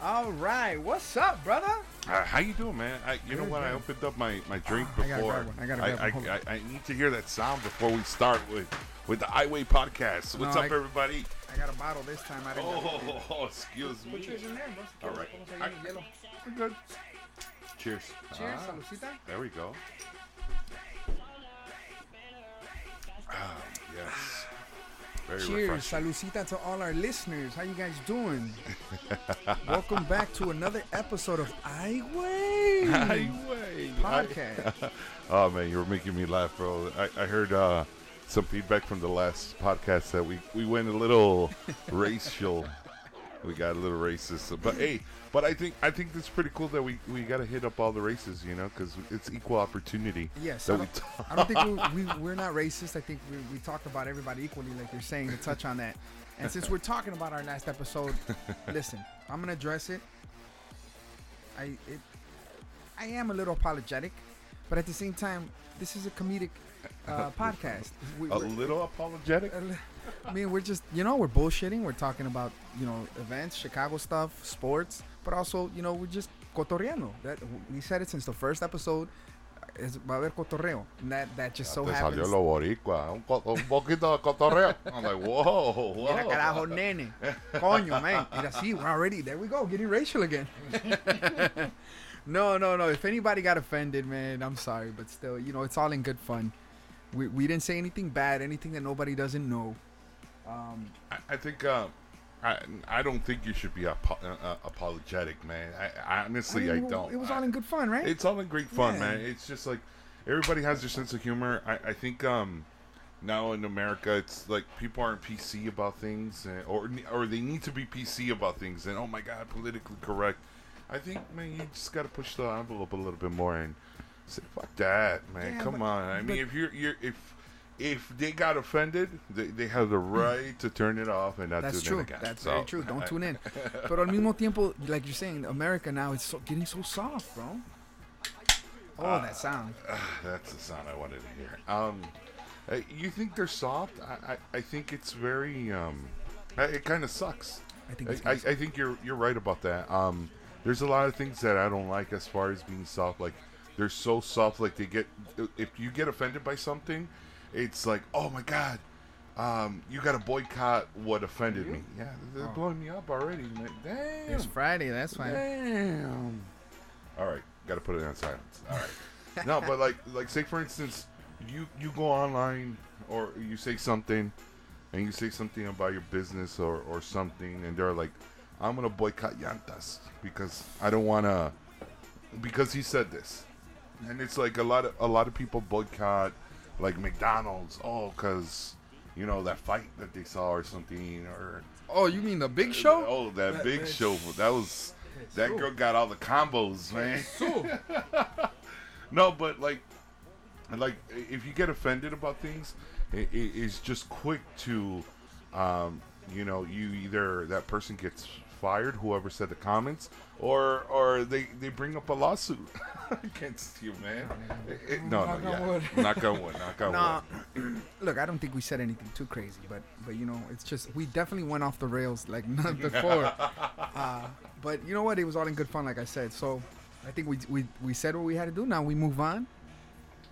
All right, what's up, brother? Uh, how you doing, man? I, you know Good, what? I opened up my, my drink I gotta before. grab one. I gotta I, one. I, I, I need to hear that sound before we start with with the Ayy Guey Podcast. What's No, up, everybody? I got a bottle this time. I didn't. Oh, excuse me. Put yours in there. All right. Vamos a ir I- We're good. Cheers. Cheers, Ah, there we go. Ah, yes. Very Cheers, saludcita to all our listeners. How you guys doing? Welcome back to another episode of Ayy Guey Highway podcast. Oh man, you were making me laugh, bro. I, I heard uh, some feedback from the last podcast that we, we went a little racial. We got a little racist, but hey, but I think I think it's pretty cool that we, we got to hit up all the races, you know, because it's equal opportunity. Yes, I don't, talk. I don't think we, we, we're not racist. I think we, we talk about everybody equally, like you're saying, to touch on that. And since we're talking about our last episode, listen, I'm gonna address it. I it, I am a little apologetic, but at the same time, this is a comedic uh, podcast. We, a little apologetic. a li- I mean, we're just you know we're bullshitting. We're talking about you know events, Chicago stuff, sports, but also you know we're just cotorreando. That we said it since the first episode. Es, va a haber cotorreo. And that that just so Te happens. salió lo boricua, un, co- un poquito de cotorreo. I'm like, whoa, whoa. Mira carajo, nene. Coño, man. Mira, see, we're already there. We go, getting racial again. no, no, no. If anybody got offended, man, I'm sorry, but still, you know, it's all in good fun. We we didn't say anything bad, anything that nobody doesn't know. Um, I, I think uh, I I don't think you should be apo- uh, uh, apologetic, man. I, I honestly I, mean, don't. It was all in good fun, right? It's all in great fun, Yeah. man. It's just like everybody has their sense of humor. I, I think um now in America it's like people aren't PC about things, and, or or they need to be PC about things, and oh my god, politically correct. I think man, you just got to push the envelope a little bit more and say fuck that, man. Yeah, Come but- on. I mean, if you're you're if if they got offended, they, they have the right to turn it off and not That's tune true. in again. That's So, very true. Don't tune in. But al mismo tiempo, like you're saying, America now is so, getting so soft, bro. Oh, Uh, that sound. That's the sound I wanted to hear. Um, uh, you think they're soft? I, I, I think it's very. Um, uh, it kind of sucks. I think I, I, I think you're you're right about that. Um, there's a lot of things that I don't like as far as being soft. Like they're so soft. Like they get if you get offended by something, it's like oh my god. Um, you got to boycott what offended me. Yeah, they're Oh. blowing me up already. man. Damn. It's Friday. That's fine. Damn. All right, got to put it on silence. All right. no, but like, like say for instance, you you go online or you say something, and you say something about your business or or something, and they're like, "I'm gonna boycott Yantas because I don't wanna," because he said this, and it's like a lot of a lot of people boycott like McDonald's, oh, cause you know that fight that they saw or something or Oh, you mean the big show? Oh, that, That- big that's- show. That was that girl got all the combos, man. No, but like, like if you get offended about things, it, it, it's just quick to, um, you know, you either that person gets fired, whoever said the comments, or or they they bring up a lawsuit against you, man. It- it- no, Knock no, on yeah, wood. knock on wood, knock on nah. wood. Look, I don't think we said anything too crazy, but but you know, it's just we definitely went off the rails like none before. uh, but you know what? It was all in good fun, like I said. So I think we we we said what we had to do. Now we move on.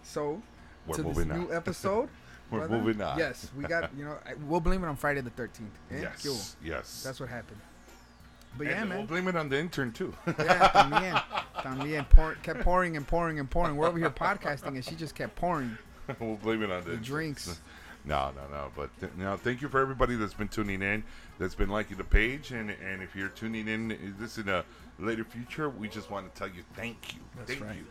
So We're to this moving new episode. We're brother. moving on. Yes, we got you know we'll blame it on Friday the thirteenth. Yes, yes. That's what happened. But yeah, we'll man. blame it on the intern too. Yeah, también, también. Pour, kept pouring and pouring and pouring. We're over here podcasting, and she just kept pouring we'll blame it on the, the drinks. No, no, no. But th- no, thank you for everybody that's been tuning in, that's been liking the page, and and if you're tuning in eh, is this in a later future, we just want to tell you thank you, That's thank right. you,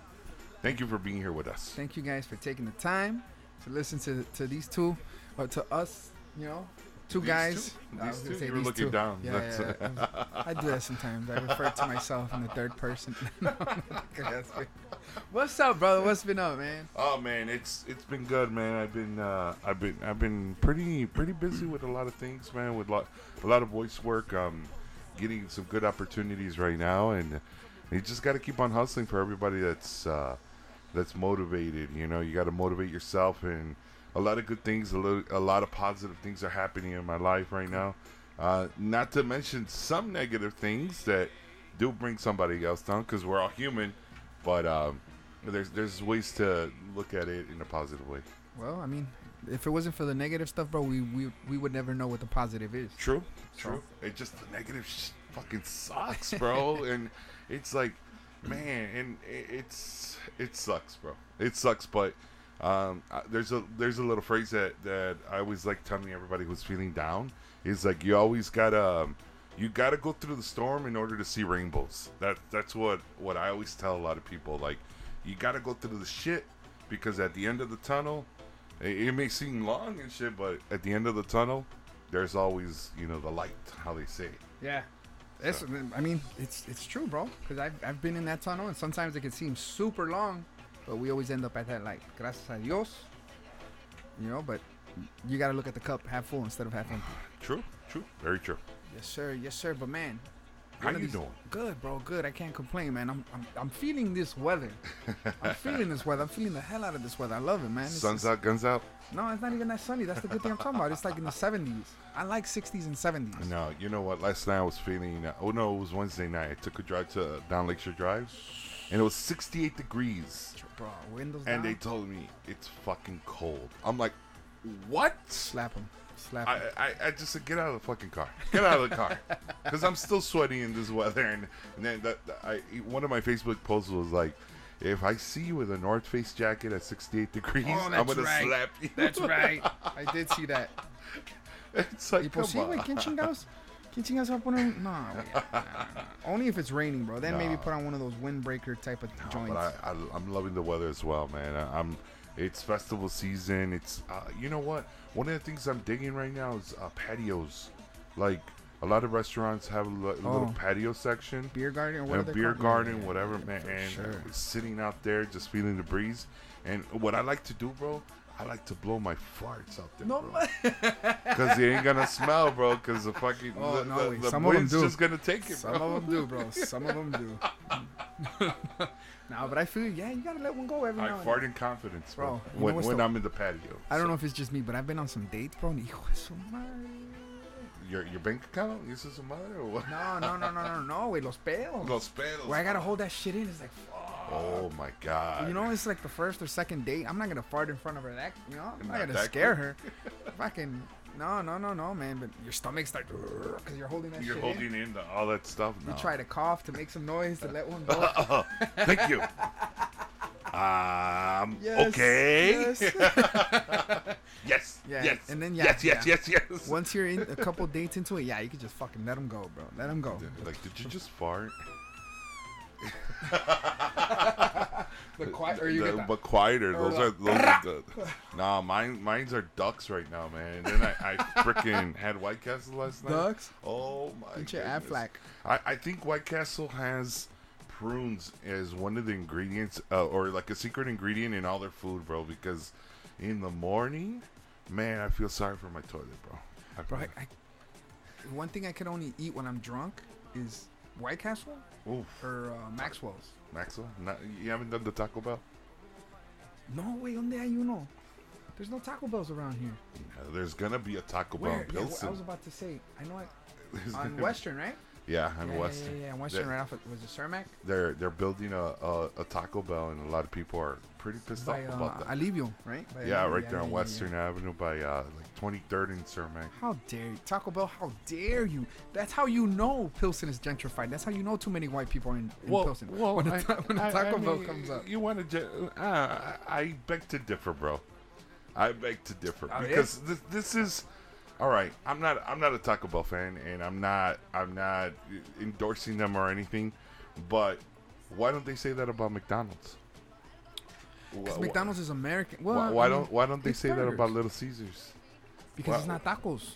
thank you for being here with us. Thank you guys for taking the time to listen to to these two, or to us. You know, two These guys. two? I was gonna say You were these looking two. down. Yeah, yeah, yeah. I do that sometimes. I refer to myself in the third person. What's up, brother? What's been up, man? Oh man, it's it's been good, man. I've been uh, I've been I've been pretty pretty busy with a lot of things, man. With lot a lot of voice work, um, getting some good opportunities right now, and you just got to keep on hustling for everybody that's uh, that's motivated. You know, you got to motivate yourself, and a lot of good things, a, little, a lot of positive things are happening in my life right now. Uh, not to mention some negative things that do bring somebody else down because we're all human. But um, there's there's ways to look at it in a positive way. Well, I mean, if it wasn't for the negative stuff, bro, we we, we would never know what the positive is. True, true. It just the negative sh- fucking sucks, bro. and it's like, man, and it, it's it sucks, bro. It sucks, but um, there's a there's a little phrase that that I always like telling everybody who's feeling down is like you always gotta um, you gotta go through the storm in order to see rainbows. That that's what what I always tell a lot of people. Like you gotta go through the shit because at the end of the tunnel, it, it may seem long and shit, but at the end of the tunnel, there's always you know the light. How they say it. Yeah. It's, I mean, it's it's true, bro. Because I've, I've been in that tunnel, and sometimes it can seem super long, but we always end up at that like Gracias a Dios. You know, but you got to look at the cup half full instead of half empty. True, true, very true. Yes, sir. Yes, sir. But man, How you these- doing? Good, bro. Good. I can't complain, man. I'm I'm, I'm feeling this weather. I'm feeling this weather. I'm feeling the hell out of this weather. I love it, man. It's- Sun's it's- out, guns out. No, it's not even that sunny. That's the good thing I'm talking about. It's like in the 70s. I like 60s and 70s. No, you know what? Last night I was feeling. Uh, oh no, it was Wednesday night. I took a drive to down Lakeshore Drive, and it was 68 degrees. Bro, windows And they told me it's fucking cold. I'm like, what? slap them. Slap 'em. I, I, I just said, get out of the fucking car. Get out of the car. Because I'm still sweating in this weather. And, and then that, that- I, one of my Facebook posts was like, if I see you with a North Face jacket at 68 degrees, Oh, I'm to right. slap you. That's right. I did see that. It's like, Y pues sí, come güey, on. ¿Quién chingados va a poner? No, nah, nah. Only if it's raining, bro. Then maybe put on one of those windbreaker type of joints. But I, I, I'm loving the weather as well, man. I, I'm. It's festival season. It's uh, you know what? One of the things I'm digging right now is uh, patios. Like a lot of restaurants have a, li- a little Oh. patio section. beer garden or and beer garden, whatever, man. for And sure. sitting out there, just feeling the breeze. And what I like to do, bro, I like to blow my farts out there, No, bro. Because they ain't gonna smell, bro. Because the fucking Oh, the, no, the, the some of 'em wind's do. just gonna take it, Some bro. of them do, bro. Some of them do. nah, but I feel yeah, you gotta let one go every now I fart in confidence, bro. Bro, when when the- I'm in the patio. I don't So- know if it's just me, but I've been on some dates, bro. And hijo de su madre. Your your bank account? This is a mother or what? No, no, no, no, no, no, wait, los pedos. Los pedos. Where I gotta hold that shit in. It's like, fuck. Oh my god. You know, it's like the first or second date. I'm not gonna fart in front of her. That you know, I'm not, Not gonna scare quick. her. Fucking no, no, no, no, man. But your stomach's like because you're holding that you're holding in. in the, all that stuff. You try to cough to make some noise to let one go. Thank you. Um. Yes, okay. yes. yes. Yeah, Yes. and then, yeah, Yes. Yes. yeah. Yes. Yes. Once you're in a couple dates into it, yeah, you can just fucking let them go, bro. Let them go. Like, did you just fart? The quiet, or you The- get that. but quieter. Or Those the- are those are the. Nah, mine mine's are ducks right now, man. And then I, I freaking had White Castle last night. Ducks? Oh my. Get your. Aflac. I, I think White Castle has prunes as one of the ingredients, uh, or like a secret ingredient in all their food, bro. Because in the morning, man, I feel sorry for my toilet, bro. I Bro, I, I, one thing I can only eat when I'm drunk is White Castle Oof, or uh, Maxwell's. Maxwell, not, you haven't done the Taco Bell? No, way, donde hay uno? There's no Taco Bells around here. There's gonna be a Taco Bell Where? in Yeah, I was about to say. I know it There's on gonna be- Western, right? Yeah, on yeah, Western. Yeah, yeah. Western, right off. Of, was it Cermak? They're they're building a, a, a Taco Bell, and a lot of people are pretty pissed By off uh, about that. Alivio, right? By yeah, Alivio, right there on Western yeah. Avenue by uh, like 23rd and Cermak. How dare you, Taco Bell? How dare you? That's how you know Pilsen is gentrified. That's how you know too many white people are in, in Pilsen. when a, I- ta- when a I- Taco I Bell mean, comes up. You want to? Uh, I beg to differ, bro. I beg to differ Oh, yeah? because this, this is all right. I'm not I'm not a Taco Bell fan, and I'm not I'm not endorsing them or anything. But why don't they say that about McDonald's? Because McDonald's is American. Well, Why, I mean, don't Why don't they say that about Little Caesars? Because it's not tacos.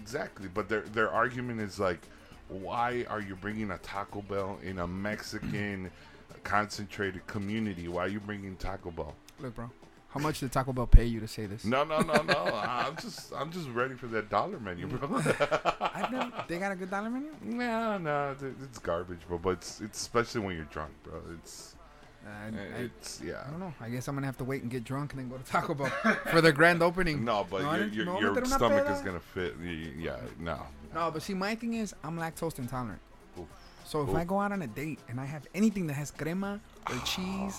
Exactly, but their their argument is like, why are you bringing a Taco Bell in a Mexican concentrated community? Why are you bringing Taco Bell? Look, bro. How much did Taco Bell pay you to say this? No, no, no, no. I'm just I'm just ready for that dollar menu, bro. I've never. They got a good dollar menu. no, no, it's garbage, bro. But it's, it's especially when you're drunk, bro. It's Uh, I, it's yeah. I don't know. I guess I'm gonna have to wait and get drunk and then go to Taco Bell for the grand opening. No, but No, your your, your stomach is gonna fit. Yeah, no. No, but see, my thing is I'm lactose intolerant. Oof. So if Oh. I go out on a date and I have anything that has crema or cheese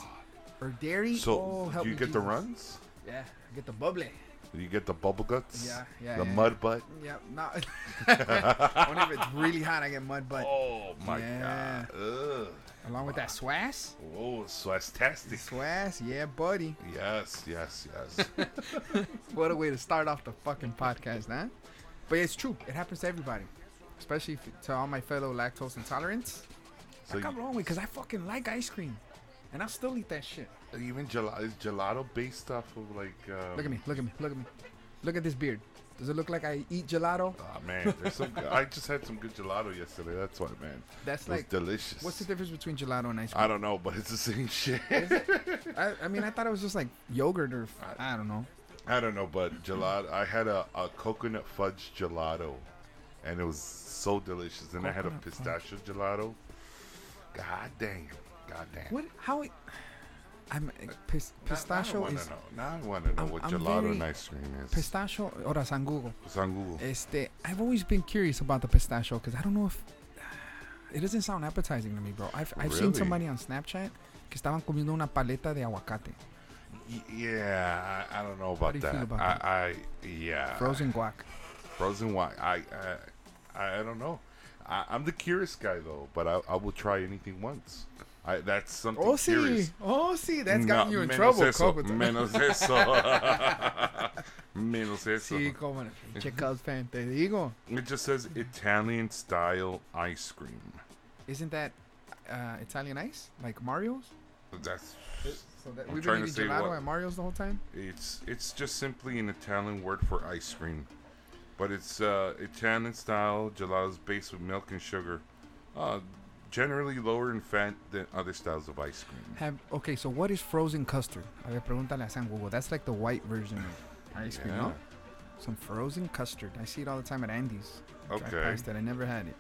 or dairy, So oh, help you get the runs? Yeah, I get the bubbly. You get the bubble guts? Yeah, yeah, The yeah, mud butt. Mm, yep, not. Only if it's really hot, I get mud butt. Oh my Yeah. god. Ugh. Along with that swass. Whoa, swastastic. Swass, yeah, buddy. Yes, yes, yes. What a way to start off the fucking podcast, huh? But it's true. It happens to everybody, especially if, to all my fellow lactose intolerants. so I come wrong with because I fucking like ice cream, and I'll still eat that shit. even gelato is gelato based off of like. Uh, Look at me, look at me, look at me, look at this beard. Does it look like I eat gelato? Oh man, there's some. good- I just had some good gelato yesterday. That's why, man. That's It like, delicious. what's the difference between gelato and ice cream? I don't know, but it's the same shit. I, I mean, I thought it was just like yogurt or I don't know. I don't know, but gelato. I had a, a coconut fudge gelato, and it was so delicious. Then I had a Coconut fudge. pistachio gelato. God damn. God damn. What? How? I'm eh, pis, pistachio I is know. Now I want to know I'm- what I'm gelato very- and ice cream is. pistachio. Ora San Google. It's on Google. Este, I've always been curious about the pistachio because I don't know if it doesn't sound appetizing to me, bro. I've, I've seen somebody on Snapchat que estaban comiendo una paleta de aguacate, Y- yeah, I, I don't know about that. about I, that? I, yeah. frozen guac. Frozen wine. I, uh, I, I don't know. I, I'm the curious guy though, but I, I will try anything once. I, that's something Oh, see, curious. oh, see, that's gotten No, you in trouble, Eso, menos eso. menos eso. Sí, como Cubs fan, te digo. It just says Italian style ice cream. Isn't that uh, Italian ice like Mario's? That's So that I'm we've trying been to eating gelato what- at Mario's the whole time. it's it's just simply an Italian word for ice cream, but it's uh, Italian style gelato based with milk and sugar, uh, generally lower in fat than other styles of ice cream. Have okay, so what is frozen custard? A ver, pregúntale a San Google. That's like the white version of ice cream, no? Some frozen custard. I see it all the time at Andy's. Okay. past it. I never had it.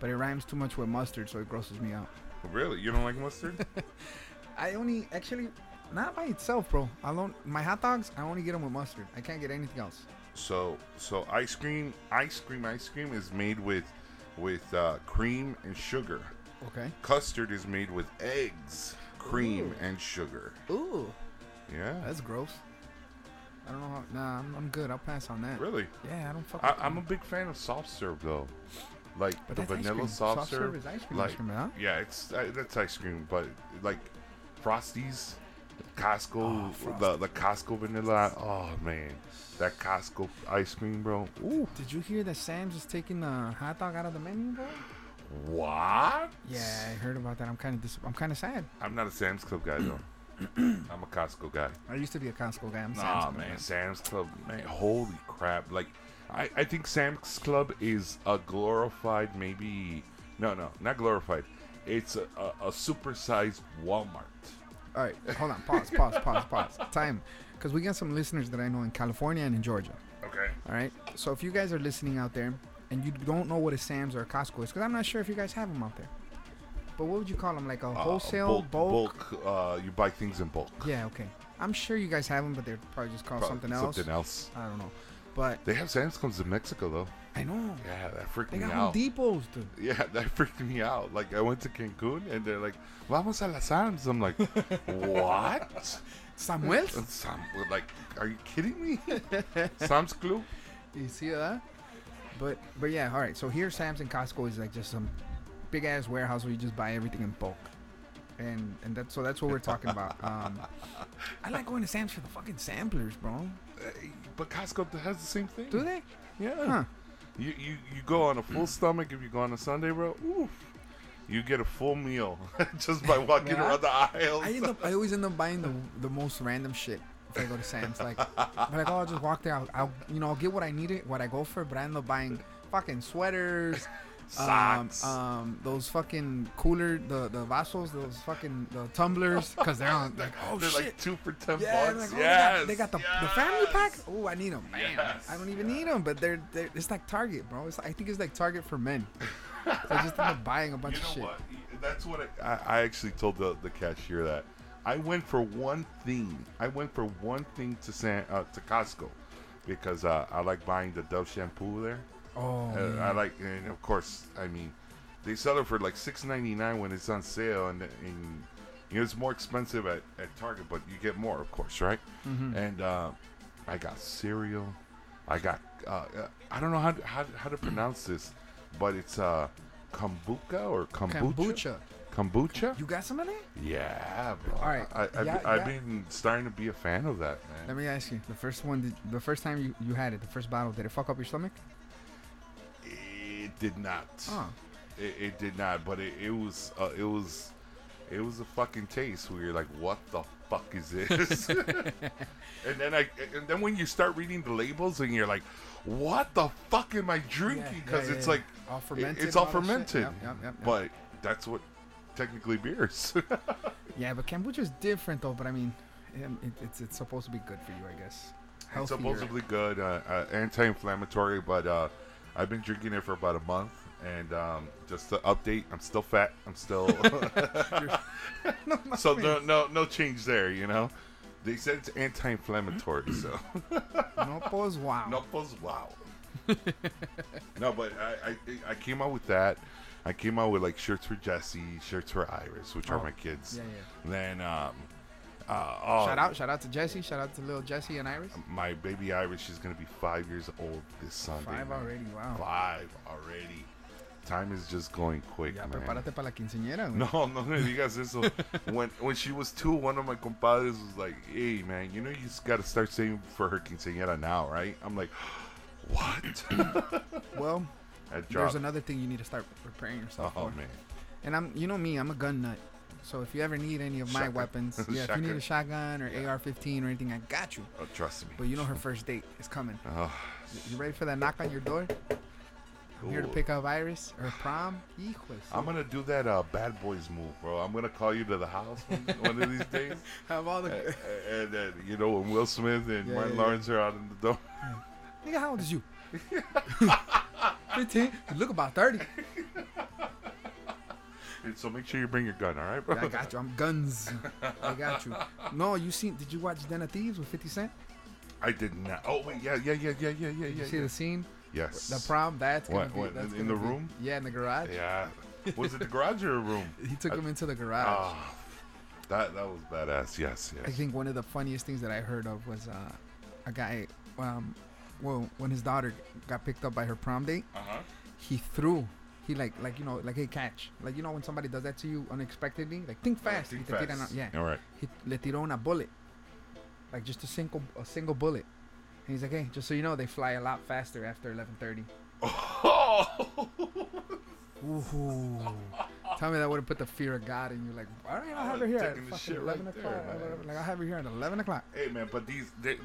But it rhymes too much with mustard, so it grosses me out. Oh, really, you don't like mustard? I only actually not by itself, bro. I don't. My hot dogs, I only get them with mustard. I can't get anything else. So so ice cream, ice cream, ice cream is made with with uh, cream and sugar. Okay. Custard is made with eggs, cream, Ooh. and sugar. Ooh, Yeah, that's gross. I don't know. How, nah, I'm, I'm good. I'll pass on that. really. Yeah, I don't fuck. I, I'm a big fan of soft serve though, like But the vanilla cream. soft, serve. is ice cream. like ice cream, huh? yeah, it's uh, that's ice cream, but like Frosties, Costco, Oh, the the Costco vanilla. Oh man, that Costco ice cream, bro. Ooh, Did you hear that Sam's is taking the hot dog out of the menu, bro? what? Yeah, I heard about that. I'm kind of dis- I'm kind of sad. I'm not a Sam's Club guy though. I'm a Costco guy. I used to be a Costco guy. I'm Sam's Nah, Club man, guy. Sam's Club, man, holy crap! Like, I, I think Sam's Club is a glorified, maybe no, no, not glorified. It's a, a, a supersized Walmart. All right, hold on. Pause. Pause. Pause. Pause. Time, because we got some listeners that I know in California and in Georgia. Okay. All right. So if you guys are listening out there and you don't know what a Sam's or a Costco is, because I'm not sure if you guys have them out there. But what would you call them? Like a wholesale bulk. bulk? bulk, uh, you buy things in bulk. Yeah. Okay. I'm sure you guys have them, but they're probably just called Pro- something else. Something else. I don't know. But They have Sam's Clubs in Mexico though. I know Yeah, that freaked they me got Home out. Depots, dude. Yeah, that freaked me out. Like I went to Cancun and they're like, "Vamos a la Sam's." I'm like, "What?" Samuel's. Sam, like, are you kidding me? Sam's Club. You see that? But but yeah, all right. So here, Sam's and Costco is like just some big ass warehouse where you just buy everything in bulk, and and that's so that's what we're talking about. Um, I like going to Sam's for the fucking samplers, bro. Hey, But Costco has the same thing. Do they? Yeah. Huh? You, you you go on a full mm. stomach if you go on a Sunday, bro. Oof. You get a full meal just by walking Yeah. around the aisles. I end up I always end up buying the the most random shit if I go to Sam's. Like, I'm like oh, I'll just walk there. I'll, I'll you know I'll get what I need it what I go for, but I end up buying fucking sweaters. Socks. Um, um, those fucking cooler, the the vasos, those fucking the tumblers, because they're on like oh They're shit. like two for ten Yeah, bucks. like, oh, yes. they got, they got the, the family pack. Oh, I need them. Man, Yes, I don't even need them, but they're, they're it's like Target, bro. It's, I think it's like Target for men. so I just end up buying a bunch You know of shit. what? That's what I, I, I actually told the, the cashier that I went for one thing. I went for one thing to San uh, to Costco because uh, I like buying the Dove shampoo there. Oh, Uh, I like, and of course, I mean, they sell it for like six ninety nine when it's on sale, and, and you know, it's more expensive at, at Target, but you get more, of course, right? Mm-hmm. And uh, I got cereal. I got uh, uh, I don't know how to, how, how to pronounce this, but it's uh, kombucha or kombucha. Kombucha. Kombucha? You got some of that? Yeah, bro. All right, I, I've, yeah, been starting to be a fan of that, man. Let me ask you. The first one, did, the first time you, you had it, the first bottle, did it fuck up your stomach? Did not. Oh. It, it did not, but it, it was uh, it was it was a fucking taste where you're like, what the fuck is this? and then I and then when you start reading the labels and you're like, what the fuck am I drinking? Yeah, Because yeah, it's yeah. like All fermented. it's all fermented, Yep, yep, yep, but that's what technically beers. yeah, but kombucha is different though. But I mean, um, it, it's it's supposed to be good for you, I guess. it's supposedly good, uh, uh, anti-inflammatory, but uh, I've been drinking it for about a month. And um, just to update, I'm still fat. I'm still so no, no, no change there. You know, they said it's anti-inflammatory, so no pos wow. no, pues wow. no, but I, I, I came out with that. I came out with like shirts for Jesse, shirts for Iris, which are Oh, my kids. Yeah, yeah. Then, um, uh, oh, Shout out, shout out to Jesse. Shout out to little Jesse and Iris. my baby Iris. She's gonna be five years old this Sunday. Five man. already. Wow. Five already. Time is just going quick, Ya, man. prepárate para la quinceañera. No, no me digas eso. when when she was two, one of my compadres was like, "Hey, man, you know you just got to start saving for her quinceañera now, right?" I'm like, "What?" Well, there's another thing you need to start preparing yourself Oh for. man, And I'm, you know me, I'm a gun nut. So if you ever need any of my Shotgun. weapons, yeah, if you need a shotgun or Yeah. AR-15 or anything, I got you. oh, trust me. But you know her first date is coming. Oh, You ready for that knock on your door? I'm here to pick up Iris or prom. Hijos. I'm gonna do that uh, bad boys move, bro. I'm gonna call you to the house one, one of these days, have all and, the. and then you know when Will Smith and Yeah, Martin yeah. Lawrence are out in the door. Nigga, how old is you? 15. You look about 30. So make sure you bring your gun, all right, bro? I got you. I'm guns. I got you. No, you seen? Did you watch Den of Thieves with 50 Cent? I did not. Oh wait, yeah, yeah, yeah, yeah, yeah, yeah, Did yeah. you see yeah. the scene? Yes. The prom. That's gonna What, be. what, that's in gonna the be- room? Yeah, in the garage. Yeah. Was it the garage or a room? He took I- him into the garage. Oh, that that was badass. Yes, yes. I think one of the funniest things that I heard of was uh, a guy. Um, well, when his daughter got picked up by her prom date, Uh huh. he threw. He like like you know like hey catch like you know when somebody does that to you unexpectedly like think fast. Think y fast. a- yeah. All right. He le tiró una bullet, like just a single a single bullet. And he's like, hey, just so you know, they fly a lot faster after 11:30. Oh. Ooh. Tell me that wouldn't put the fear of God in you. Like, all right, I'll have her here at the fucking shit 11 right o'clock. man. like, I'll have her here at 11 o'clock. hey man, but these they,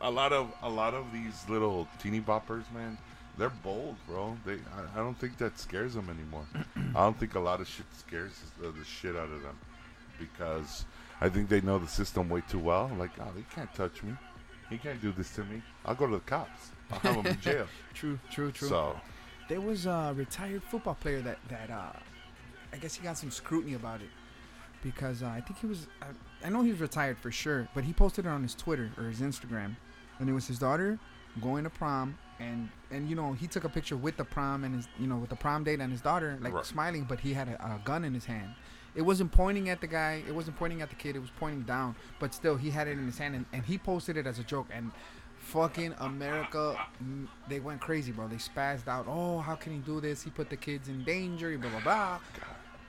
a lot of a lot of these little teeny boppers, man, they're bold, bro. They I, I don't think that scares them anymore. I don't think a lot of shit scares the, the shit out of them because I think they know the system way too well. Like, oh, they can't touch me. He can't do this to me. I'll go to the cops. I'll have him in jail. True, true, true. So There was a retired football player that that uh, I guess he got some scrutiny about it because uh, I think he was I, I know he was retired for sure, but he posted it on his Twitter or his Instagram, and it was his daughter going to prom and and you know he took a picture with the prom and his you know with the prom date and his daughter like Right. smiling, but he had a, a gun in his hand. It wasn't pointing at the guy. It wasn't pointing at the kid. It was pointing down. But still, he had it in his hand, and, and he posted it as a joke. And fucking America, mm, they went crazy, bro. They spazzed out. Oh, how can he do this? He put the kids in danger. Blah blah blah.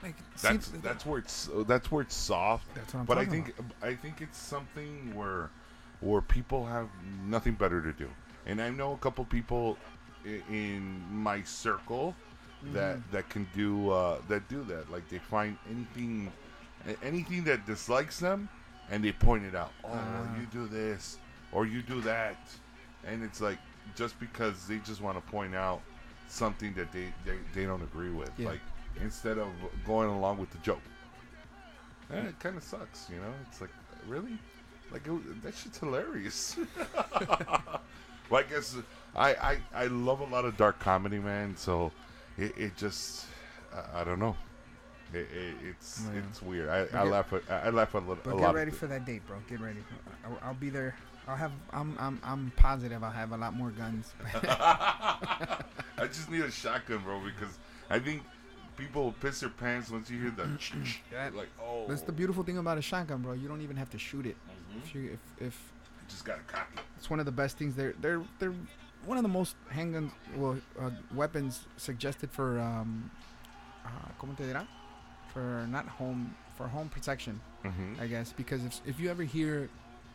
Like that's th- that's where it's that's where it's soft. That's what I'm but I think I think it's something where where people have nothing better to do, and I know a couple people in my circle that Mm-hmm. that can do uh, that do that. Like they find anything anything that dislikes them, and they point it out. Oh, Ah. you do this or you do that, and it's like just because they just want to point out something that they, they, they don't agree with. Yeah. Like instead of going along with the joke. Eh, it kind of sucks, you know. It's like really, like it, that shit's hilarious. I guess I, I I love a lot of dark comedy, man. So it, it just I, I don't know. It, it, it's Yeah. it's weird. I, I get- laugh at I laugh at a, little, But a get lot. ready of for that date, bro. Get ready. I'll, I'll be there. I'll have. I'm. I'm. I'm positive. I'll have a lot more guns. I just need a shotgun, bro, because I think people piss their pants once you hear the That- like oh That's the beautiful thing about a shotgun, bro. You don't even have to shoot it. Mhm. If you if if just gotta cock it. it's one of the best things. They're they're they're one of the most handguns, well, uh, weapons suggested for um, uh, ¿cómo te dirá? For not home for home protection, Mm-hmm. I guess. Because if if you ever hear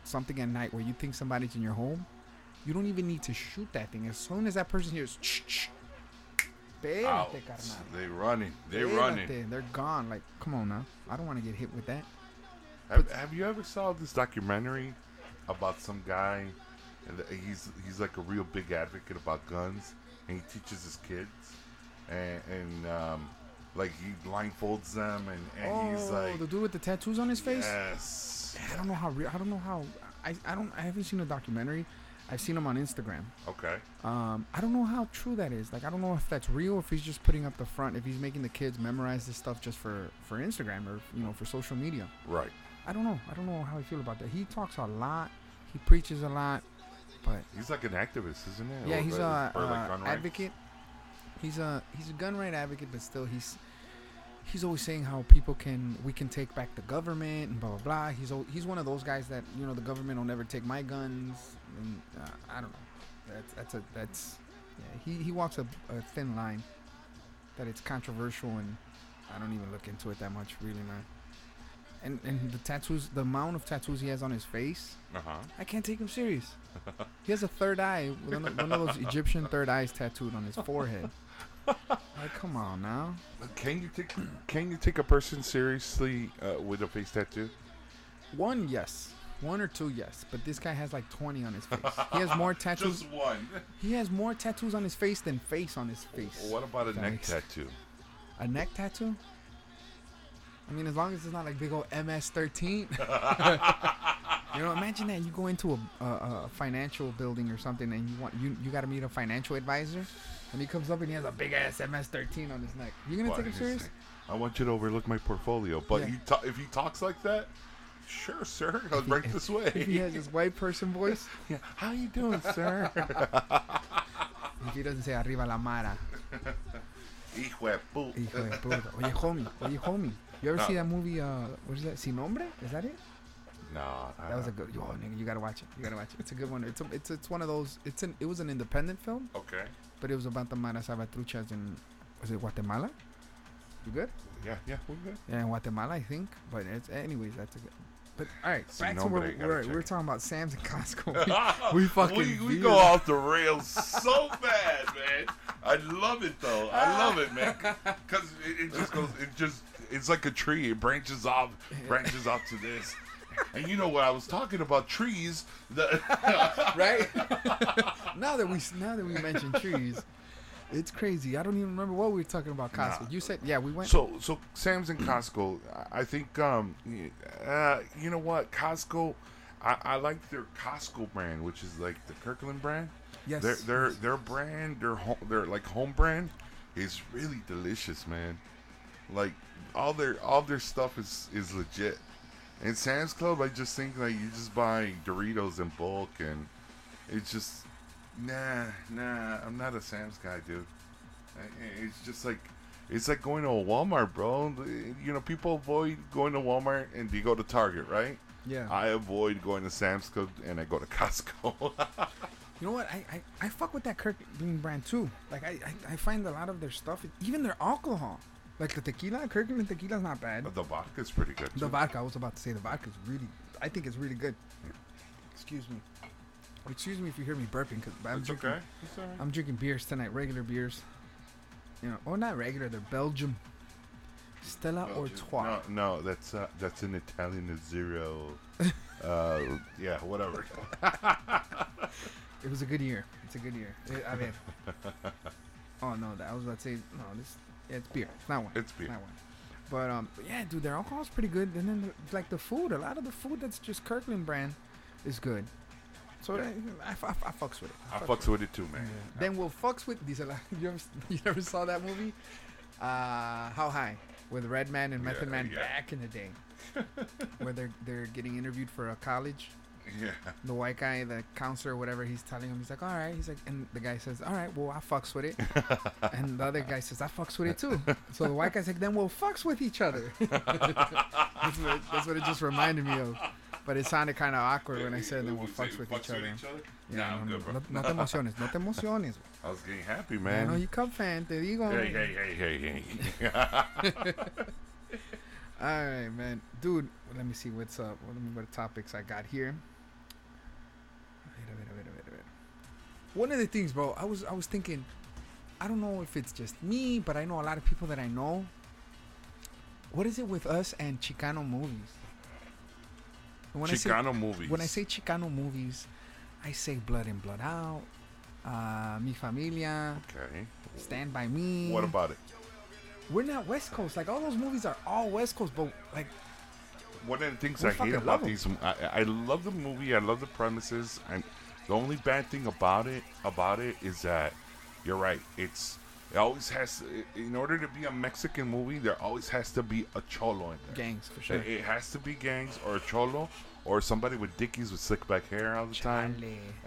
something at night where you think somebody's in your home, you don't even need to shoot that thing. As soon as that person hears, shh, carnal. They running. They running. They're gone. Like, come on now. I don't want to get hit with that. Have, have you ever saw this documentary about some guy, and he's he's like a real big advocate about guns, and he teaches his kids, and, and um, like he blindfolds them, and, and he's oh, like, the dude with the tattoos on his face. yes, I don't know how real. I don't know how. I, I don't. I haven't seen a documentary. I've seen him on Instagram. okay, Um, I don't know how true that is. Like, I don't know if that's real. If he's just putting up the front. If he's making the kids memorize this stuff just for for Instagram or you know for social media. right, I don't know. I don't know how I feel about that. He talks a lot. He preaches a lot. But he's like an activist, isn't he? yeah, he's a like uh, advocate. He's a he's a gun right advocate, but still he's he's always saying how people can we can take back the government and blah blah blah. He's al- he's one of those guys that you know the government will never take my guns. And uh, I don't know. That's that's a that's yeah. He he walks a, a thin line that it's controversial and I don't even look into it that much really, man. And and the tattoos, the amount of tattoos he has on his face, Uh-huh. I can't take him serious. he has a third eye, one of, one of those Egyptian third eyes tattooed on his forehead. Like, come on now. Can you take can you take a person seriously uh, with a face tattoo? One, yes. One or two, yes. But this guy has like 20 on his face. He has more tattoos. Just one. He has more tattoos on his face than face on his face. What about a That neck makes- tattoo? A neck tattoo? I mean, as long as it's not like big old MS-13. you know, imagine that you go into a, a, a financial building or something and you want you you got to meet a financial advisor, and he comes up and he has a big ass MS-13 on his neck. You gonna take him serious? I want you to overlook my portfolio, but Yeah. you ta- if he talks like that, sure, sir, I'll right this way. If he has his white person voice, yeah. How you doing, sir? if he doesn't say arriba la mara, Hijo de pu- hijo de puta. Oye, homie, oye, homie. You ever No. see that movie? Uh, what is that? Sin nombre? Is that it? No, That was a good. Yo, nigga, you gotta watch it. You gotta watch it. It's a good one. It's a, it's it's one of those. It's an it was an independent film, Okay. but it was about the Mara Salvatruchas in was it Guatemala? You good? Yeah, yeah, we're good. Yeah, in Guatemala, I think. But it's anyways, that's a good. But all right, back to where we're, check we're talking about Sam's and Costco. We fucking we, we go off the rails so bad, man. I love it though. I love it, man. Because it, it just goes. It just. It's like a tree. It branches off, branches off to this. And you know what I was talking about trees. The, right? now that we now that we mentioned trees, it's crazy. I don't even remember what we were talking about. Costco. Nah. You said yeah, we went. So so Sam's and Costco. I- I think um uh, you know what Costco. I, I like their Costco brand, which is like the Kirkland brand. yes, Their their their brand, their home, their like home brand, is really delicious, man. Like all their all their stuff is is legit. And Sam's Club, I just think like you just buy Doritos in bulk, and it's just nah nah. I'm not a Sam's guy, dude. It's just like it's like going to a Walmart, bro. You know, people avoid going to Walmart and they go to Target, right? yeah. I avoid going to Sam's Club and I go to Costco. You know what? I, I, I fuck with that Kirkland brand too. Like I, I, I find a lot of their stuff, even their alcohol, like the tequila. Kirkland tequila's not bad. But the vodka's pretty good. The vodka. I was about to say the vodka's really. I think it's really good. Excuse me. Excuse me if you hear me burping, cause I'm It's drinking. okay. It's right. I'm drinking beers tonight, regular beers. You know, oh, not regular. They're Belgium. Stella Artois. No, no, that's uh, that's an Italian zero. uh, yeah, whatever. It was a good year. It's a good year. Eh, I mean, oh no, that I was about to say no. This yeah, it's beer. It's not wine. It's beer. Not wine. But um, but yeah, dude, their alcohol's pretty good. And then the, like the food, a lot of the food that's just Kirkland brand is good. So Yeah. I, I, I, I fucks with it. I fucks fucks with it too, man. Then we'll fucks with these. You ever you ever saw that movie? Uh, How High with Redman and Method Yeah, Man yeah. back in the day, where they're they're getting interviewed for a college Yeah. The white guy, the counselor, whatever, he's telling him, he's like, all right. He's like, and the guy says, all right, well, I fucks with it. and the other guy says, I fucks with it too. So the white guy's like, then we'll fucks with each other. that's, what, that's what it just reminded me of. But it sounded kind of awkward when I said, then we'll Would say fucks with fucks each other. Nah, I'm no, good, bro. no, no te emociones, no te emociones. I was getting happy, man. you Cub fan, te digo. Hey, hey, hey, hey, hey. All right, man, dude. Let me see what's up. Let me what topics I got here. Wait a minute, wait a minute, wait a minute. One of the things, bro, I was I was thinking, I don't know if it's just me, but I know a lot of people that I know. What is it with us and Chicano movies? When I say Chicano movies. when I say Chicano movies, I say Blood In Blood Out, uh, Mi Familia, Okay. Stand By Me. What about it? We're not West Coast. Like all those movies are all West Coast, but like One of the things I hate about these, I, I love the movie. I love the premises, and the only bad thing about it, about it, is that you're right. It's it always has. In order to be a Mexican movie, there always has to be a cholo in there. gangs for sure. It, it has to be gangs or a cholo or somebody with dickies with slick back hair all the time,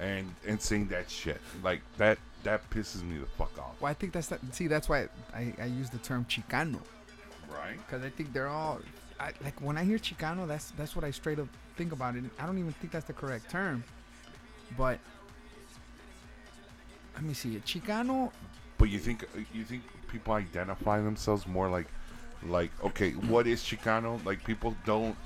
and and saying that shit like that. That pisses me the fuck off. Well, I think that's that. See, that's why I, I use the term Chicano Right? because I think they're all I, like when I hear Chicano, that's that's what I straight up think about it. I don't even think that's the correct term, but let me see. A Chicano, But you think you think people identify themselves more like like okay, what is Chicano? Like people don't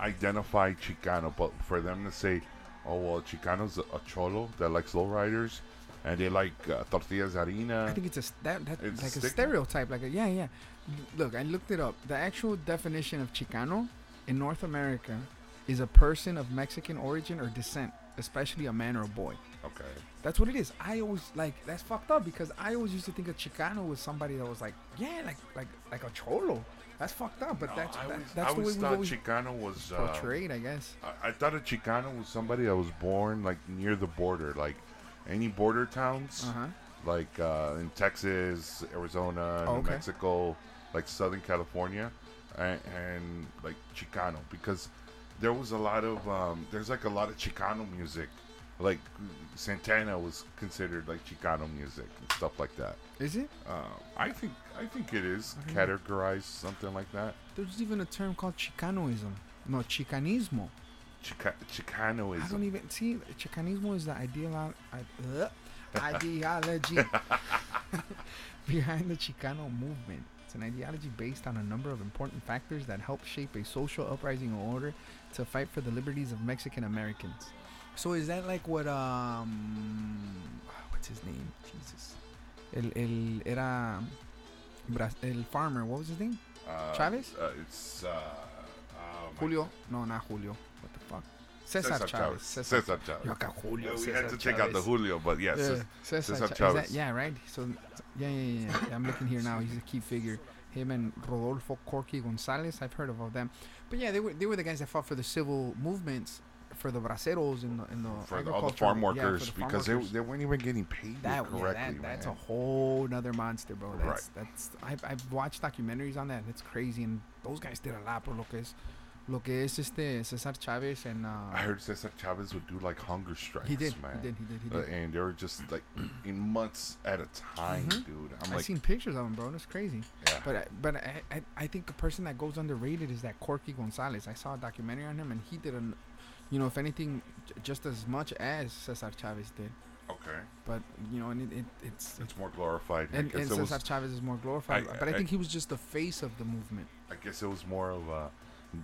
identify Chicano, but for them to say, oh well, Chicano's a, a cholo that likes lowriders and they like uh, tortillas de I think it's a that, that It's a like a stigma. stereotype. Like a, yeah, yeah. Look, I looked it up. The actual definition of Chicano in North America is a person of Mexican origin or descent, especially a man or a boy. Okay. That's what it is. I always like that's fucked up because I always used to think a Chicano was somebody that was like, yeah, like like like a cholo. That's fucked up, but No, that's I that, always, that's I the way always we've thought always Chicano was uh, portrayed, I guess. I, I thought a Chicano was somebody that was born like near the border, like any border towns. Uh huh. like uh, in Texas, Arizona, Oh, New okay. Mexico, like Southern California, and, and like Chicano because there was a lot of um, there's like a lot of Chicano music, like Santana was considered like Chicano music and stuff like that. Is it? Um, I think I think it is categorized something like that. There's even a term called Chicanoism. No, Chicanismo. Chica- I Chicanoism. don't even see. Chicanismo is the ideolo- I- uh, ideology behind the Chicano movement. It's an ideology based on a number of important factors that help shape a social uprising in order to fight for the liberties of Mexican Americans. So is that like what um what's his name? Jesus. El el era el farmer. What was his name? Uh, Chavez? Uh, it's uh, oh Julio? No, not Julio. Cesar, Cesar Chavez. Chavez. Cesar Chavez. Yo Julio. Yeah, we Cesar had to take out the Julio, but yes, Yeah, Cesar, Cesar Chavez. that- yeah, right. So, yeah, yeah, yeah, yeah. yeah, I'm looking here now. He's a key figure. Him and Rodolfo Corky Gonzalez. I've heard of all them. But yeah, they were they were the guys that fought for the civil movements for the braceros and the and the for the, all the farm yeah, workers the farm because workers. they, they weren't even getting paid that, yeah, correctly, that that's a whole nother monster, bro. That's Right. that's I've, I've watched documentaries on that. It's crazy, and those guys did a lot, bro. Es, lo que es este Cesar Chavez and uh, I heard Cesar Chavez would do like hunger strikes. he did, man. he did, he did, he Uh, did. and they were just like in months at a time, Mhm. dude. I'm I've like, seen pictures of him, bro. That's crazy. yeah. But I, but I, I, I think the person that goes underrated is that Corky Gonzalez. I saw a documentary on him, and he did an, you know, if anything, j- just as much as Cesar Chavez did. okay, But you know, and it, it it's it's more glorified. And, and Cesar Chavez is more glorified. I- but I, I- think he was just the face of the movement. I guess it was more of a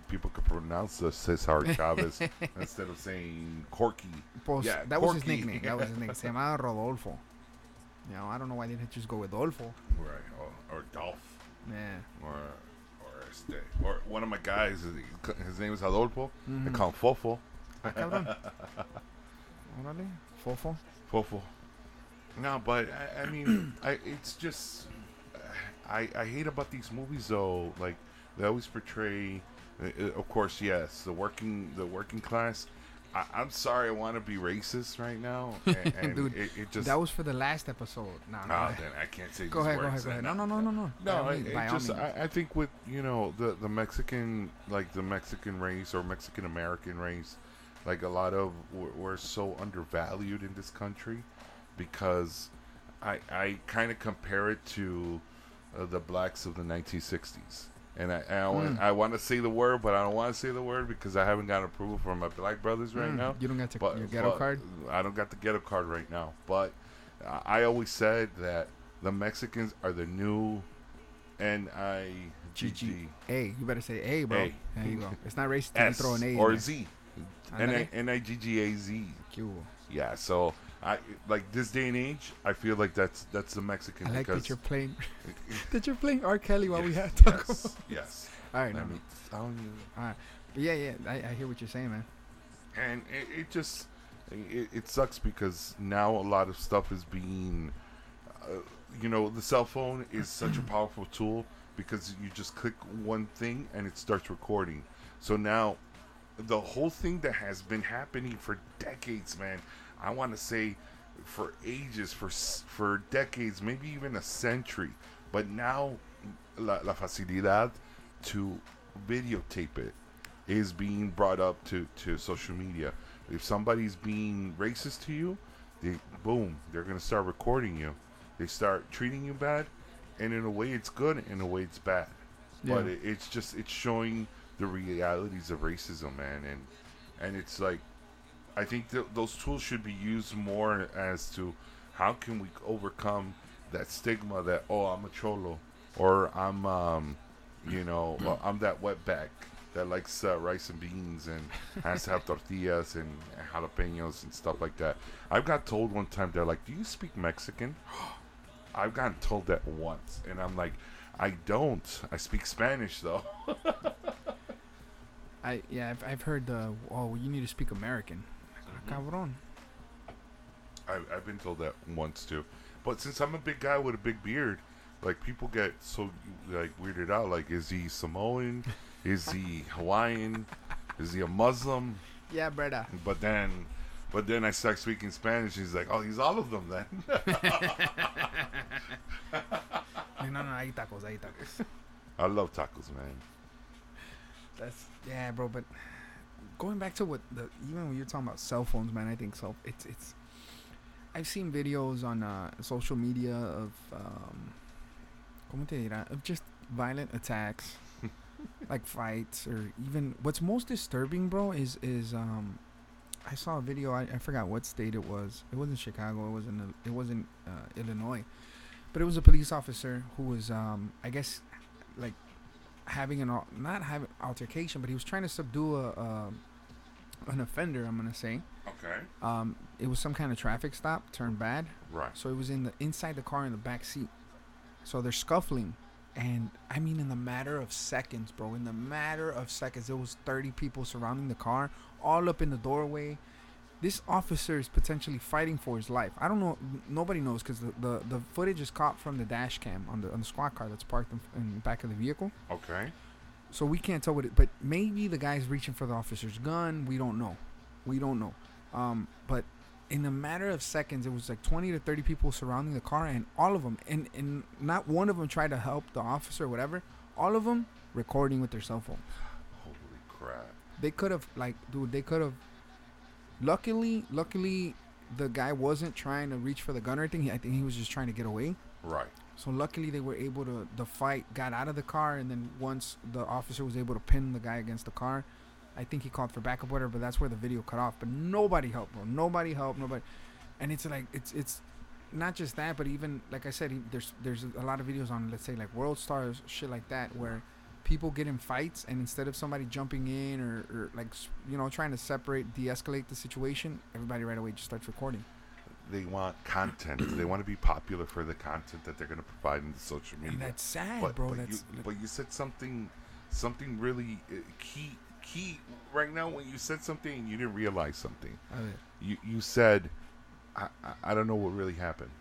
people could pronounce the Cesar Chavez instead of saying Corky. Pues, Yeah, that was his nickname. That was his nickname. Se llamaba Rodolfo. You know, I don't know why they didn't just go with Dolfo. Right, or, or Dolph, Yeah. or or este, or one of my guys. His name is Adolfo. They Mhm. call him Fofo. Ah, cabrón. Órale. Fofo. Fofo. No, but I, I mean, I it's just I I hate about these movies though. Like they always portray, of course, yes, the working the working class. I, I'm sorry, I want to be racist right now, and, and Dude, it, it just. that was for the last episode. No, no. Oh, then I can't say. Go ahead, go ahead, go ahead. No, no, no, no, no. No, By I, means, it all just. I, I think with you know the the Mexican like the Mexican race or Mexican American race, like a lot of we're, we're so undervalued in this country because I I kind of compare it to uh, the blacks of the 1960s. And I I, want, Mm. I want to say the word, but I don't want to say the word because I haven't got approval from my black brothers right Mm, now. You don't got to But, your ghetto but card. I don't got the ghetto card right now. But I always said that the Mexicans are the new N I G G Hey, you better say A, bro. A. There you go. It's not racist. to throw an A or Z. N I G G A Z. Z. N Ándale. I N I G G A Z. Qué hubo. Yeah. So I like this day and age. I feel like that's that's the Mexican I like because that you're playing. that you're playing R. Kelly while we had Taco. yes, yes. All right, no, Let no. me tell you. All right. But yeah, yeah. I, I hear what you're saying, man. and it, it just it, it sucks because now a lot of stuff is being uh, you know the cell phone is such a powerful tool because you just click one thing and it starts recording so now the whole thing that has been happening for decades man i want to say for ages for for decades maybe even a century but now la, la facilidad to videotape it is being brought up to, to social media. If somebody's being racist to you, they boom, they're gonna start recording you. They start treating you bad, and in a way it's good, in a way it's bad. But it, it's just it's showing the realities of racism, man, and and it's like I think th- those tools should be used more as to how can we overcome that stigma that oh I'm a cholo or I'm um you know well, I'm that wetback that likes uh, rice and beans and has to have tortillas and jalapenos and stuff like that. I've got told one time they're like, "Do you speak Mexican?" I've gotten told that once, and I'm like, "I don't. I speak Spanish though." I yeah. I've, I've heard the oh you need to speak American. Cabron. I, I've been told that once too. But since I'm a big guy with a big beard, like people get so like weirded out. Like, is he Samoan? is he Hawaiian? Is he a Muslim? Yeah, brother. But then, but then I start speaking Spanish. He's like, oh, he's all of them then. No, no, hay tacos, hay tacos. I love tacos, man. That's yeah, bro. But going back to what the even when you're talking about cell phones, man, I think so. It's it's. I've seen videos on uh, social media of um, ¿cómo te dirá? Of just violent attacks, like fights, or even what's most disturbing, bro, is is um, I saw a video. I, I forgot what state it was. It wasn't Chicago. It wasn't. It wasn't uh, Illinois, but it was a police officer who was um, I guess, like having an not having altercation, but he was trying to subdue a, a an offender. I'm gonna say. Okay. Um, it was some kind of traffic stop turned bad, Right. so it was in the inside the car in the back seat. So they're scuffling, and I mean, in the matter of seconds, bro. In the matter of seconds, there was 30 people surrounding the car, all up in the doorway. This officer is potentially fighting for his life. I don't know. Nobody knows because the, the, the footage is caught from the dash cam on the on the squad car that's parked in, in the back of the vehicle. Okay. So we can't tell what it. But maybe the guy's reaching for the officer's gun. We don't know. We don't know. Um, but in a matter of seconds, it was like 20 to 30 people surrounding the car, and all of them, and and not one of them tried to help the officer or whatever. All of them recording with their cell phone. Holy crap. They could have like, dude, they could have. Luckily, luckily, the guy wasn't trying to reach for the gun or anything. I think he was just trying to get away. Right. So luckily they were able to the fight got out of the car and then once the officer was able to pin the guy against the car, I think he called for backup order, but that's where the video cut off. But nobody helped, bro. Nobody helped. Nobody, and it's like it's it's not just that, but even like I said, he, there's there's a lot of videos on let's say like World Stars shit like that where people get in fights and instead of somebody jumping in or, or like you know trying to separate de-escalate the situation, everybody right away just starts recording. They want content. they want to be popular for the content that they're going to provide in the social media. And that's sad, but, bro. but that's you, but you said something, something really uh, key. Key right now when you said something and you didn't realize something. You you said, I, I, I don't know what really happened.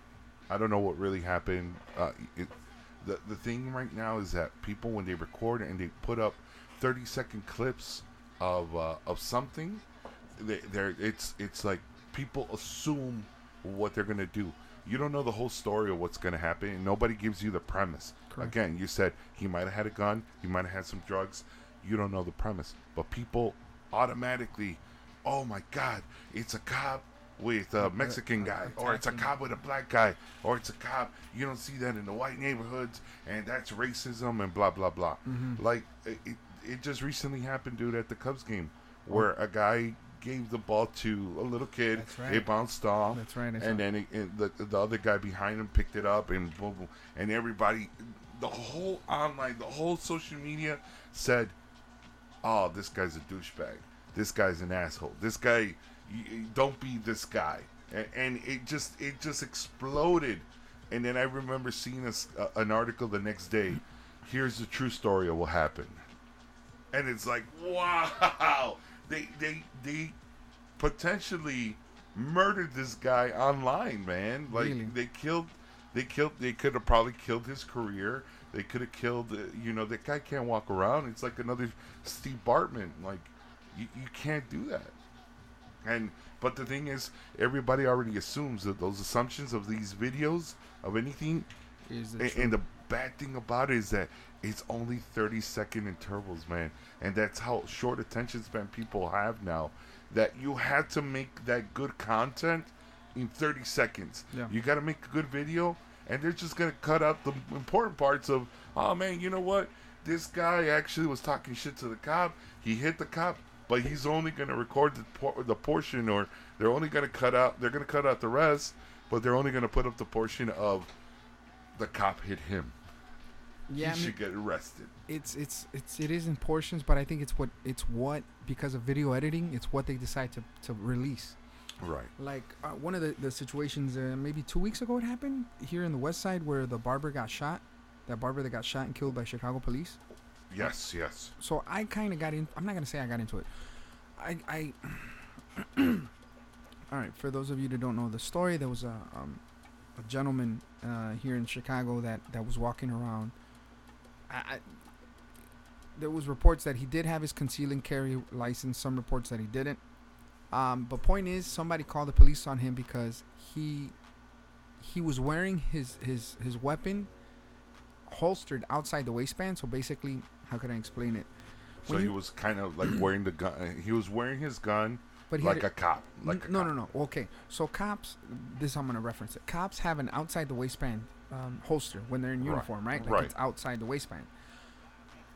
I don't know what really happened. Uh, it, the the thing right now is that people when they record and they put up thirty second clips of uh, of something, they, they're it's it's like people assume what they're gonna do. You don't know the whole story of what's gonna happen, and nobody gives you the premise. Correct. Again, you said he might have had a gun, he might have had some drugs. You don't know the premise, but people automatically oh my God, it's a cop with a Mexican guy, or it's a cop with a black guy, or it's a cop. You don't see that in the white neighborhoods, and that's racism and blah blah blah. Mm-hmm. Like it, it, just recently happened, dude, at the Cubs game, where a guy gave the ball to a little kid. That's right. It bounced off. That's right, And then it, it, the the other guy behind him picked it up, and boom, boom, and everybody, the whole online, the whole social media said, "Oh, this guy's a douchebag. This guy's an asshole. This guy, you, don't be this guy." And, and it just it just exploded. And then I remember seeing a a an article the next day. Here's the true story of what happened. And it's like, wow, they they they potentially murdered this guy online, man. Like Really? they killed, they killed, they could have probably killed his career. They could have killed, uh, you know, that guy can't walk around. It's like another Steve Bartman. Like you, you can't do that. And but the thing is, everybody already assumes that those assumptions of these videos of anything Is the and, and the bad thing about it is that it's only 30 second intervals, man. And that's how short attention span people have now. That you had to make that good content in 30 seconds. Yeah. You got to make a good video, and they're just going to cut out the important parts of, oh, man, you know what? This guy actually was talking shit to the cop. He hit the cop, but he's only going to record the, por- the portion, or they're only going to cut out, they're going to cut out the rest, but they're only going to put up the portion of the cop hit him. yeah, I he mean, should get arrested. it's it's it's it is in portions, but I think it's what it's what because of video editing, it's what they decide to to release. Right. Like uh, one of the the situations, uh, maybe two weeks ago, it happened here in the West Side where the barber got shot. That barber that got shot and killed by Chicago police. Yes, yes. So I kind of got in. I'm not gonna say I got into it. I I. all right. For those of you that don't know the story, there was a um, a gentleman uh, here in Chicago that that was walking around. I, I there was reports that he did have his conceal and carry license. Some reports that he didn't. Um, but point is, somebody called the police on him because he he was wearing his his his weapon holstered outside the waistband. So basically, how can I explain it? So When he was kind of like wearing the gun. He was wearing his gun But he like had a cop. Like a no, cop. no, no. Okay, so cops. This is how I'm gonna reference it. Cops have an outside the waistband um, holster when they're in uniform, right? Like right. it's outside the waistband.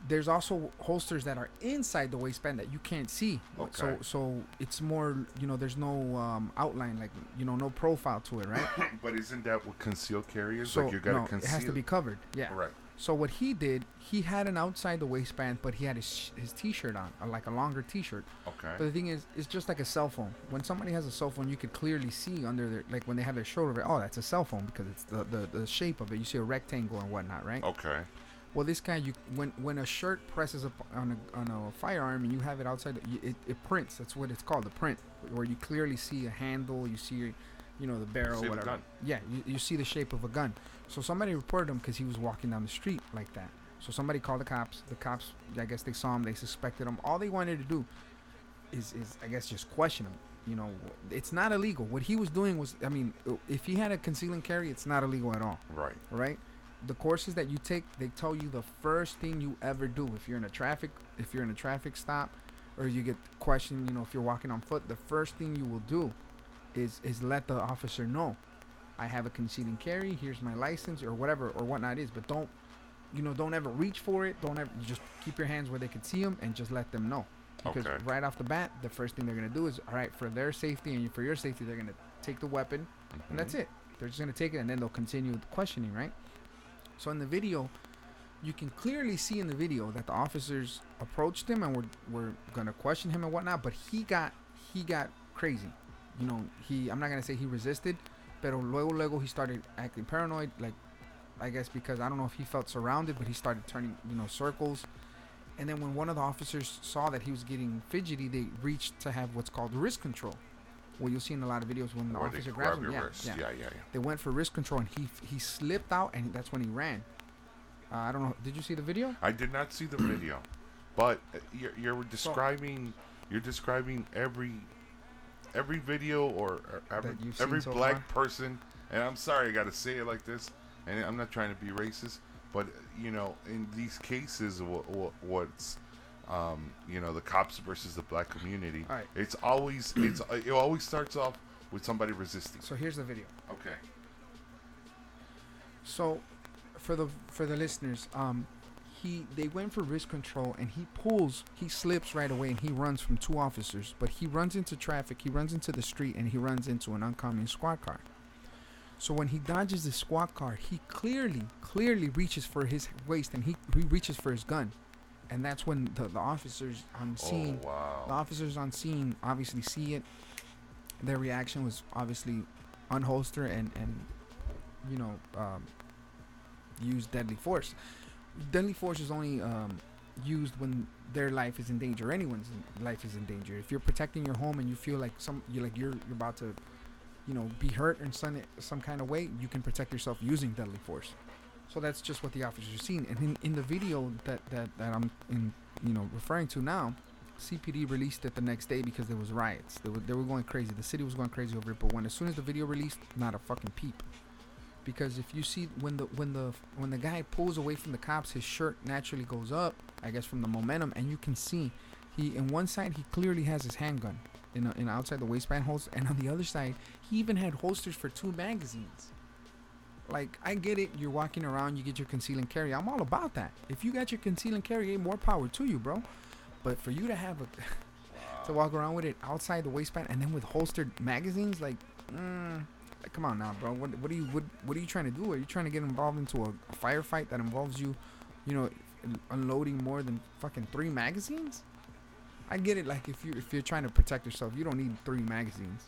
There's also holsters that are inside the waistband that you can't see. So, Okay. so it's more, you know, there's no um, outline, like you know, no profile to it, right? But isn't that what concealed carry is? so like you gotta no, conceal. it has to be covered. Yeah. Right. So what he did, he had an outside the waistband, but he had his his t-shirt on, uh, like a longer t-shirt. Okay. But the thing is, it's just like a cell phone. When somebody has a cell phone, you could clearly see under their, like when they have their shoulder, oh, that's a cell phone because it's the, the, the shape of it. You see a rectangle and whatnot, right? okay. Well, this guy, you when when a shirt presses up on a, on a firearm and you have it outside, you, it, it prints. That's what it's called, the print, where you clearly see a handle, you see, you know, the barrel, the whatever. Yeah, you, you see the shape of a gun. So somebody reported him because he was walking down the street like that. So somebody called the cops. The cops, I guess they saw him. They suspected him. All they wanted to do is, is I guess, just question him. You know, it's not illegal. What he was doing was, I mean, if he had a conceal and carry, it's not illegal at all Right. right? The courses that you take, they tell you the first thing you ever do if you're in a traffic, if you're in a traffic stop, or you get questioned, you know, if you're walking on foot, the first thing you will do is is let the officer know, I have a concealed carry. Here's my license or whatever or whatnot is. But don't, you know, don't ever reach for it. Don't ever just keep your hands where they can see them and just let them know. Because Okay. right off the bat, the first thing they're gonna do is, all right, for their safety and for your safety, they're gonna take the weapon and that's Mhm. it. They're just gonna take it and then they'll continue with questioning, right? So in the video, you can clearly see in the video that the officers approached him and were were gonna question him and whatnot, but he got he got crazy. You know, he I'm not gonna say he resisted, but luego luego he started acting paranoid, like I guess because I don't know if he felt surrounded, but he started turning you know circles. And then when one of the officers saw that he was getting fidgety, they reached to have what's called wrist control. What you'll see in a lot of videos when the they officer grabs grab him, yeah, yeah. Yeah, yeah, yeah. They went for wrist control, and he he slipped out, and that's when he ran. Uh, I don't know. Did you see the video? I did not see the video, but uh, you're, you're describing you're describing every every video or, or every, That you've seen every so black person. And I'm sorry, I got to say it like this, and I'm not trying to be racist, but you know, in these cases, what, what what's um, you know, the cops versus the black community. Right. It's always it's it always starts off with somebody resisting. So here's the video. Okay. So, for the for the listeners, um, he they went for wrist control and he pulls, he slips right away and he runs from two officers, but he runs into traffic, he runs into the street and he runs into an oncoming squad car. So when he dodges the squad car, he clearly, clearly reaches for his waist and he, he reaches for his gun, and that's when the, the officers on scene, Oh wow. the officers on scene obviously see it. Their reaction was obviously unholster and and you know um, use deadly force. Deadly force is only um, used when their life is in danger. Anyone's life is in danger. If you're protecting your home and you feel like some you like you're you're about to you know be hurt in some some kind of way, you can protect yourself using deadly force. So that's just what the officers are seeing. And in, in the video that, that, that I'm in you know referring to now, CPD released it the next day because there was riots. They were, they were going crazy. The city was going crazy over it. But when as soon as the video released, not a fucking peep. Because if you see when the when the when the guy pulls away from the cops, his shirt naturally goes up. I guess from the momentum, and you can see he in one side he clearly has his handgun in a, in outside the waistband holster, and on the other side he even had holsters for two magazines. Like I get it, you're walking around, you get your conceal and carry. I'm all about that. If you got your conceal and carry, more power to you, bro. But for you to have a to walk around with it outside the waistband and then with holstered magazines, like, mm, like, come on now, bro. What, what are you what, what are you trying to do? Are you trying to get involved into a, a firefight that involves you, you know, unloading more than fucking three magazines? I get it. Like if you if you're trying to protect yourself, you don't need three magazines.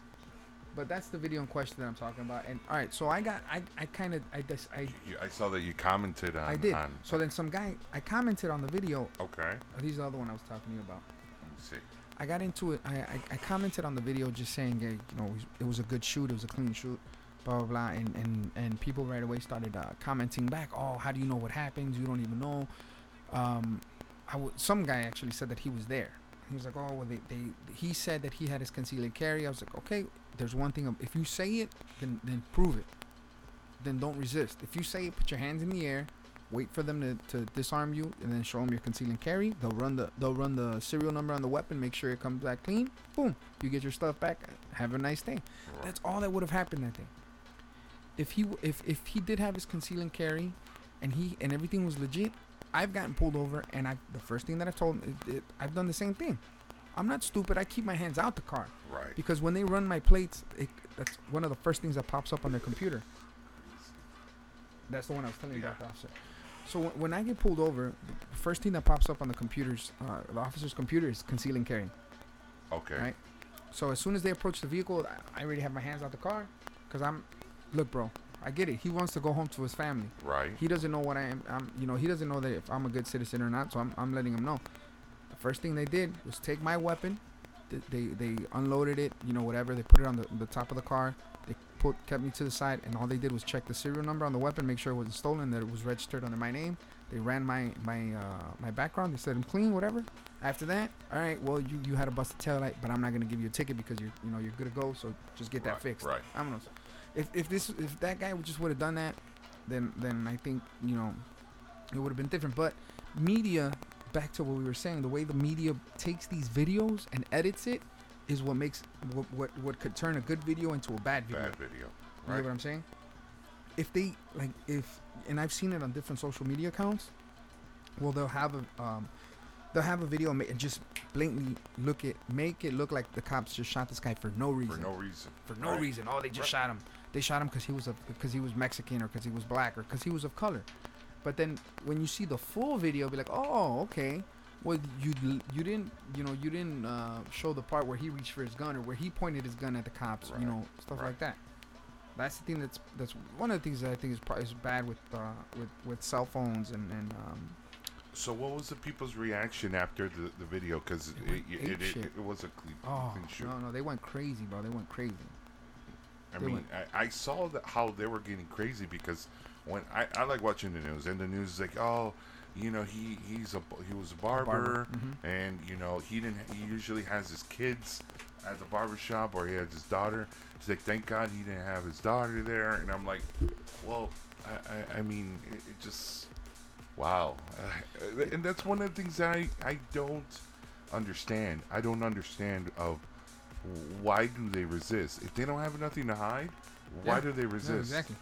But that's the video in question that I'm talking about. And all right, so I got I I kind of I just I I saw that you commented on. I did. On, So then some guy I commented on the video. okay. Oh, these are the other one I was talking to you about. Let me see. I got into it. I, I, I commented on the video just saying, hey, you know, it was a good shoot. It was a clean shoot. Blah blah blah. And and, and people right away started uh, commenting back. Oh, how do you know what happens? You don't even know. Um, I w- some guy actually said that he was there. He was like, oh, well, they, they he said that he had his concealed carry. I was like, okay, there's one thing. If you say it, then then prove it. Then don't resist. If you say it, put your hands in the air. Wait for them to, to disarm you, and then show them your conceal and carry. They'll run the they'll run the serial number on the weapon, make sure it comes back clean. Boom, you get your stuff back. Have a nice day. That's all that would have happened that day. If he if if he did have his conceal and carry, and he and everything was legit, I've gotten pulled over, and I the first thing that I've told him, it, it, I've done the same thing. I'm not stupid. I keep my hands out the car Right. because when they run my plates, it, that's one of the first things that pops up on their computer. That's the one I was telling you about, officer. So when, when I get pulled over, the first thing that pops up on the computers, uh, the officer's computer, is conceal and carry. Okay. Right. So as soon as they approach the vehicle, I- already have my hands out the car, cause I'm, look, bro, I get it. He wants to go home to his family. Right. He doesn't know what I am. I'm, you know, he doesn't know that if I'm a good citizen or not. So I'm, I'm letting him know. The first thing they did was take my weapon. Th- They, they unloaded it. You know, whatever. They put it on the, the top of the car. Put kept me to the side, and all they did was check the serial number on the weapon, make sure it wasn't stolen, that it was registered under my name. They ran my my uh, my background. They said I'm clean, whatever. After that, all right. Well, you, you had a busted tail light, but I'm not gonna give you a ticket because you're you know you're good to go. So just get that fixed. right. I'm gonna. If if this if that guy would just would have done that, then then I think you know it would have been different. But media, back to what we were saying, the way the media takes these videos and edits it is what makes what what, what could turn a good video into a bad video. Bad video. You know Right. what I'm saying? If they like, if and I've seen it on different social media accounts. Well, they'll have a um, they'll have a video and just blatantly look it, make it look like the cops just shot this guy for no reason. For no reason. For no Right. reason. Oh, they just Right. shot him. They shot him because he was a because he was Mexican or because he was black or because he was of color. But then when you see the full video, be like, oh, okay. Well, you you didn't you know you didn't uh, show the part where he reached for his gun or where he pointed his gun at the cops. Right. You know stuff Right. like that. That's the thing that's that's one of the things that I think is probably is bad with uh, with with cell phones and and um, So what was the people's reaction after the, the video? Because it, went it, it, it, was a clean, oh shoot. no no they went crazy, bro. They went crazy. I they mean, I, I saw that how they were getting crazy because when I, I like watching the news and the news is like, oh, you know, he he's a he was a barber, barber, mhm. and you know he didn't he usually has his kids at the barber shop or he has his daughter. He's like, thank God he didn't have his daughter there, and I'm like, well, I I, I mean, it, it just Wow, uh, and that's one of the things that I I don't understand. I don't understand of why do they resist if they don't have nothing to hide. Why Yeah. do they No, resist? exactly.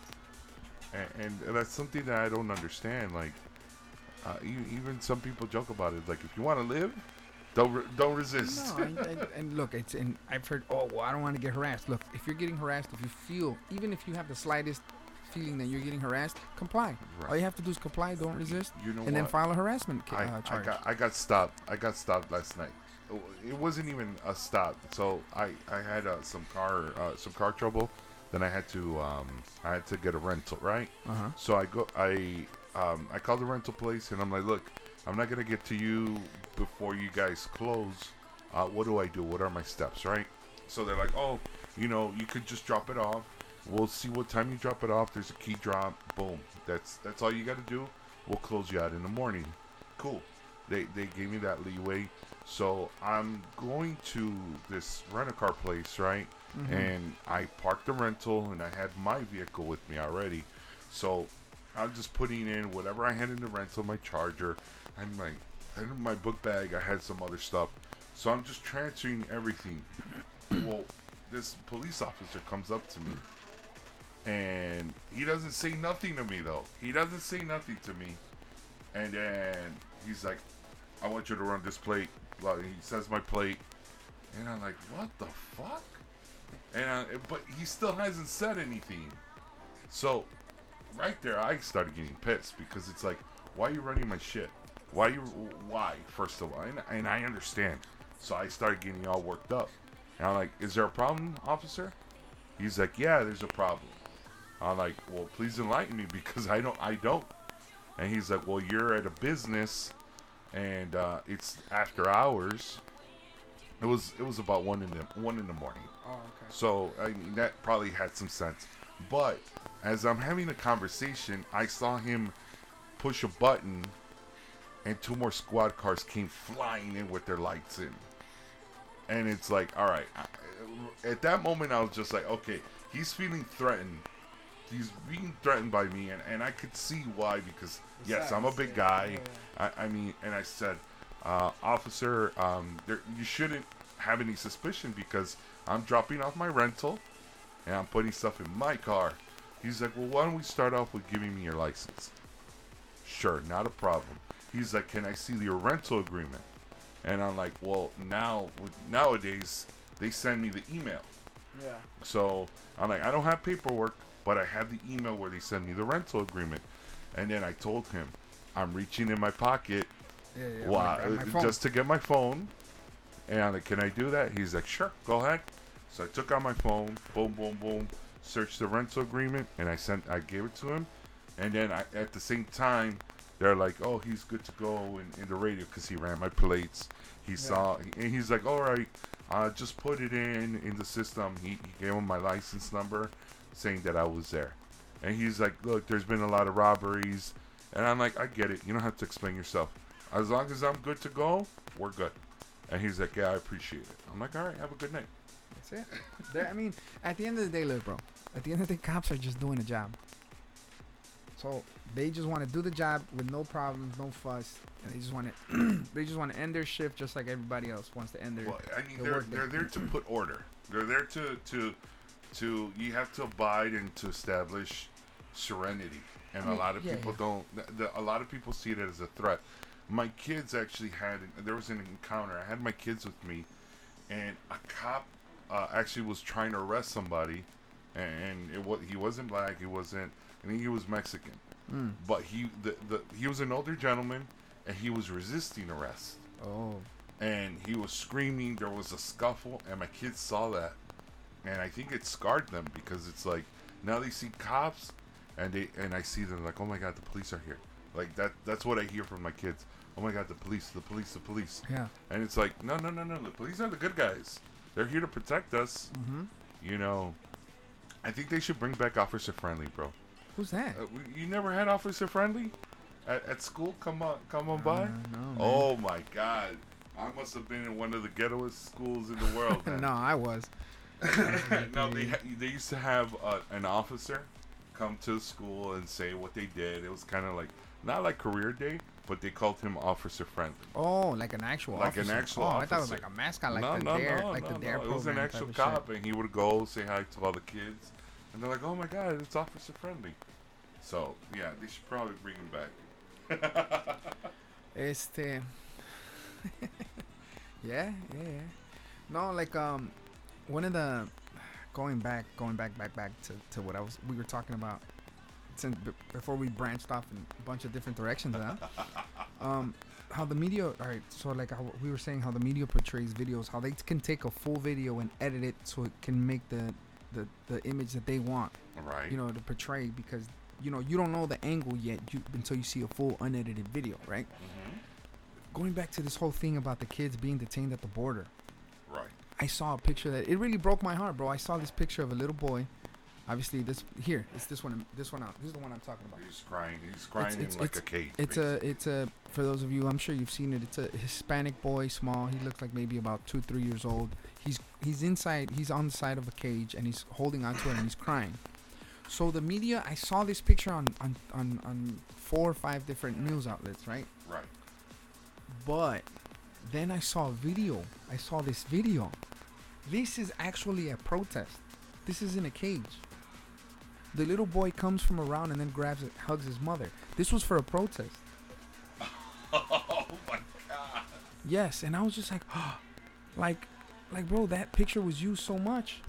and, and that's something that I don't understand. Like, uh, even some people joke about it. Like, if you want to live, don't re- don't resist. No, and, and, and look, it's and I've heard. Oh, well, I don't want to get harassed. Look, if you're getting harassed, if you feel, even if you have the slightest feeling that you're getting harassed, comply. Right. All you have to do is comply. Don't resist, You know and then what? file a harassment ca- I, uh, I got I got stopped. I got stopped last night. It wasn't even a stop. So I I had uh, some car uh, some car trouble. Then I had to um I had to get a rental right. uh huh. So I go I um I called the rental place and I'm like, look, I'm not gonna get to you before you guys close. Uh, what do I do? What are my steps? Right? So they're like, oh, you know, you could just drop it off. We'll see what time you drop it off. There's a key drop. Boom. That's that's all you got to do. We'll close you out in the morning. Cool. They they gave me that leeway. So I'm going to this rent a car place, right? And I parked the rental, and I had my vehicle with me already. So I'm just putting in whatever I had in the rental, my charger, and my and my book bag. I had some other stuff. So I'm just transferring everything. well, this police officer comes up to me, and he doesn't say nothing to me though. He doesn't say nothing to me, and then he's like, "I want you to run this plate." Well, he says my plate, and I'm like, "What the fuck?" And uh, but he still hasn't said anything. So right there, I started getting pissed because it's like, why are you running my shit? Why you? Why? First of all, and, and I understand. So I started getting all worked up, and I'm like, "Is there a problem, officer?" He's like, "Yeah, there's a problem." I'm like, "Well, please enlighten me because I don't, I don't." And he's like, "Well, you're at a business, and uh, it's after hours." It was, it was about one in the one in the morning. Oh, okay. So I mean that probably had some sense. But as I'm having a conversation, I saw him push a button, and two more squad cars came flying in with their lights in. And it's like, all right. At that moment, I was just like, okay, he's feeling threatened. He's being threatened by me, and, and I could see why because yes, I'm a big guy. I, I mean, and I said, uh, officer, um, there, you shouldn't have any suspicion because I'm dropping off my rental and I'm putting stuff in my car. He's like, well, why don't we start off with giving me your license? Sure, not a problem. He's like, can I see your rental agreement? And I'm like, well, now nowadays they send me the email. Yeah. So I'm like, I don't have paperwork, but I have the email where they send me the rental agreement. And then I told him, I'm reaching in my pocket Yeah, yeah. My. Uh, just to get my phone. And I'm like, can I do that? He's like, sure, go ahead. So I took out my phone, boom, boom, boom, searched the rental agreement, and I sent, I gave it to him. And then I, at the same time, they're like, oh, he's good to go in, in the radio because he ran my plates. He saw, and he's like, all right, uh, just put it in in the system. He, he gave him my license number, saying that I was there. And he's like, look, there's been a lot of robberies. And I'm like, I get it. You don't have to explain yourself. As long as I'm good to go, we're good. And he's like, yeah, I appreciate it. I'm like, all right, have a good night. That's it. They're- I mean, at the end of the day, look, bro. At the end of the day, cops are just doing a job. So they just want to do the job with no problems, no fuss, and they just want to. they just want to end their shift just like everybody else wants to end their. Well, I mean, the they're they're there to put order. They're there to to to you have to abide and to establish serenity. And a mean, lot of yeah, people yeah. don't. The, the, a lot of people see it as a threat. My kids actually had. There was an encounter. I had my kids with me, and a cop uh, actually was trying to arrest somebody, and it was he wasn't black. He wasn't. I think he was Mexican. Mm. But he the, the he was an older gentleman, and he was resisting arrest Oh, and he was screaming. There was a scuffle, and my kids saw that, and I think it scarred them because it's like now they see cops, and they and I see them like, oh my god, the police are here. Like that. That's what I hear from my kids. Oh my god, the police, the police, the police. yeah. And it's like, no, no, no, no. The police are the good guys. They're here to protect us. Mm-hmm. You know. I think they should bring back Officer Friendly, bro. Who's that? Uh, you never had Officer Friendly at, at school? Come on, come on by. Uh, no. Oh my God! I must have been in one of the ghettoest schools in the world. No, I was. no, they they used to have uh, an officer come to school and say what they did. It was kind of like not like career day, but they called him officer friendly. Oh, like an actual Like an actual Oh, I thought it was like a mascot, like no, the no, dare, no, like no, the dare no. It was an actual cop, shit. and he would go say hi to all the kids, and they're like, "Oh my god, it's officer friendly." So yeah, they should probably bring him back. Este. yeah, yeah, yeah. No, like um, one of the going back, going back, back, back to, to what I was we were talking about since b- before we branched off in a bunch of different directions. Huh? um, how the media, all right. So like how we were saying, how the media portrays videos, how they can take a full video and edit it so it can make the the, the image that they want right. you know to portray because you know you don't know the angle yet you, until you see a full unedited video right Mhm. going back to this whole thing about the kids being detained at the border Right. i saw a picture that it really broke my heart bro i saw this picture of a little boy obviously this here it's this one this one out this is the one i'm talking about He's crying. He's crying it's- in like it's- a cage. it's a it's a for those of you i'm sure you've seen it it's a hispanic boy small he looks like maybe about two three years old he's he's inside he's on the side of a cage and he's holding onto it and he's crying so the media i saw this picture on on on, on four or five different news outlets right Right. but then i saw a video i saw this video this is actually a protest this is in a cage the little boy comes from around and then grabs it hugs his mother this was for a protest Oh my god. Yes, and I was just like, oh, like, like, bro, that picture was used so much,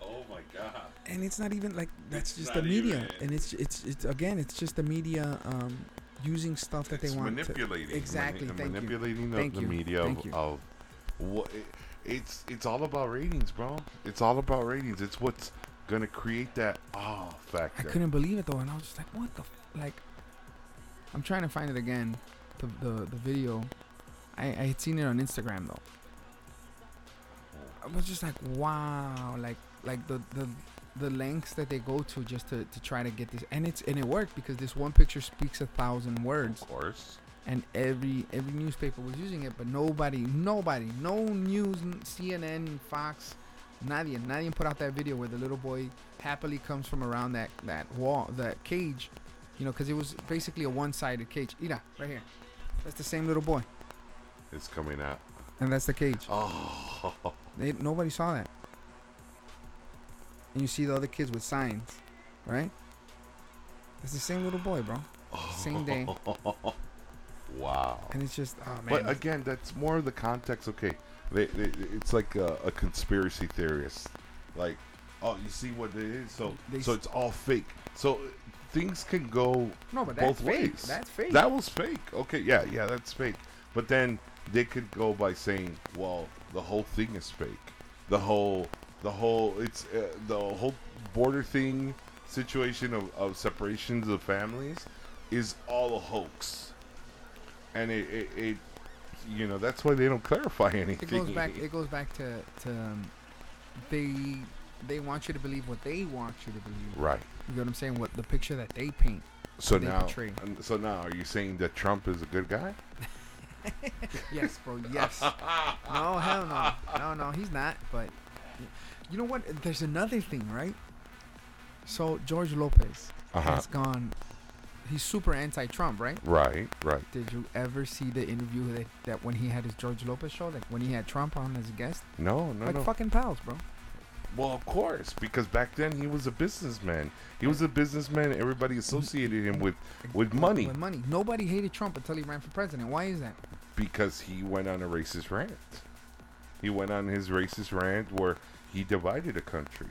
Oh my god. and it's not even like that's It's just the media, even- and it's it's it's again, it's just the media um, using stuff that it's they want manipulating. to exactly. mani- thank you. manipulating the, Thank the you. media Thank of, you. of what it, it's it's all about ratings, bro. It's all about ratings. It's what's gonna create that oh factor. I couldn't believe it though, and I was just like, what the f-? like. I'm trying to find it again, the the, the video. I I had seen it on Instagram though. I was just like, wow, like like the the the lengths that they go to just to, to try to get this and it's and it worked because this one picture speaks a thousand words Of course. and every every newspaper was using it but nobody nobody no news cnn fox nadie nadie put out that video where the little boy happily comes from around that that wall that cage you know because it was basically a one-sided cage Ira, right here that's the same little boy It's coming out. and that's the cage Oh. they, nobody saw that and you see the other kids with signs right it's the same little boy bro Same day. wow. and it's just oh man But again, that's more of the context. Okay, they, they, it's like a, a conspiracy theorist. Like, oh, you see what it is? So, They so it's all fake. So things can go no but that's both fake ways. that's fake That was fake. Okay, yeah, yeah, that's fake. But then they could go by saying, well, the whole thing is fake. The whole, the whole, it's uh, the whole border thing situation of, of separations of families is all a hoax. And it, it, it, you know, that's why they don't clarify anything. it goes back it goes back to to um, they they want you to believe what they want you to believe Right. you know what i'm saying what the picture that they paint So They now, portray. so now, are you saying that Trump is a good guy? yes bro yes no hell no no no he's not but you know what there's another thing right so george lopez Uh-huh. has gone he's super anti-trump right Right. Right. did you ever see the interview that, that when he had his george lopez show like when he had trump on as a guest No. No. like no. fucking pals bro Well, of course, because back then he was a businessman. He was a businessman. Everybody associated him with with money with money nobody hated trump until he ran for president why is that because he went on a racist rant. He went on his racist rant where he divided a country.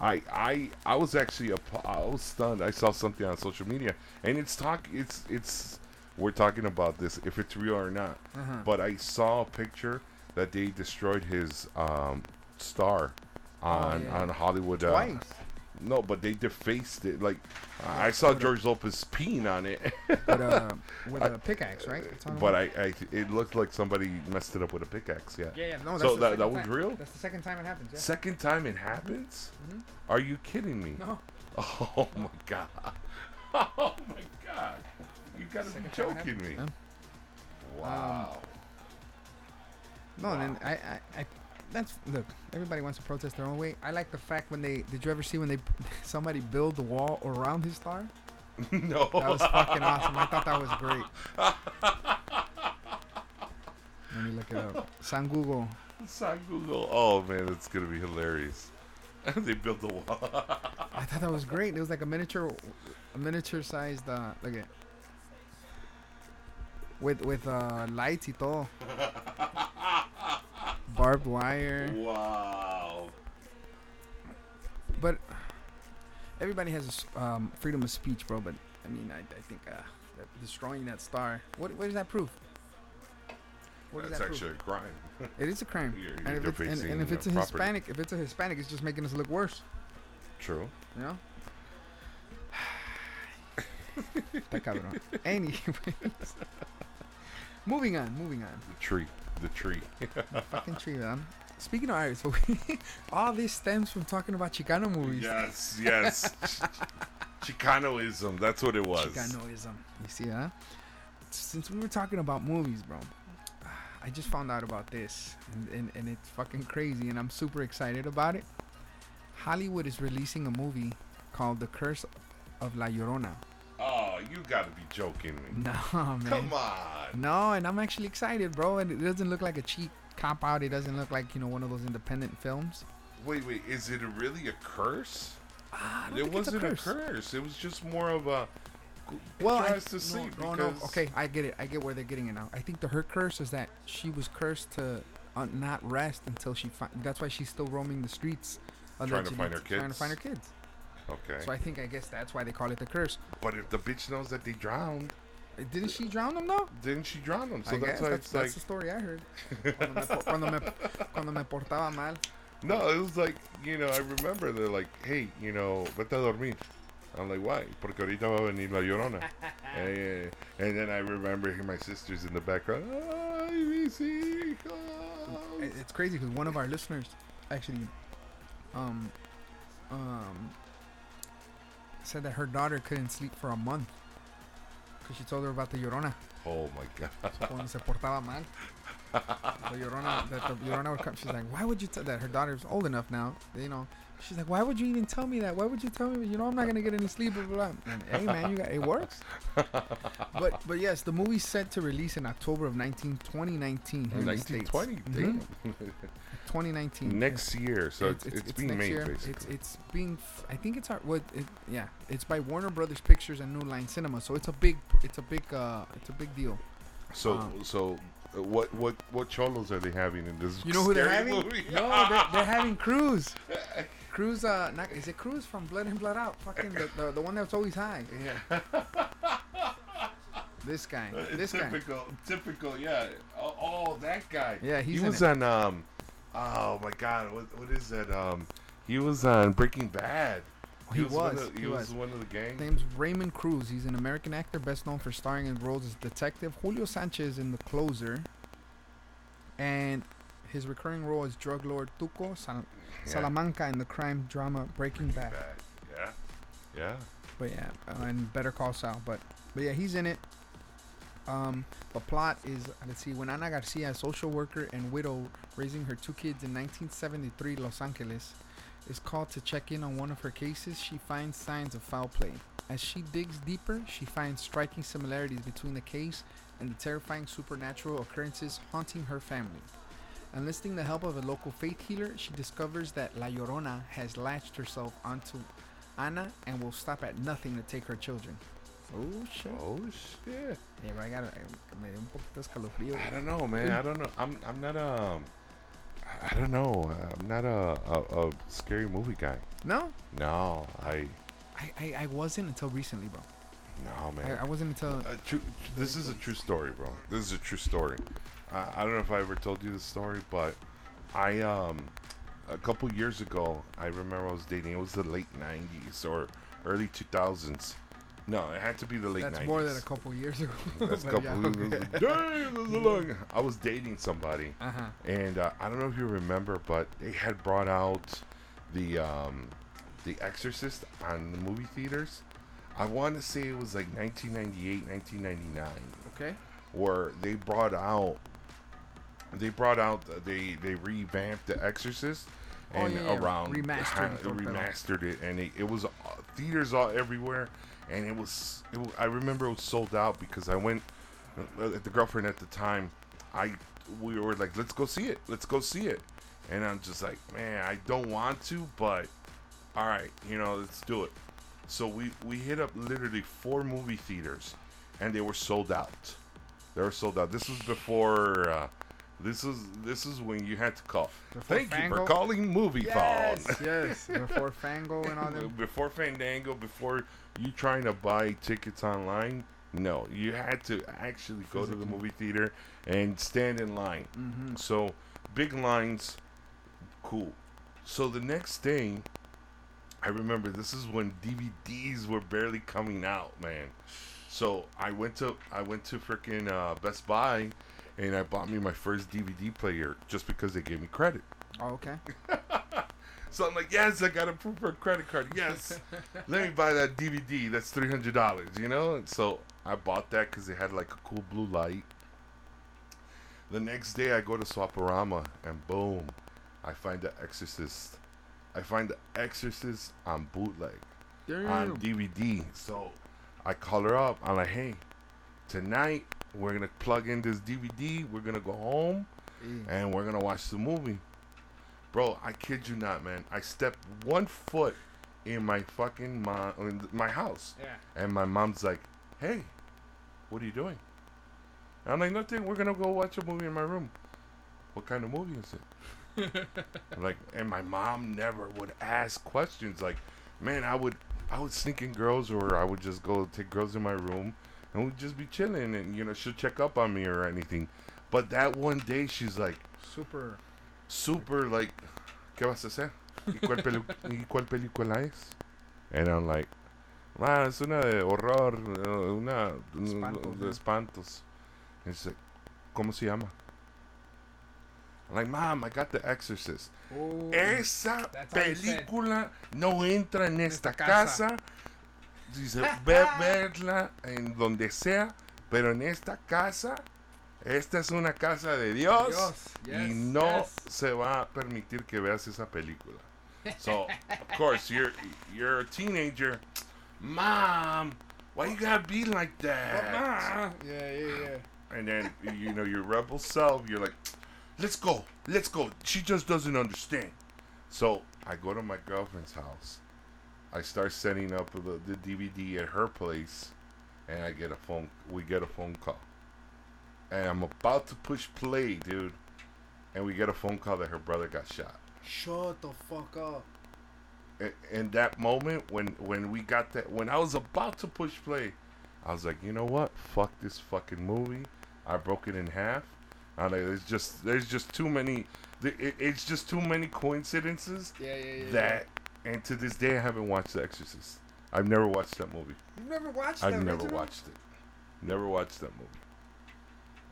I I I was actually a I was stunned. I saw something on social media, and it's talk it's it's we're talking about this if it's real or not. uh-huh. But I saw a picture that they destroyed his um, star on yeah. on Hollywood. Uh, twice no, but they defaced it. Like I saw With a- George Lopez peeing on it, with a with a pickaxe right That's all it but. I, I it looked like somebody messed it up with a pickaxe. Yeah. Yeah, yeah, no, that's So the that- second that was time. real? That's the second time it happens. Yeah. Second time it happens? Mhm. Are you kidding me? No, Oh my god! Oh my god! You gotta second be joking me! Wow. no, and then I, I, I, that's look. Everybody wants to protest their own way. I like the fact when they. Did you ever see when they somebody build the wall around his star? no. That was fucking awesome. I thought that was great. Let me look it up. San Google. San Google. Oh man, it's gonna be hilarious. they built a wall. I thought that was great. It was like a miniature, a miniature sized. Uh, look at. With with uh, lights y todo. Barbed wire. wow. But everybody has a um, freedom of speech, bro. But I mean, I, I think uh, that destroying that star. What what does that prove? What That's that actually a crime. It is a crime. You're- and, you're if it's, and, and if it's a property. Hispanic, if it's a Hispanic, it's just making us look worse. True. You know. Está cabrón. Anyways. moving on, moving on. The tree. The tree. The fucking tree, man. Speaking of Irish, all this stems from talking about Chicano movies. yes. Yes. Chicanoism. That's what it was. Chicanoism. You see, huh? Since we were talking about movies, bro, I just found out about this, and, and, and it's fucking crazy, and I'm super excited about it. Hollywood is releasing a movie called The Curse of La Llorona. Oh, you gotta be joking me. No, man. Come on. No, and I'm actually excited, bro. And it doesn't look like a cheap cop out. It doesn't look like you know one of those independent films. Wait, wait. Is it really a curse? Ah, It wasn't a curse. It was just more of a. Well, I, tries to see no, no, no. Okay, I get it. I get where they're getting it now. I think the her curse is that she was cursed to uh, not rest until she. Fi- that's why she's still roaming the streets. Trying to find her kids. Trying to find her kids. Okay. So I think I guess that's why they call it the curse. But if the bitch knows that they drowned, Didn't she drown them though? didn't she drown them? So I that's guess why that's, it's that's like. the story I heard. cuando, me, cuando, me, cuando me portaba mal. No, it was like, you know, I remember they're like, hey, you know, vete a dormir. I'm like, why? Porque ahorita va a venir la llorona. Eh, and then I remember hearing my sisters in the background. Ay, mis hijos. It's crazy because one of our listeners actually um um said that her daughter couldn't sleep for a month because she told her about the llorona. Oh my god. Se portaba mal. The llorona, that the llorona would come. She's like, why would you tell that? Her daughter's old enough now, you know. She's like, why would you even tell me that? Why would you tell me? You know, I'm not gonna get any sleep. Blah, blah, blah. And, hey man, you got it works. but but yes, the movie's set to release in October of 19, 2019 here in the States. 1920. Mhm. 2019. Next year. So it's, it's, being next made, year. basically. It's it's being. f- I think it's our what? It, yeah, it's by Warner Brothers Pictures and New Line Cinema. So it's a big. It's a big. Uh, it's a big deal. so, um, so what what what cholos are they having in this You know who they're having? movie? No, they're, they're having Cruz. Cruz. Uh, not, is it Cruz from Blood In Blood Out? Fucking the, the, the one that's always high. Yeah. This guy. Uh, This guy. typical, typical, yeah. Oh, oh, that guy. Yeah, he's he was it. on um, oh my god, what what is that? Um, he was on Breaking Bad. He one was, of- he, he was, was. one of the gang. His name's Raymond Cruz. He's an American actor best known for starring in roles as Detective Julio Sanchez in The Closer. And his recurring role is drug lord Tuco Sal- Yeah. Salamanca in the crime drama Breaking Bad. Bad. Yeah, yeah. But yeah, uh, and Better Call Saul. But but yeah, he's in it. Um, the plot is let's see, when Ana Garcia, a social worker and widow raising her two kids in 1973 Los Angeles, is called to check in on one of her cases, she finds signs of foul play. As she digs deeper, she finds striking similarities between the case and the terrifying supernatural occurrences haunting her family. Enlisting the help of a local faith healer, she discovers that La Llorona has latched herself onto Ana and will stop at nothing to take her children. Oh shit! Oh shit. Yeah, but I got me dio un poquito escalofrío. I don't know, man. I don't know. I'm I'm not um. I don't know. I'm not a, a, a scary movie guy. No, No, I I, I, I wasn't until recently, bro. no man. I, I wasn't until Uh, true, this is a true story, bro. This is a true story. Uh, I don't know if I ever told you this story, but I um a couple years ago, I remember I was dating. It was the late '90s or early 2000s. No, it had to be the late that's 90s. more than a couple years ago. That's a couple. yeah, Damn, okay. is long. I was dating somebody, Uh huh. and uh, I don't know if you remember, but they had brought out the um, the Exorcist on the movie theaters. I want to say it was like 1998, 1999, Okay. where they brought out they brought out they they revamped the Exorcist Oh, and yeah, around remastered it, todo el pedo. remastered it, and it, it was uh, theaters all everywhere. And it was, it wa- I remember it was sold out because I went. uh, The girlfriend at the time, I we were like, let's go see it, let's go see it, and I'm just like, man, I don't want to, but all right, you know, let's do it. So we we hit up literally four movie theaters, and they were sold out. They were sold out. This was before. Uh, this is this is when you had to call. Before Thank you for calling Movie Yes, Phone. yes. Before Fango and all them. before Fandango, before you trying to buy tickets online, no, you had to actually go to the movie theater and stand in line. Mm-hmm. So big lines, cool. So the next day, I remember this is when DVDs were barely coming out, man. So I went to I went to freaking uh, Best Buy, and I bought me my first DVD player just because they gave me credit. Oh, okay. So I'm like, yes, I got a preferred credit card. Yes, let me buy that DVD. That's three hundred dollars, you know. And so I bought that because it had like a cool blue light. The next day, I go to Swap-O-Rama, and boom, I find The Exorcist. I find The Exorcist on bootleg on DVD. So I call her up. I'm like, hey, tonight we're gonna plug in this DVD. We're gonna go home Eh. and we're gonna watch the movie. Bro, I kid you not, man. I stepped one foot in my fucking mom, in my house, Yeah. and my mom's like, "Hey, what are you doing?" And I'm like, "Nothing. We're gonna go watch a movie in my room." What kind of movie is it? I'm like, and my mom never would ask questions. Like, man, I would, I would sneak in girls, or I would just go take girls in my room, and we'd just be chilling, and you know, she'll check up on me or anything. But that one day, she's like Super. Super like, ¿qué vas a hacer? ¿Y cuál, pelu- ¿y cuál película es? And I'm like, ah, es una de horror, una Espantos, de ¿no? espantos. And she's like, ¿cómo se llama? I'm like, mom, I got The Exorcist. Oh, Esa película no entra en esta esta casa. casa. Dice, ve verla en donde sea, pero en esta casa, esta es una casa de Dios, Dios, y yes, no yes. se va a permitir que veas esa película. So, of course, you're you're a teenager. Mom, why you gotta be like that? Ah, yeah, yeah, yeah. And then you know your rebel self, you're like, let's go, let's go. She just doesn't understand. So I go to my girlfriend's house. I start setting up the, the DVD at her place, and I get a phone. We get a phone call, and I'm about to push play, dude. And we get a phone call that her brother got shot. Shut the fuck up. In that moment when when we got that when I was about to push play, I was like, you know what? Fuck this fucking movie. I broke it in half. I like, there's just there's just too many. It, it's just too many coincidences Yeah, yeah, yeah. that. And to this day, I haven't watched The Exorcist. I've never watched that movie. You've never watched I've never original? watched it. Never watched that movie.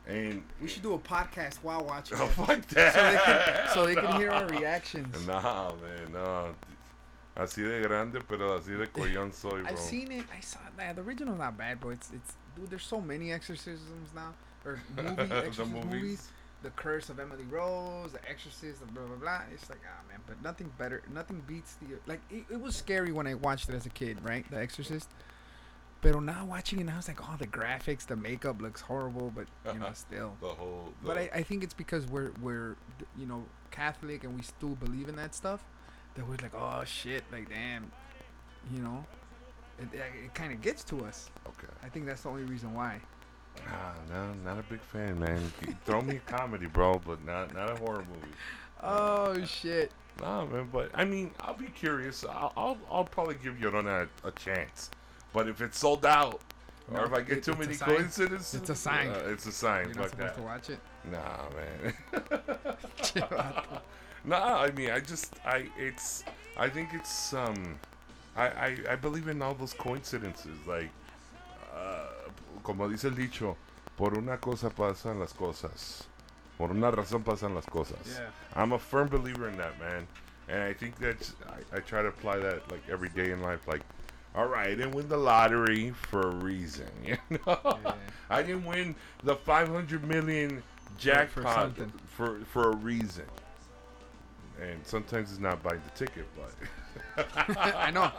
And We should do a podcast while watching oh it. fuck so they can that. so they can hear our reactions. Nah, man, no. Así de grande, pero así de collón soy, bro. I've seen it. I saw that. The original's not bad, but it's it's dude. There's so many exorcisms now, or movie The movies. movies. The Curse of Emily Rose, The Exorcist, the blah blah blah. It's like ah man, but nothing better. Nothing beats the like. It, it was scary when I watched it as a kid, right? The Exorcist. But now watching it now, it's like oh the graphics, the makeup looks horrible, but you know still. The whole. The, But I, I think it's because we're we're you know Catholic and we still believe in that stuff that we're like oh shit like damn, you know, it, it, kind of gets to us. okay. I think that's the only reason why. Ah, no, not a big fan, man. Throw me a comedy, bro, but not not a horror movie. Oh shit! Nah, man. But I mean, I'll be curious. I'll I'll, I'll probably give you a, a chance. But if it's sold out, or if I get it- too many coincidences, It's a sign. uh, it's a sign. You're not supposed that. to watch it. Nah, man. nah, I mean, I just, I, it's, I think it's, um, I, I, I believe in all those coincidences. Like, uh, como dice el dicho, por una cosa pasan las cosas. Por una razón pasan las cosas. Yeah. I'm a firm believer in that, man. And I think that's, I, I try to apply that, like, every day in life. Like, all right, I didn't win the lottery for a reason, you know? Yeah. I didn't win the 500 million jackpot something. for, for a reason. And sometimes it's not buying the ticket, but I know.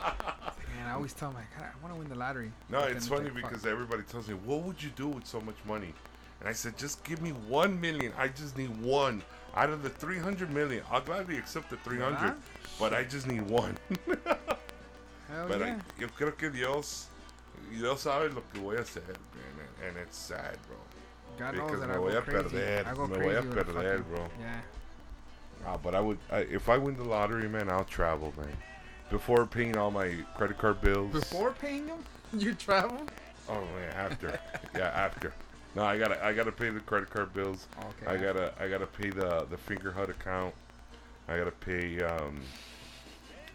Man. I always tell them, like, I want to win the lottery. No, But it's funny like, fuck. because everybody tells me, "What would you do with so much money?" And I said, "Just give me one million. I just need one out of the three hundred million. I'll gladly accept the three hundred, ¿Verdad? but I just need one." Hell But yeah. I, yo creo que Dios, Dios sabe lo que voy a hacer, man, and it's sad, bro. God knows because that me I voy a perder, me voy a a perder, fucking- bro. Yeah. Ah, but I would, I, if I win the lottery, man, I'll travel, man. Before paying all my credit card bills. Before paying them, you travel. Oh man, after. yeah, after. No, I gotta, I gotta pay the credit card bills. Okay. I gotta, I gotta pay the the Fingerhut account. I gotta pay. Um,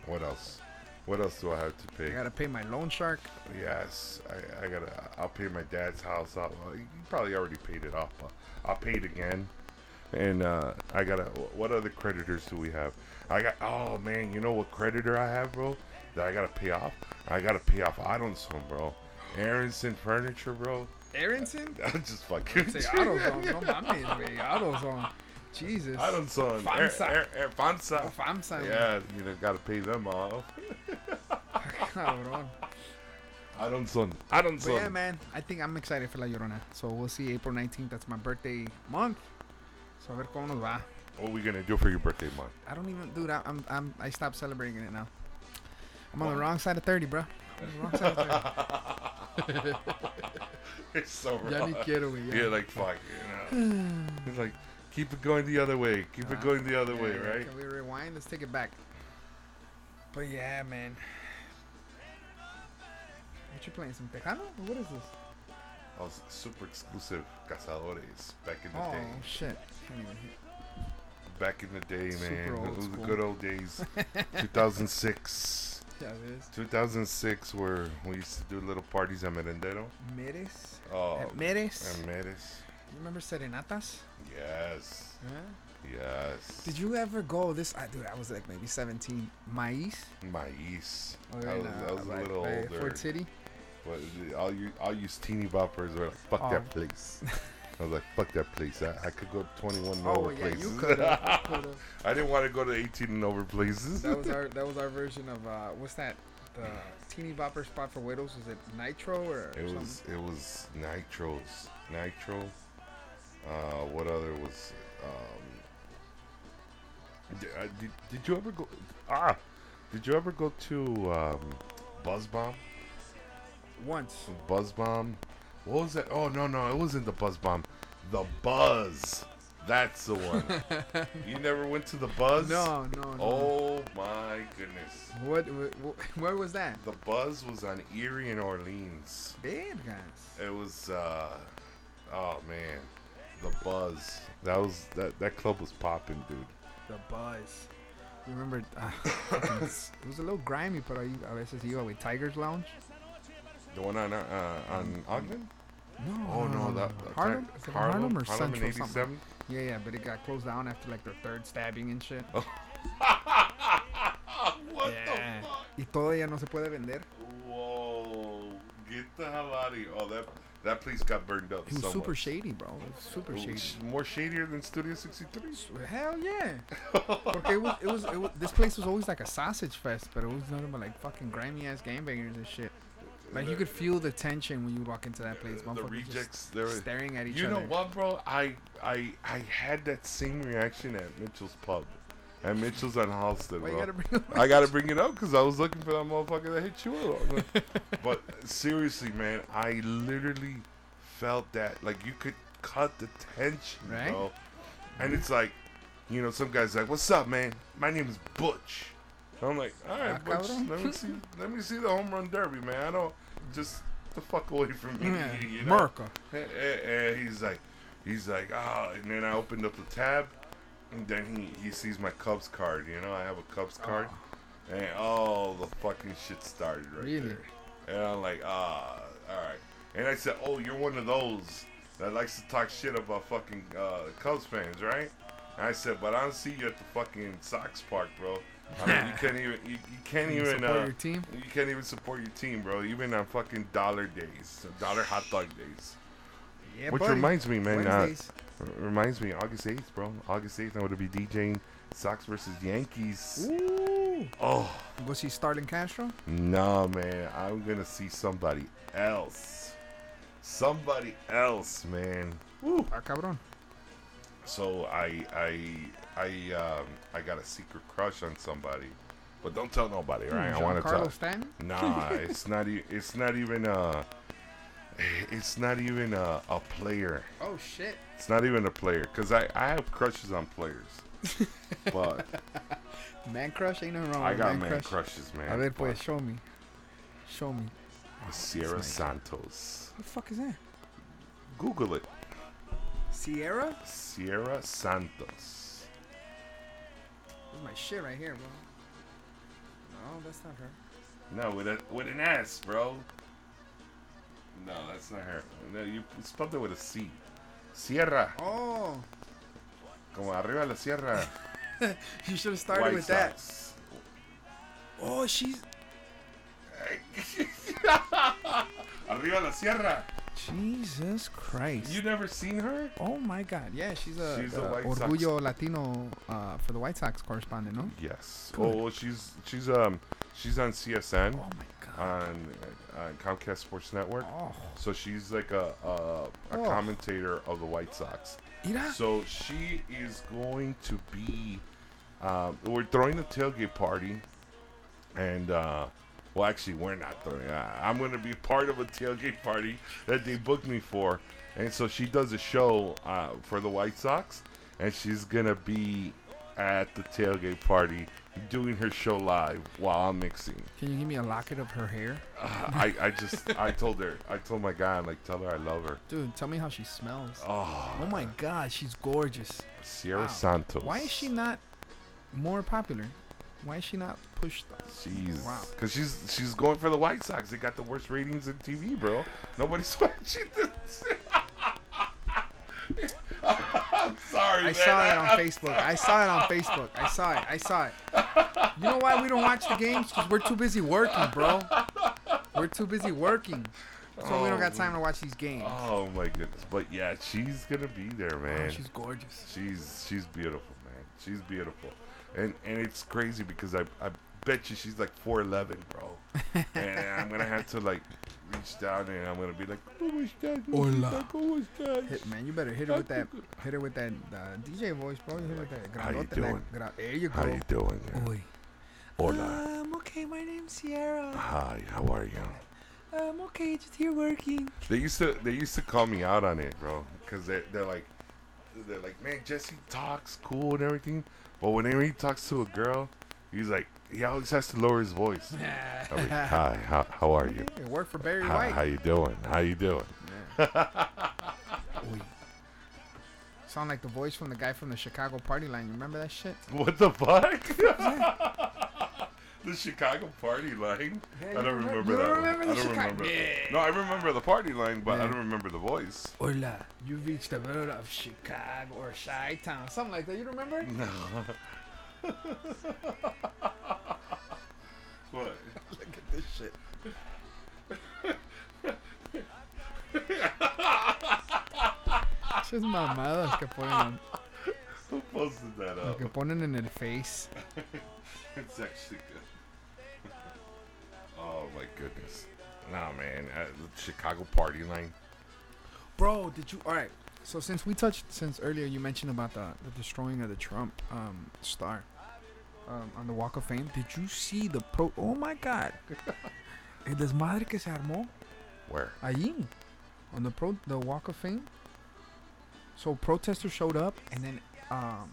what else? What else do I have to pay? I gotta pay my loan shark. Yes, I, I gotta. I'll pay my dad's house out. Well, you probably already paid it off, but I'll pay it again. And uh, I gotta. What other creditors do we have? I got. Oh man, you know what creditor I have, bro? That I gotta pay off. I gotta pay off Aronson, bro. Aronson Furniture, bro. Aronson? I'm just fucking. Say AutoZone. No mames, güey. AutoZone. Jesus. i Aronson. FAMSA. Air, air, FAMSA. Oh, FAMSA. Yeah, you know, gotta pay them off. Cabrón. Aronson. But Aronson. yeah, man, I think I'm excited for La Llorona. So we'll see April 19th. That's my birthday month. So a ver cómo nos va. What are we gonna do for your birthday month? I don't even, dude. I, I'm, I'm, I stopped celebrating it now. I'm on the wrong side of 30, bro. I'm on the wrong side of 30. it's so Ya wrong. ni quiero, güey. ya. Yeah, like fuck, you know. it's like keep it going the other way. Keep it Ah, going the other Yeah, way, right? Can we rewind? Let's take it back. But yeah, man. What you playing? Some Tejano? What is this? I was super exclusive Cazadores back in the Oh day. Oh shit! Can't even hear. Back in the day, man. It the good old days. 2006. Yeah, it is. 2006, where we used to do little parties at Merendero. Meres. Oh, At Meres. Meres. You remember Serenatas? Yes. Yeah. Yes. Did you ever go this? I dude, I was like maybe 17. Maíz. Mais. Oh, I was, in, I was uh, a little older. Fort City. But all you all you teeny boppers were like, fuck Oh. that place. I was like, fuck that place. I, I could go to 21 and Oh over yeah, places. you could have. I didn't want to go to 18 and over places. that was our that was our version of uh, what's that? The teeny bopper spot for widows. Was it Nitro or? it something? was it was nitros, nitro. Uh, what other was? Um, did, uh, did, did you ever go? Ah, did you ever go to um, Buzz Bomb? once. Buzz Bomb. What was that? Oh no no, it wasn't the Buzz Bomb. The Buzz. That's the one. you never went to the Buzz? No, no, no. Oh my goodness. What, what? Where was that? The Buzz was on Erie and Orleans. Vergas. It was uh oh man. The Buzz. That was that that club was popping, dude. The buzz. You remember? Uh, it was a little grimy, but I a veces iba with Tigers Lounge. The one on uh, on Ogden? No. Oh no, that, that Harlem. it Harlem, or Harlem Central? in something? Yeah, yeah, but it got closed down after like their third stabbing and shit. what Yeah. the fuck? Y todavía no se puede vender. Whoa! Get the hell out of here! Oh, that that place got burned up. It was so super much. shady, bro. It was super It shady. more shadier than Studio 63. Hell yeah. It was, it was, it was, this place was always like a sausage fest, but it was nothing but like fucking grimy ass gangbangers and shit. Like you could feel the tension when you walk into that place. the rejects. They were. staring at each You other. You know what, bro? I I I had that same reaction at Mitchell's pub, at Mitchell's on Halsted, Why bro. gotta bring I gotta bring it up because I was looking for that motherfucker that hit you up. but seriously, man, I literally felt that like you could cut the tension, Right? bro. And it's like, you know, some guys like, "What's up, man? My name is Butch." I'm like, "All right, Ah, Butch. Let me see. Let me see the home run derby, man. I don't just the fuck away from me." Yeah, You know? Merca. And, and he's like, he's like, ah, and then I opened up the tab, and then he, he sees my Cubs card. You know, I have a Cubs card, and all the fucking shit started right Really? there. And I'm like, ah, all right. And I said, oh, you're one of those that likes to talk shit about fucking uh, Cubs fans, right? And I said, but I don't see you at the fucking Sox park, bro. I mean, you can't even, you, you can't You even, support uh, your team? you can't even support your team, bro. Even on fucking dollar days, dollar hot dog days. Yeah, Which buddy. reminds me, man. Uh, reminds me, August eighth, bro. August eighth, I'm gonna be DJing Sox versus Yankees. Ooh. Oh Was he Starlin Castro? no, man! I'm gonna see somebody else. Somebody else, man. Woo. Ah, cabrón. So I I I um I got a secret crush on somebody, but don't tell nobody, right? I want to tell. Stanton? Nah, it's not. E- it's not even a. Eh, it's not even a, a player. Oh, shit. It's not even a player because I, I have crushes on players, but Man crush? Ain't nothing wrong I got man, man crush. crushes, man. A ver, pues, show me. Show me. Siera nice. Santos. What the fuck is that? Google it. Siera? Siera Santos. This is my shit right here, bro. No, that's not her. No, with a with an S, bro. No, that's not her. No, you spelled it with a C. Siera, Oh, como arriba la sierra. you should have started White with that. Oh, she's. Arriba la sierra. Jesus Christ. You never seen her? oh my God. Yeah, she's a, She's the a White Sox- Orgullo Latino uh, for the White Sox correspondent, no? Yes. Good. Oh, she's she's um she's on CSN Oh my God. On uh, on Comcast Sports Network. Oh, So she's like a a, a Oh. commentator of the White Sox. mira. So she is going to be. Um, we're throwing a tailgate party, and uh, well, actually, we're not throwing. Uh, I'm going to be part of a tailgate party that they booked me for, and so she does a show uh, for the White Sox, and she's gonna be at the tailgate party doing her show live while I'm mixing. Can you give me a locket of her hair? Uh, I, I just I told her I told my guy I'm like tell her I love her. Dude, tell me how she smells. Oh, Oh my God, she's gorgeous. Siera Wow. Santos. Why is she not more popular? Why is she not pushed? Jeez. Wow. Because she's she's going for the White Sox. They got the worst ratings in TV, bro. Nobody's watching this. I'm sorry, I man. saw it on I'm Facebook. I saw it on Facebook. I saw it. I saw it. You know why we don't watch the games? Because we're too busy working, bro. We're too busy working. So we don't got time to watch these games. Oh my goodness. But yeah, she's gonna be there, Oh, man. she's gorgeous. She's she's beautiful, man. She's beautiful, and and it's crazy because I I bet you she's like four eleven, bro. and I'm gonna have to like reach down and I'm gonna be like, ¿Cómo estás? Hola. ¿Cómo estás? Hit, man, you better hit her with that. Hit her with that uh, DJ voice, bro. Hit her with that. How you grandote, that doing? gra- there you go. How you doing? man? Oi. Hola. I'm okay. My name's Siera. Hi. How are you? I'm okay. Just here working. They used to they used to call me out on it, bro, because they're they're like they're like, man, Jesse talks cool and everything, but whenever he talks to a girl, he's like he always has to lower his voice. I'm like, Hi. How how are you? It worked for Barry How, White. how you doing? How you doing? Oi. Sound like the voice from the guy from the Chicago party line. You remember that shit? What the fuck? the Chicago party line. I don't remember- remember you that. don't one. remember the I don't Chicago- remember. No, I remember the party line, but. I don't remember the voice. Hola, you've reached the middle of Chicago or Chi Town. Something like that. You remember? No. What? Look at this shit. Esas mamadas que ponen, Who posted that lo up? que ponen en el face. It's actually good. oh my goodness. Nah, man. Uh, the Chicago party line. Bro, did you? All right. So since we touched, since earlier you mentioned about the, the destroying of the Trump um, star um, on the Walk of Fame, did you see the pro? Oh my God, el desmadre que se armó Where? allí on the pro the Walk of Fame. So protesters showed up, and then um,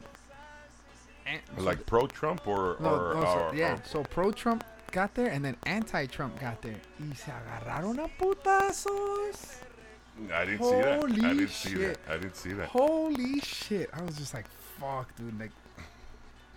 so Like pro Trump or No, or, no, so, or- yeah. or- So pro Trump got there, and then anti Trump got there. Y se agarraron a putazos. I didn't see that. I Holy didn't see shit. that. I didn't see that. Holy shit! I was just like, "Fuck, dude!" Like,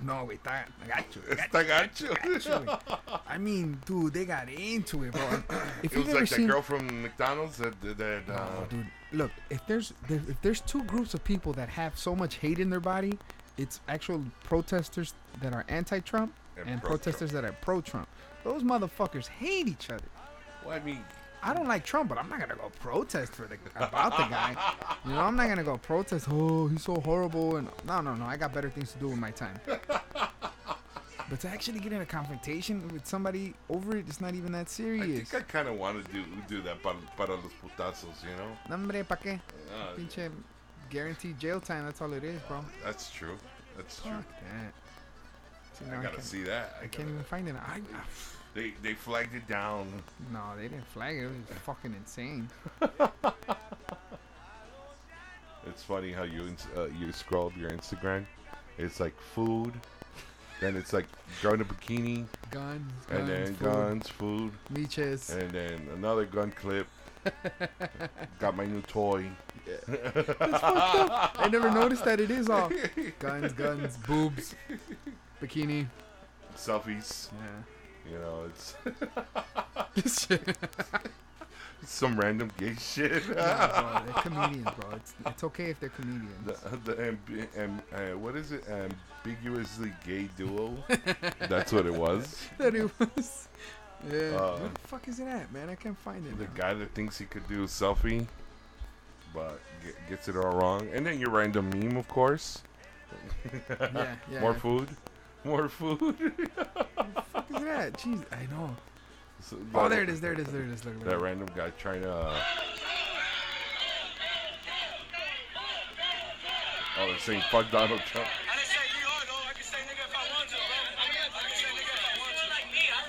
no, wait, that gacho, Está gacho. gacho, güey. I mean, dude, they got into it, bro. If It you've was ever like that seen, girl from McDonald's that that uh, no, dude, look, if there's there, if there's two groups of people that have so much hate in their body, it's actual protesters that are anti-Trump And and, pro-Trump. protesters that are pro-Trump. Those motherfuckers hate each other. Well, I mean, I don't like Trump, but I'm not gonna go protest for the about the guy. You know, I'm not gonna go protest. Oh, he's so horrible, and no, no, no. I got better things to do with my time. But to actually get in a confrontation with somebody over it, it's not even that serious. I think I kind of want to do do that para, para los putazos, you know. Nombre, pa qué? Uh, Pinche guaranteed jail time. That's all it is, bro. that's true. That's true. Fuck that. See, I I, gotta can't, see that. I I can't even find it. I, I, They they flagged it down. no, they didn't flag it. It was fucking insane. It's funny how you ins- uh, you scroll up your Instagram. It's like food, then it's like girl in a bikini, Guns, guns, and then food, guns, food, Leeches. and then another gun clip. Got my new toy. I never noticed that it is all guns, guns, boobs, bikini. Selfies. Yeah. You know, it's some random gay shit. Nah, bro, they're comedians, bro. It's, it's okay if they're comedians. the the ambi- am, uh, what is it? Ambiguously gay duo. That's what it was. that it was. Yeah. Uh, Where the fuck is it at, man? I can't find it. The now. guy that thinks he could do a selfie, but ge- gets it all wrong. And then your random meme, of course. Yeah, yeah. More food. More food. What the fuck is it at? Jeez, I know. So Oh, that- there it is. There it is. There it is. Look, look, That look. random guy trying to. Uh... Oh, they're saying fuck Donald Trump. I didn't say you are though. I can say nigga if I want to, bro. I can say nigga if I want to. Like me, I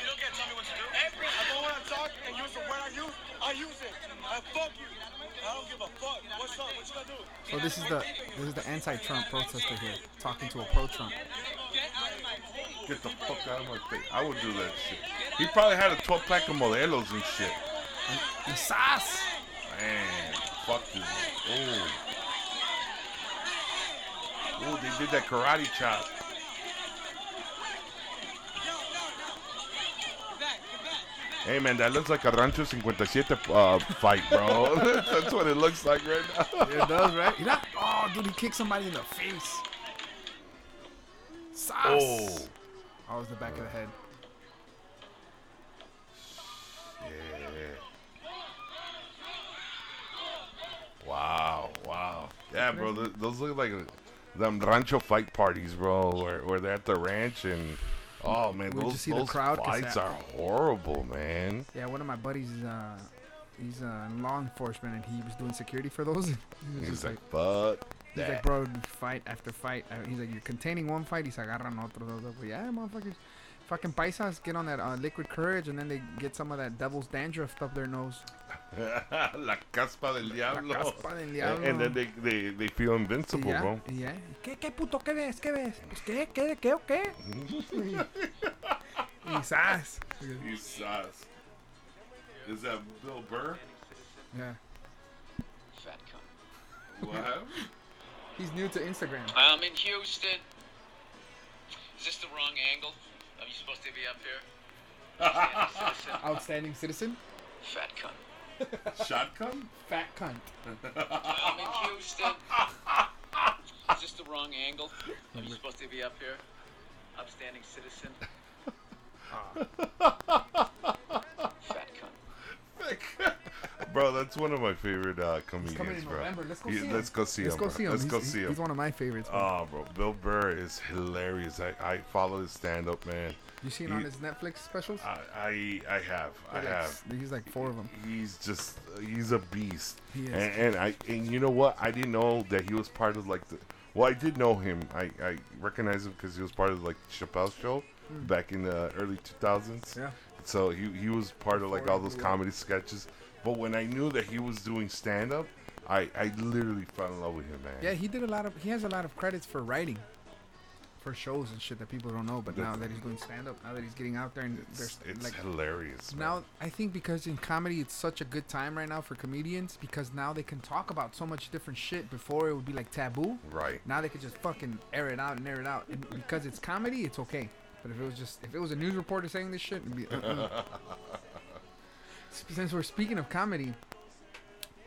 You don't get to tell me what to do. I go when I talk and use the word I use, I use it. I fuck you. I don't give a fuck. What's up? What you gonna do? So this is the this is the anti-Trump protester here talking to a pro-Trump. Get the fuck out of my face. I would do that shit. He probably had a 12 pack of modelos and shit. Quizás. Man, fuck this. Oh. Oh, they did that karate chop. Hey man, that looks like a Rancho 57 uh, fight, bro. That's what it looks like right now. It does, right? You know- Oh, dude, he kicked somebody in the face. Sas. Oh. Oh, it was the back of the head. Yeah. Wow, wow. Yeah, bro, th- those look like them rancho fight parties, bro, where, where they're at the ranch and oh man, We'll those, see the those fights that- are horrible, man. Yeah, one of my buddies is uh, he's uh, in law enforcement and he was doing security for those. he was He's like, like, fuck he's that. like, bro, fight after fight. Uh, He's like, you're containing one fight, He's se agarran otros. I was like, yeah, motherfuckers. Fucking paisas get on that uh, liquid courage and then they get some of that devil's dandruff up their nose. La caspa del La diablo. caspa del And, diablo. and then they, they, they feel invincible, ya, bro. y ya. ¿Qué, qué puto? ¿Qué ves? ¿Qué ves? Pues, ¿qué? ¿Qué? ¿Qué o qué? Quizás. You sus. Is that Bill Burr? Yeah. Fat cunt. What happened? He's new to Instagram. I'm in Houston. Is this the wrong angle? Are you supposed to be up here? Citizen. Outstanding citizen. Fat cunt. Shotgun? Fat cunt. I'm in Houston. Is this the wrong angle? Are you supposed to be up here? Upstanding citizen. Fat cunt. Bro, that's one of my favorite uh, comedians, coming in bro. November. Let's go He- see him. Let's go see Let's him. go bro. see him. Let's he's, go he's- see him. He's one of my favorites. bro. Oh, bro, Bill Burr is hilarious. I, I follow his stand up, man. you seen he- on his Netflix specials? I I, I have, I They're like- have. He's like four of them. He's just he's a beast. He is. And, and I and you know what? I didn't know that he was part of like the. Well, I did know him. I I recognize him because he was part of like Chappelle show back in the early 2000s. Hmm. Yeah. So he he was part of like all those comedy sketches. But when I knew that he was doing stand up, I I literally fell in love with him, man. Yeah, he did a lot of. He has a lot of credits for writing, for shows and shit that people don't know. But now that he's doing stand up, now that he's getting out there and It's, there's it's like hilarious. man. now I think because in comedy it's such a good time right now for comedians because now they can talk about so much different shit. Before it would be like taboo. right. Now they could just fucking air it out and air it out. And because it's comedy, it's okay. But if it was just if it was a news reporter saying this shit, it'd be. Uh-uh. Since we're speaking of comedy,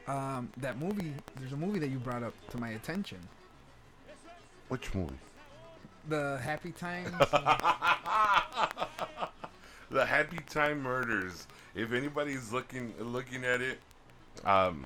um, that movie, there's a movie that you brought up to my attention. Which movie? The Happy Times. the Happy Time Murders. If anybody's looking looking at it, um,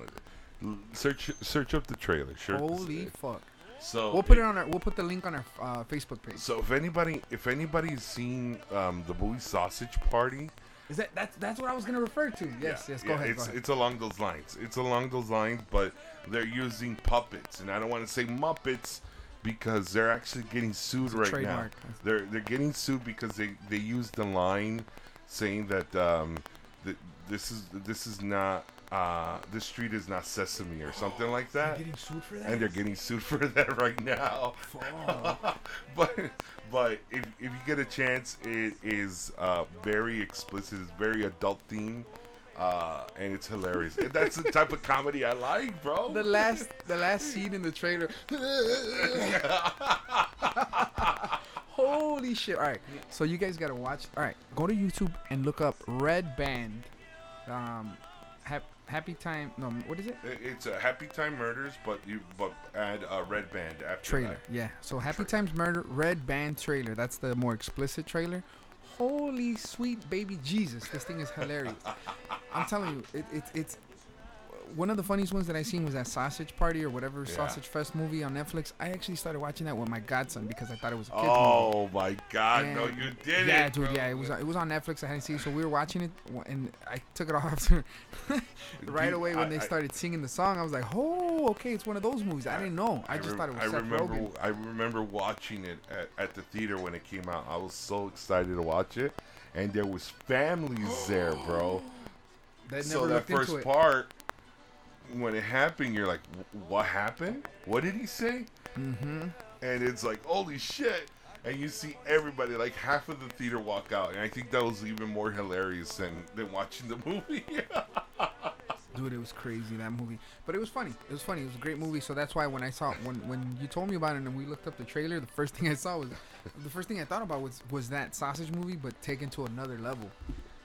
search search up the trailer. Sure. Holy fuck! So We'll put it on our. We'll put the link on our uh, Facebook page. So if anybody, if anybody's seen um, the movie Sausage Party, Is that that's that's what I was gonna refer to? Yes, yeah, yes. Go yeah, ahead. It's go ahead. it's along those lines. It's along those lines, but they're using puppets, and I don't want to say Muppets because they're actually getting sued right trademark. now. They're they're getting sued because they they used the line saying that um that this is this is not uh this street is not Sesame or something like that. getting sued for that. and they're getting sued for that right now. but but if, if you get a chance, it is uh, very explicit. It's very adult themed, uh, and it's hilarious. That's the type of comedy I like, bro. the last the last scene in the trailer. Holy shit! All right, so you guys gotta watch. All right, go to YouTube and look up Red Band. Um, happy time. No, what is it? It- It's a Happy Time Murders, but you but add a red band after Trailer. that. Yeah. So Happy Times Murder Red Band trailer. That's the more explicit trailer. Holy sweet baby Jesus! This thing is hilarious. I'm telling you, it, it, it's one of the funniest ones that I seen was that Sausage Party or whatever Yeah. Sausage Fest movie on Netflix. I actually started watching that with my godson because I thought it was a movie. Oh my God! no, you did yeah, it. dude. bro. Yeah, it was it was on Netflix. I hadn't seen, it, so we were watching it, and I took it off after right away when I- they I- started singing the song. I was like, oh, okay, it's one of those movies. I didn't know. I, just rem- thought it was I Seth remember. Rogen. I remember watching it at, at the theater when it came out. I was so excited to watch it, and there was families there, bro. That so that first part, when it happened, you're like, "What happened? What did he say?" Mm-hmm. And it's like, "Holy shit!" And you see everybody, like half of the theater, walk out, and I think that was even more hilarious than than watching the movie. Dude, it was crazy that movie, but it was funny. It was funny. It was a great movie. So that's why when I saw when when you told me about it and we looked up the trailer, the first thing I saw was the first thing I thought about was was that sausage movie, but taken to another level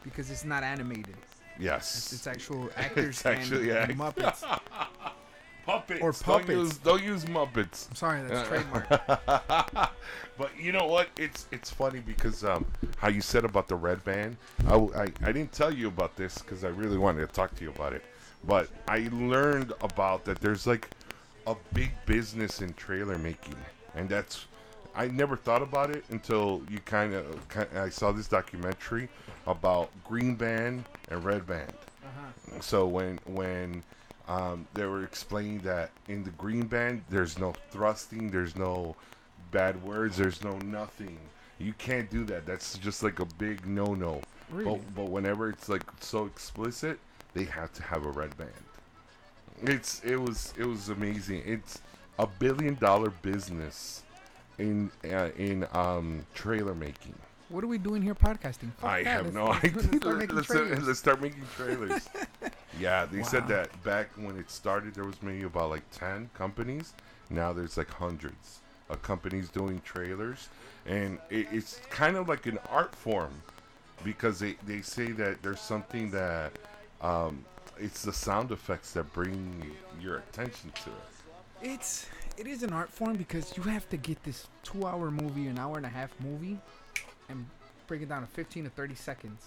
because it's not animated. Yes, It's actual actors It's actually and Muppets. puppets or Don't puppets. use, don't use Muppets. I'm sorry, that's trademark. but you know what? It's it's funny because um, how you said about the red band. I didn't tell you about this because I really wanted to talk to you about it. But I learned about that there's like a big business in trailer making, and that's I never thought about it until you kind of I saw this documentary about green band and red band. So when when um, they were explaining that in the green band, there's no thrusting, there's no bad words, there's no nothing. You can't do that. That's just like a big no-no. Really? But, but whenever it's like so explicit, they have to have a red band. It's it was it was amazing. It's a billion dollar business in uh, in um trailer making. What are we doing here podcasting? Fuck I that. have Let's- no let's- idea. Let's start making let's, trailers. let's start making trailers. yeah, they said that back when it started, there was maybe about like ten companies. Now there's like hundreds of companies doing trailers, and it, it's kind of like an art form because they they say that there's something that um, it's the sound effects that bring your attention to it. It's it is an art form because you have to get this two hour movie, an hour and a half movie, and break it down to fifteen to thirty seconds.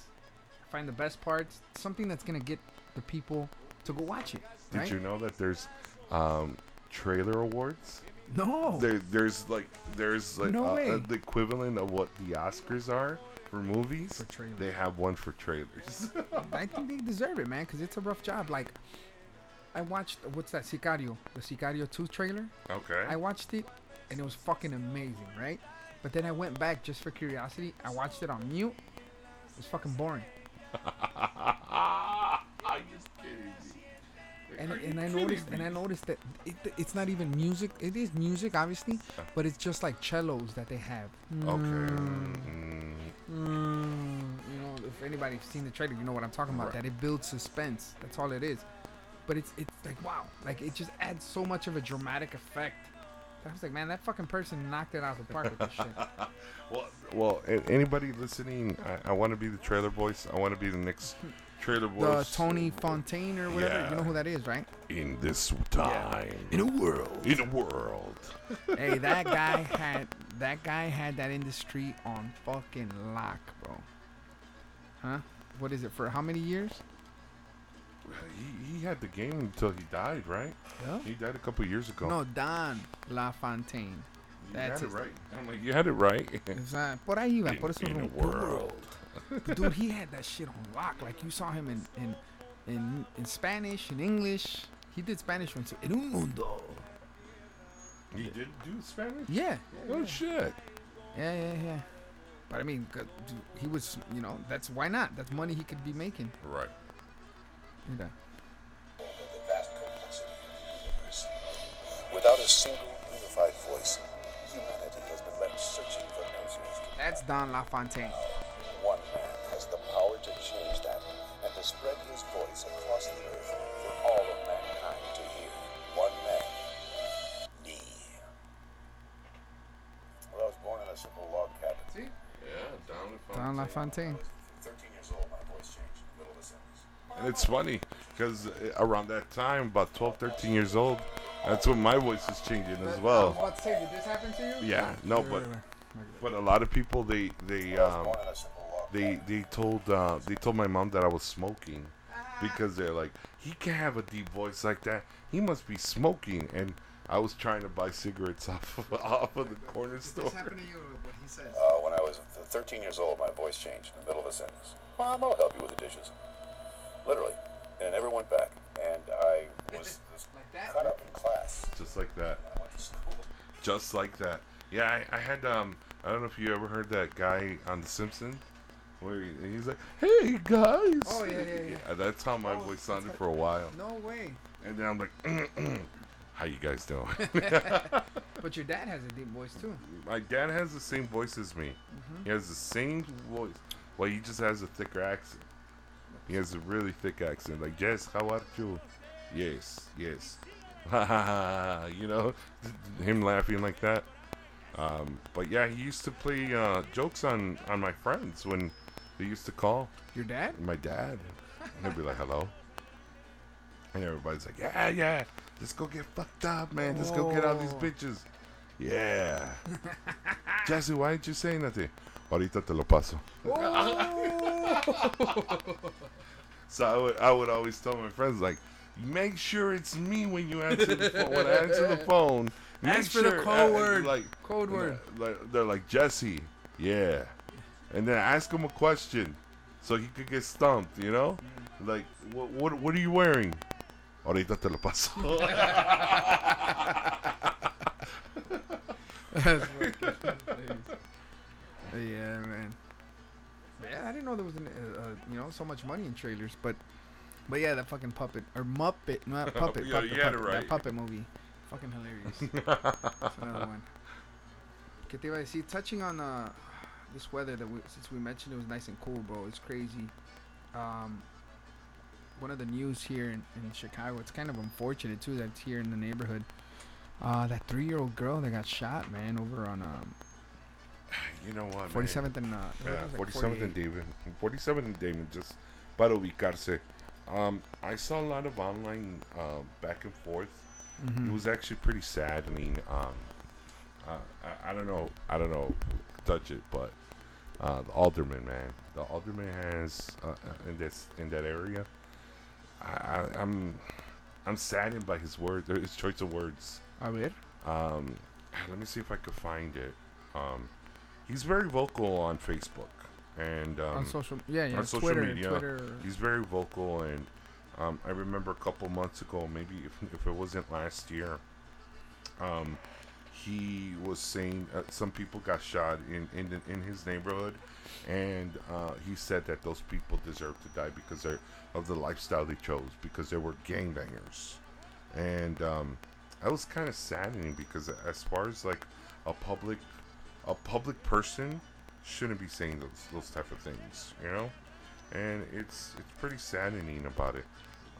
Find the best parts, something that's gonna get the people to go watch it. Did right? you know that there's um, trailer awards? No. There, there's like there's like No way. uh, the equivalent of what the Oscars are for movies. For trailers. They have one for trailers. I think they deserve it, man, because it's a rough job. Like, I watched what's that Sicario, the Sicario two trailer. okay. I watched it, and it was fucking amazing, right? But then I went back just for curiosity. I watched it on mute. It was fucking boring. Are you kidding and, and I kidding noticed and? I noticed that it, it's not even music. It is music, obviously, but it's just like cellos that they have. Okay. Mm, Mm, mm, you know, if anybody's seen the trailer, you know what I'm talking about. Right. That it builds suspense. That's all it is. But it's it's like wow, like it just adds so much of a dramatic effect. I was like, man, that fucking person knocked it out of the park with this shit. well, well, anybody listening, I, I want to be the trailer voice. I want to be the next trailer voice. The. Tony Fontaine or whatever. Yeah. You know who that is, right? in this time In a world. in a world. hey, that guy had that guy had that industry on fucking lock, bro. Huh? What is it for? How many years? He, he had the game until he died, right? Yeah. He died a couple years ago. No, Don LaFontaine. you that's had it right. I'm like, you had it right. Por ahí In- por eso in un world. But dude, he had that shit on lock. Like you saw him in in in, in Spanish, in English. He did Spanish once. En un mundo. He did do Spanish. Yeah. Oh shit. Yeah, yeah, yeah. But I mean, dude, he was, you know, that's why not? That's money he could be making. Right. You know. the vast complexity of the universe. Without a single unified voice, humanity has been left searching for answers. to That's Don LaFontaine. One man has the power to change that and to spread his voice across the earth for all of mankind to hear. One man, me. Well, I was born in a simple log cabin. See? Yeah, down Don LaFontaine. 13 years old, my voice changed in the middle of a sentence. And it's funny because around that time, about 12, 13 years old, that's when my voice is changing as I was well. about to say, did this happen to you? Yeah, no, but but a lot of people they they um born in a simple log they they told uh they told my mom that I was smoking because they're like he can't have a deep voice like that. He must be smoking and. I was trying to buy cigarettes off of, off of the corner store. This happened to you, what he says. Uh, when I was 13 years old, my voice changed in the middle of a sentence. Mom, I'll help you with the dishes. Literally. And it never went back. And I was was Like that? cut up in class. Just like that. I went to school. Just like that. Yeah, I, I had um I don't know if you ever heard that guy on The Simpsons where he, he's like, "Hey guys." Oh, yeah, yeah, yeah. That's how my Oh, voice sounded like- for a while. No way. And then I'm like, "How you guys doing?" But your dad has a deep voice too. my dad has the same voice as me. Mm-hmm. He has the same voice. Well, he just has a thicker accent. He has a really thick accent. Like, yes, how are you? Yes, yes. Ha ha ha. You know, him laughing like that. Um, but yeah, he used to play uh, jokes on on my friends when they used to call. Your dad? My dad. And he'd be like, hello. And everybody's like, yeah, yeah. Let's go get fucked up, man. Let's go get all these bitches. Yeah. Jesse, why didn't you say nothing? Ahorita te lo paso. So I would, I would always tell my friends, like, make sure it's me when you answer the phone. When I answer the phone, make Ask for the sure- code uh, word. Like, Code word. like, they're like, Jesse, yeah. And then ask him a question so he could get stumped, you know? Like, what, what, what are you wearing? Ahorita te lo paso. know there was an, uh, uh, you know so much money in trailers, but but yeah, that fucking puppet or Muppet, not puppet, Yeah, puppet, puppet, right. that puppet movie, fucking hilarious. That's another one. ¿Qué te iba a decir? Touching on uh, this weather that we, since we mentioned it was nice and cool, bro. It's crazy. Um, one of the news here in, in Chicago. It's kind of unfortunate too. That's here in the neighborhood. Uh, that three-year-old girl that got shot, man, over on um, You know what, man? 47th and uh, Yeah, what was it, 47th and David. 47th and David, just para ubicarse. Um, I saw a lot of online uh, back and forth. Mhm. It was actually pretty saddening. Um, uh, I, I don't know. I don't know. Touch it, but uh, the alderman, man, the alderman has uh, uh, in this in that area. I, I, I'm I'm saddened by his words, his choice of words. A ver. Um, let me see if I could find it. Um, he's very vocal on Facebook and um, on social, yeah, yeah, on social Twitter, media. Twitter. he's very vocal and um, I remember a couple months ago, maybe if, if it wasn't last year, um, he was saying uh, some people got shot in in, the, in his neighborhood, and uh, he said that those people deserve to die because they're of the lifestyle they chose because they were gangbangers, and um, that was kind of saddening because as far as like a public a public person shouldn't be saying those those type of things, you know and it's it's pretty saddening about it.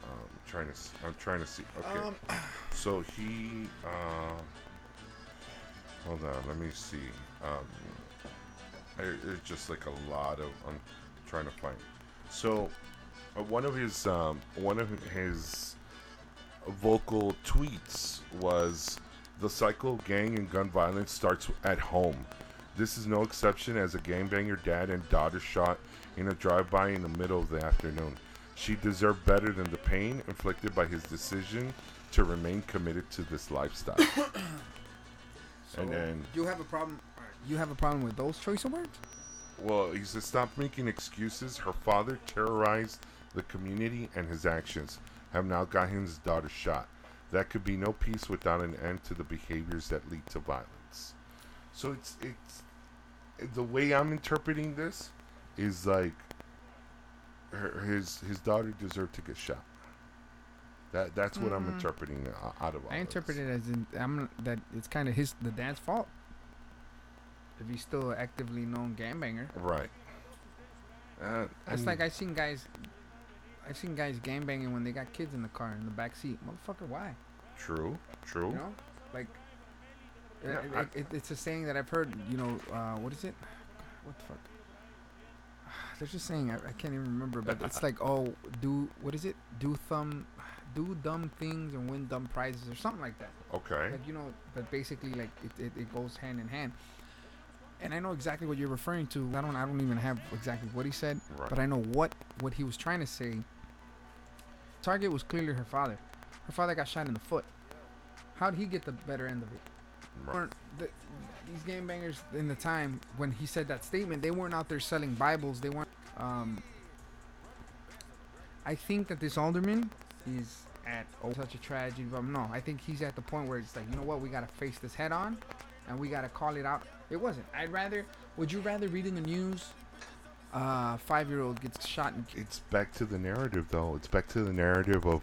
Um, trying to I'm trying to see. Okay, Um, so he uh, hold on, let me see. Um, there's just like a lot of I'm trying to find. So uh, one of his um, one of his vocal tweets was the cycle of gang and gun violence starts at home. This is no exception as a gangbanger dad and daughter shot in a drive-by in the middle of the afternoon. She deserved better than the pain inflicted by his decision to remain committed to this lifestyle. and then, you have a problem. You have a problem with those choice of words? well, he said, stop making excuses. Her father terrorized the community, and his actions have now got his daughter shot. That could be no peace without an end to the behaviors that lead to violence. So it's it's the way I'm interpreting this is like her, his his daughter deserved to get shot. That that's what I'm Mm. interpreting out of all I interpret it as in I'm that it's kind of his the dad's fault. If he's still an actively known gangbanger, right. Uh, that's I like mean, I seen guys. I've seen guys gangbanging when they got kids in the car in the back seat. Motherfucker, why? true, true. You know, like Yeah, it, I- it, it, it's a saying that I've heard. You know, uh, what is it? What the fuck? There's just saying I, I can't even remember, but it's like oh, do what is it? Do thumb, do dumb things and win dumb prizes or something like that. Okay. Like you know, but basically like it, it, it goes hand in hand. And I know exactly what you're referring to. I don't I don't even have exactly what he said, Right. but I know what what he was trying to say. Target was clearly her father. Her father got shot in the foot. How did he get the better end of it? Right. The, these gangbangers in the time when he said that statement? They weren't out there selling Bibles. They weren't. Um, I think that this alderman is at oh, such a tragedy, but no, I think he's at the point where it's like, you know what, we gotta face this head on, and we gotta call it out. It wasn't. I'd rather. Would you rather read in the news? Uh, five-year-old gets shot and It's back to the narrative, though. It's back to the narrative of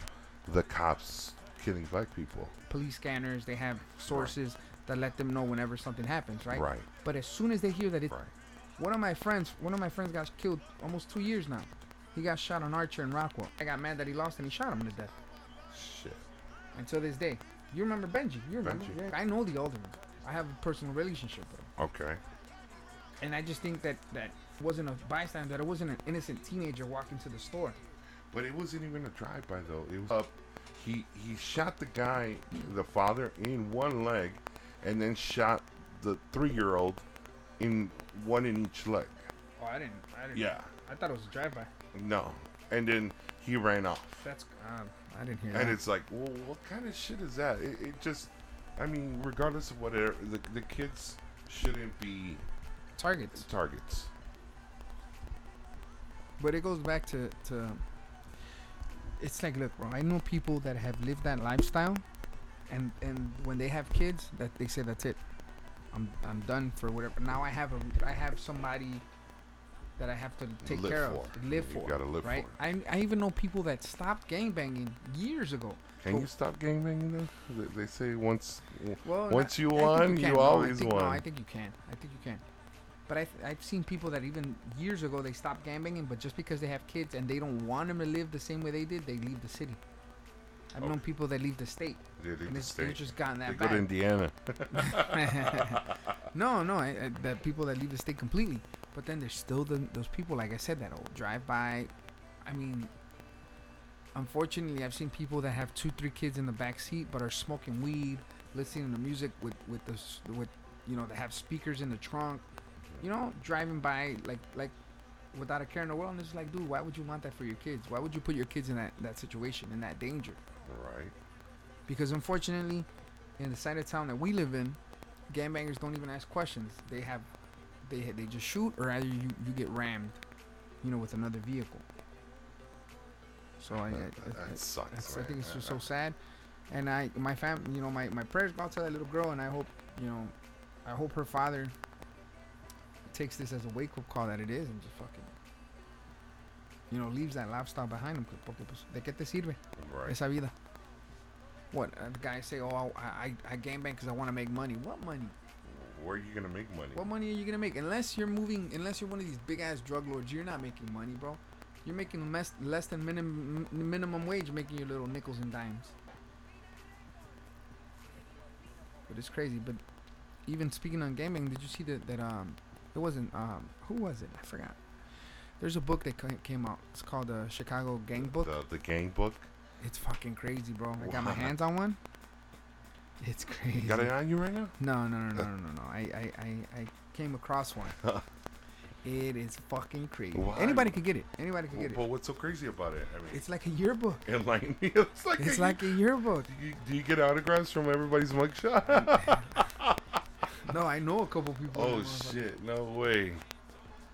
the cops killing black people. police scanners. They have sources that let them know whenever something happens, right? Right. But as soon as they hear that it, Right. one of my friends, one of my friends got killed almost two years now. He got shot on Archer in Rockwell. I got mad that he lost and he shot him to death. Shit. And to this day, you remember Benji? You remember? Benji. Yeah, I know the alderman. I have a personal relationship with him, Okay. and I just think that that wasn't a bystander. That it wasn't an innocent teenager walking to the store. But it wasn't even a drive-by, though. It was up. He he shot the guy, the father, in one leg, and then shot the three-year-old in one in each leg. Oh, I didn't. I didn't. Yeah. I thought it was a drive-by. No. And then he ran off. That's. Um, I didn't hear And that. it's like, well, what kind of shit is that? It, it just, I mean, regardless of whatever, the, the kids shouldn't be targets. targets. But it goes back to to. It's like, look, bro. I know people that have lived that lifestyle, and and when they have kids, that they say that's it. I'm I'm done for whatever. Now I have a I have somebody that I have to take Live care for. of, live You for. gotta live right? for. I I even know people that stopped gang banging years ago. Can But- you stop gangbanging though? They, they say once, Well, once not- you I won, can. you No, I always think, won. No, I think you can. I think you can. But I th- I've seen people that even years ago they stopped gambling, but just because they have kids and they don't want them to live the same way they did, they leave the city. I've known oh. people that leave the state, They leave and the it's, state. it's just gotten that They that go to. Indiana. no, no, I, I, that people that leave the state completely. But then there's still the, those people, like I said, that will drive by. I mean, unfortunately, I've seen people that have two, three kids in the back seat, but are smoking weed, listening to music with with the with you know they have speakers in the trunk, you know, driving by like like without a care in the world. And it's like, dude, why would you want that for your kids? Why would you put your kids in that that situation, in that danger? right. Because unfortunately, in the side of town that we live in, gangbangers don't even ask questions. They have, they they just shoot, or either you, you get rammed, you know, with another vehicle. So I, I, That, I, sucks. I think it's just so sad. And I, my fam, you know, my, my prayers go out to that little girl, and I hope, you know, I hope her father takes this as a wake up call that it is, and just fucking, you know, leaves that lifestyle behind him. Porque pues, ¿de qué te sirve? Right. esa vida. What uh, the guys say? Oh, I I, I game bang because I want to make money. What money? Where are you gonna make money? What money are you gonna make? Unless you're moving, unless you're one of these big ass drug lords, you're not making money, bro. You're making less less than minimum minimum wage, making your little nickels and dimes. But it's crazy. But even speaking on gaming, did you see that that um it wasn't um who was it? I forgot. There's a book that came out. It's called the Chicago Gang Book. The the gang book. It's fucking crazy, bro. I got my hands on one. It's crazy. You got it on you right now? No, no, no, no, no, no, no. I, I, I, I came across one. It is fucking crazy. Why? Anybody could get it. Anybody could get it. But what's so crazy about it? I mean, It's like a yearbook. in line, it's like It's a- like a yearbook. Do you, do you get autographs from everybody's mugshot? No, I know a couple people. oh shit! No way.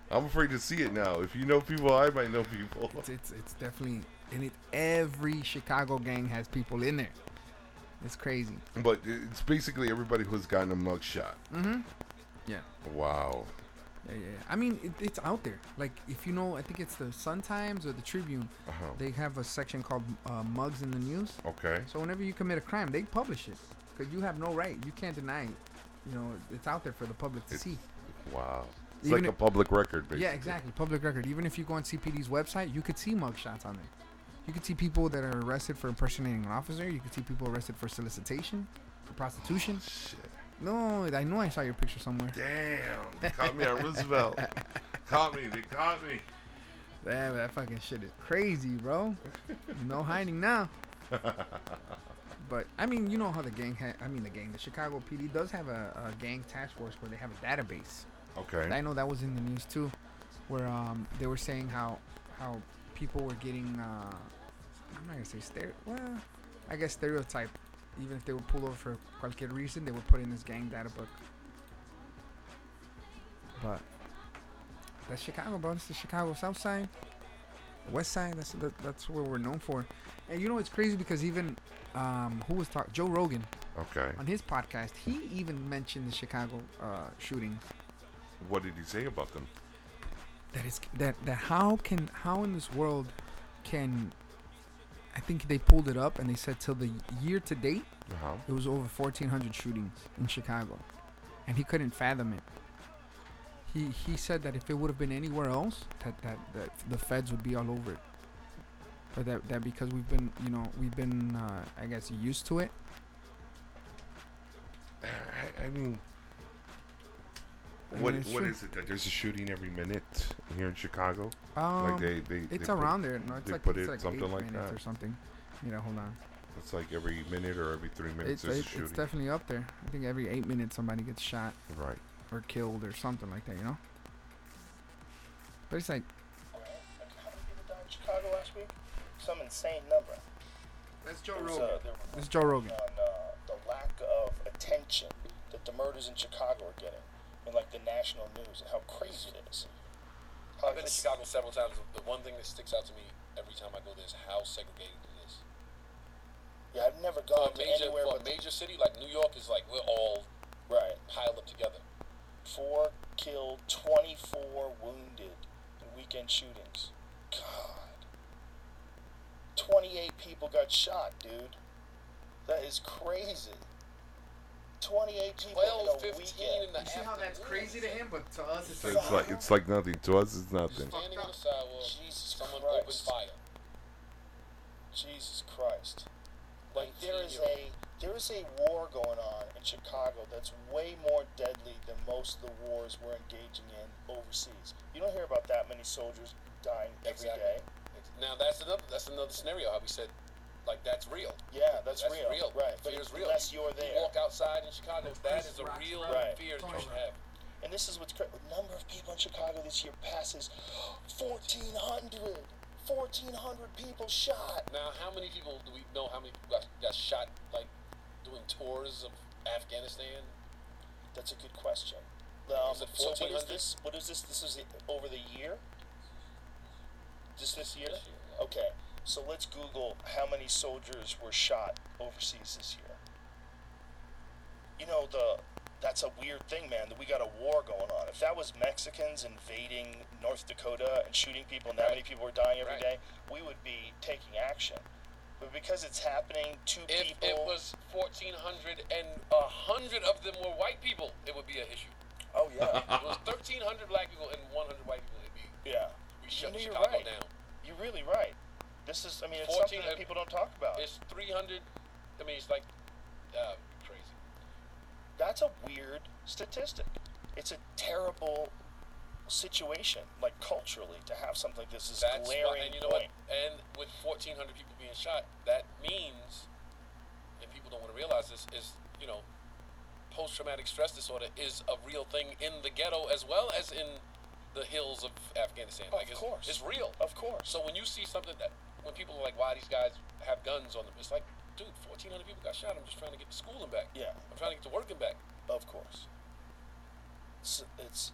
I'm afraid to see it now. If you know people, I might know people. It's, it's it's definitely and it. Every Chicago gang has people in there. It's crazy. But it's basically everybody who's gotten a mugshot. Mm-hmm. Yeah. Wow. Yeah, yeah. yeah. I mean, it, it's out there. Like, if you know, I think it's the Sun Times or the Tribune. Uh-huh. They have a section called uh, "Mugs in the News." Okay. So whenever you commit a crime, they publish it because you have no right. You can't deny it. You know, it's out there for the public to It's- see. Wow. It's Even like a public record, basically. Yeah, exactly. Public record. Even if you go on CPD's website, you could see mugshots on there. You could see people that are arrested for impersonating an officer. You could see people arrested for solicitation, for prostitution. Oh, shit. No, I know I saw your picture somewhere. Damn. They caught me at Roosevelt. caught me. They caught me. That, that fucking shit is crazy, bro. no hiding now. But I mean, you know how the gang ha- I mean, the gang, the Chicago PD does have a, a gang task force where they have a database. Okay. I know that was in the news too, where um they were saying how how people were getting uh I'm not gonna say stereo well I guess stereotype even if they were pulled over for cualquier reason they were put in this gang data book. But that's Chicago, bro. It's the Chicago South Side, West Side. That's that, that's what we're known for. And you know it's crazy because even um who was talking Joe Rogan Okay. on his podcast he even mentioned the Chicago uh shootings What did he say about them? that is that that how can how in this world can I think they pulled it up and they said till the year to date Uh-huh. it was over 1400 shootings in Chicago and he couldn't fathom it he he said that if it would have been anywhere else that, that that the feds would be all over it but that that because we've been you know we've been uh, I guess used to it I, I mean, I what mean, what true. is it that there's a shooting every minute here in Chicago? um, like they they it's they put- around there no it's they like put it's it like something like that. or something you know hold on It's like every minute or every three minutes it's, there's a it's, shooting. it's definitely up there. I think every eight minutes somebody gets shot right. or killed or something like that, you know. But it's like How Some insane number. that's Joe There was, uh, there This is Joe Rogan. on uh, the lack of attention that the murders in Chicago are getting in like the national news and how crazy it is. How I've been to Chicago several times. The one thing that sticks out to me every time I go there is how segregated it is. Yeah, I've never For gone a to major, anywhere for a but major city like New York is like we're all right. piled up together. Four killed, twenty-four wounded in weekend shootings. God, twenty-eight people got shot, dude. That is crazy. Twenty-eight people 12, in a 15 weekend. in the afternoon. to him, but to us So it's like it's like nothing to us. It's nothing. Standing on the sidewalk, Jesus someone Christ. opened fire. Jesus Christ. Like there is a there is a war going on in Chicago that's way more deadly than most of the wars we're engaging in overseas. You don't hear about that many soldiers dying every day. Exactly. Now that's another that's another scenario. How we said, like that's real. Yeah, that's, real. real. Right. But Fear's it's real. unless You- you're you walk outside in Chicago. That is a real right. fear that you should have. And this is what's crazy. The number of people in Chicago this year passes 1,400. 1,400 people shot. Now, how many people do we know? How many people got, got shot like doing tours of Afghanistan? That's a good question. Um, Is it so what is this? What is this? This is over the year. Just this year? This year, Okay. So let's Google how many soldiers were shot overseas this year. You know the that's a weird thing, man. That we got a war going on. If that was Mexicans invading North Dakota and shooting people, and that many people were dying every day, Right. we would be taking action. But because it's happening, two If people. it was 1,400 and a hundred of them were white people, it would be an issue. oh yeah, If it was 1,300 black people and 100 white people, it'd be yeah. Shut know, you're Chicago right. down. You're really right. This is, I mean, it's 14 something that people don't talk about. It's 300. I mean, it's like uh, crazy. That's a weird statistic. It's a terrible situation, like culturally, to have something like this is That's why, glaring and you know point. what? And with 1,400 people being shot, that means, and people don't want to realize this, is you know, post-traumatic stress disorder is a real thing in the ghetto as well as in the hills of Afghanistan. Of like it's, course. it's real. Of course. So when you see something that when people are like, "Why these guys have guns on them?" It's like, dude, 1,400 people got shot. I'm just trying to get to school and back. Yeah. I'm trying to get to work and back. Of course. It's, it's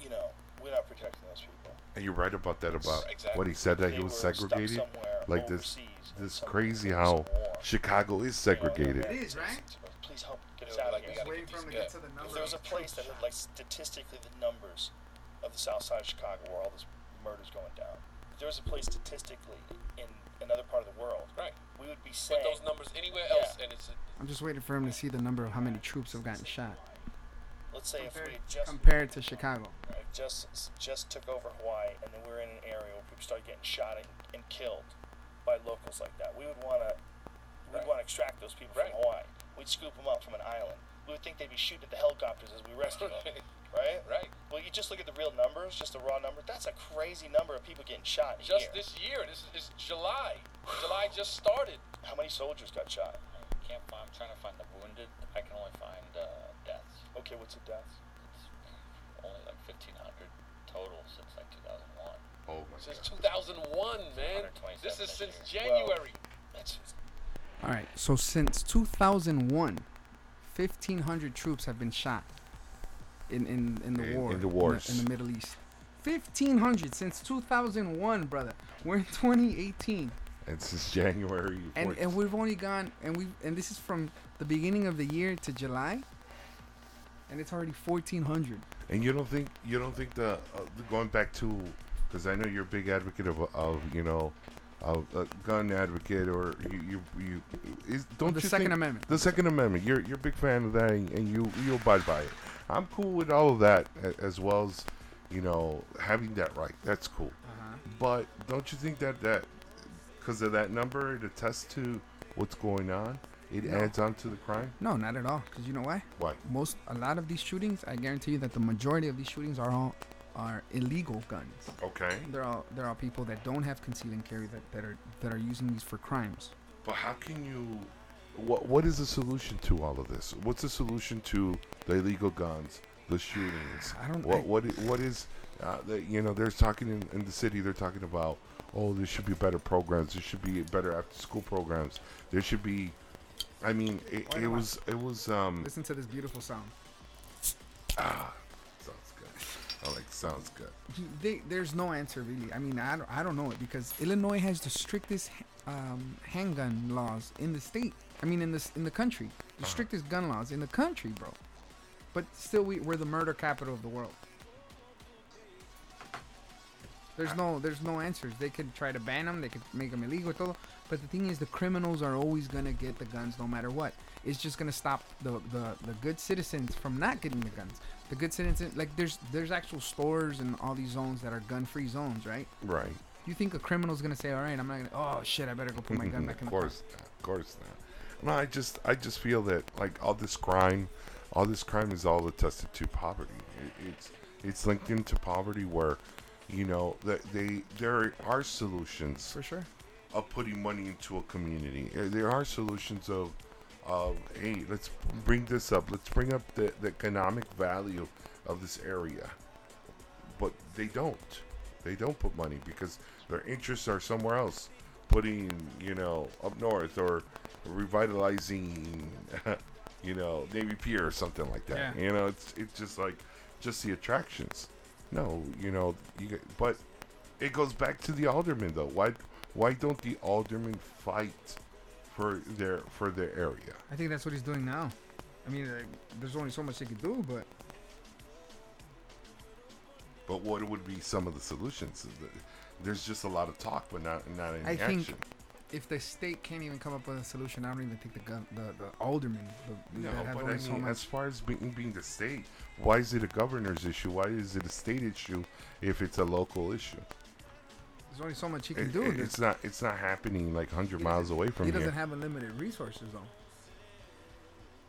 you know, we're not protecting those people. And you're right about that about Exactly. what he said that They he was segregated. Like this, overseas this crazy how war. Chicago is You know, segregated. It is, right? Please help get us out of here. gotta Waiting get for him to get to the yeah. If there was a place that troops had, like statistically the numbers of the south side of Chicago where all this murder's going down, if there was a place statistically in another part of the world, Right. we would be saying Put those numbers anywhere Yeah. else, and it's a, I'm just waiting for him to see the number of how many troops have gotten shot let's say if we had just compared to Chicago. right, just just took over Hawaii and then we're in an area where people started getting shot and, and killed by locals like that, we would want to we'd Right. want to extract those people Right. from Hawaii. We'd scoop them up from an island. We would think they'd be shooting at the helicopters as we rescue them, right? right. Well, you just look at the real numbers, just the raw number. That's a crazy number of people getting shot in a Just year. this year, this is July. July just started. How many soldiers got shot? I can't find. I'm trying to find the wounded. I can only find uh, deaths. Okay, what's the deaths? It's only like 1,500 total since like 2001. Oh my Since god. 2001, man. This is since year. January. That's All right, so since 2001, 1,500 troops have been shot in in, in the In- war in the wars. in the, Middle East. 1,500 since 2001, brother. We're in 2018, And since January. and and we've only gone and we and this is from the beginning of the year to July, and it's already 1,400. And you don't think you don't think the, uh, the going back to because I know you're a big advocate of of you know of a gun advocate or you you, you is don't the you Second Amendment. the Second Amendment you're you're a big fan of that and, and you you abide by it. I'm cool with all of that as well as you know having that right. That's cool. Uh-huh. But don't you think that that because of that number it attests to what's going on? It No. adds on to the crime. No, not at all. Because you know why? Why? Most a lot of these shootings, I guarantee you that the majority of these shootings are all are illegal guns. Okay. They're all they're all people that don't have conceal and carry that, that are that are using these for crimes. But how can you? What What is the solution to all of this? What's the solution to the illegal guns, the shootings? I don't- What I- What i- What is? Uh, the, you know, they're talking in, in the city. They're talking about, oh, there should be better programs. There should be better after school programs. There should be. I mean, it, it was it was um. Listen to this beautiful sound. Ah, sounds good. I like sounds good. They, there's no answer really. I mean, I don't, I don't know it because Illinois has the strictest um, handgun laws in the state. I mean, in this in the country, the Uh-huh. strictest gun laws in the country, bro. But still, we, we're the murder capital of the world. There's no, there's no answers. They could try to ban them. They could make them illegal, todo. But the thing is, the criminals are always gonna get the guns, no matter what. It's just gonna stop the, the, the good citizens from not getting the guns. The good citizens, like there's there's actual stores and all these zones that are gun-free zones, right? Right. You think a criminal's gonna say, "All right, I'm not gonna." Oh shit, I better go put my gun back in of the car." course, not, of course not. No, I just, I just feel that like all this crime, all this crime is all attested to poverty. It, it's, it's linked into poverty where, you know, that they there are solutions For sure. of putting money into a community. Uh, There are solutions of, of hey, let's bring this up. Let's bring up the, the economic value of this area. But they don't. They don't put money because their interests are somewhere else. Putting, you know, up north or revitalizing, you know, Navy Pier or something like that. Yeah. You know, it's it's just like just the attractions. No, you know, you get, but it goes back to the aldermen though. Why why don't the aldermen fight for their for their area? I think that's what he's doing now. I mean, like, there's only so much they can do, but But what would be some of the solutions? There's just a lot of talk, but not not any I think action. If the state can't even come up with a solution, I don't even think the gun, the, the aldermen, the, No, but I mean, as far as being, being the state, why is it a governor's issue? Why is it a state issue if it's a local issue? There's only so much he can It- do. it- it's not it's not happening like hundred miles away from he doesn't have unlimited resources though.